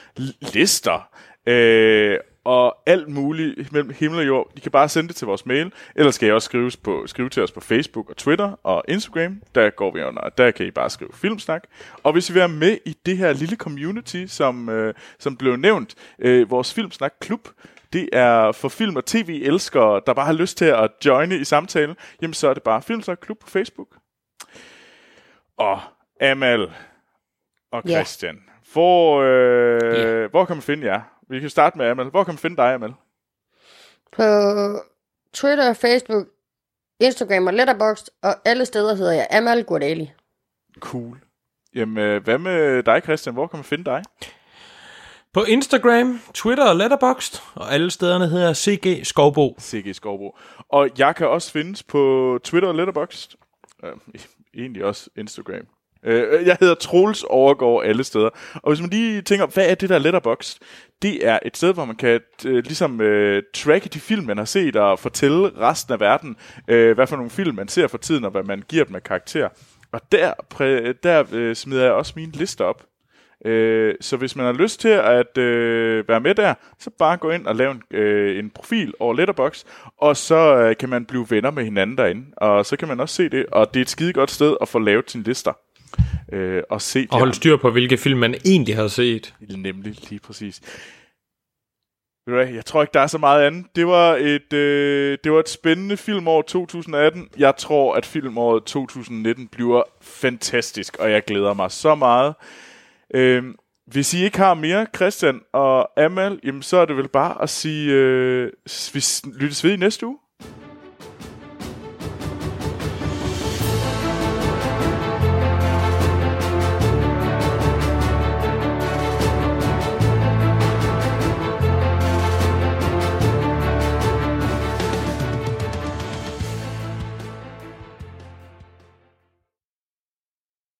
lister øh, og alt muligt mellem himmel og jord. I kan bare sende det til vores mail, eller skal I også skrive, på, skrive til os på Facebook og Twitter og Instagram. Der går vi under, der kan I bare skrive filmsnak. Og hvis I vil være med i det her lille community, som, øh, som blev nævnt, øh, vores filmsnak klub, det er for film- og tv-elskere, der bare har lyst til at joine i samtalen, jamen så er det bare Filmsnak Klub på Facebook. Og Amal og. Christian, hvor, øh, hvor kan man finde jer? Vi kan starte med Amal. Hvor kan man finde dig, Amal? På Twitter, Facebook, Instagram og Letterboxd, og alle steder hedder jeg Amal Gordali. Cool. Jamen, øh, hvad med dig, Christian? Hvor kan man finde dig? På Instagram, Twitter og Letterboxd, og alle stederne hedder CG Skovbo. CG Skovbo. Og jeg kan også findes på Twitter og Letterboxd. Øh, egentlig også Instagram. Øh, jeg hedder Troels Overgaard alle steder. Og hvis man lige tænker, hvad er det der Letterboxd? Det er et sted, hvor man kan øh, ligesom øh, tracke de film, man har set, og fortælle resten af verden, øh, hvad for nogle film, man ser for tiden, og hvad man giver dem af karakter. Og der, præ, der øh, smider jeg også mine lister op. Øh, så hvis man har lyst til at øh, være med der, så bare gå ind og lave en, øh, en profil over Letterbox, og så øh, kan man blive venner med hinanden derinde, og så kan man også se det, og det er et skide godt sted at få lavet sine lister. Øh, og se Og holde styr på, hvilke film man egentlig har set. Nemlig, lige præcis. Jeg tror ikke, der er så meget andet. Det var et, øh, det var et spændende filmår 2018. Jeg tror, at filmåret 2019 bliver fantastisk, og jeg glæder mig så meget. Øh, hvis I ikke har mere, Christian og Amal, jamen, så er det vel bare at sige, øh, vi lyttes ved i næste uge.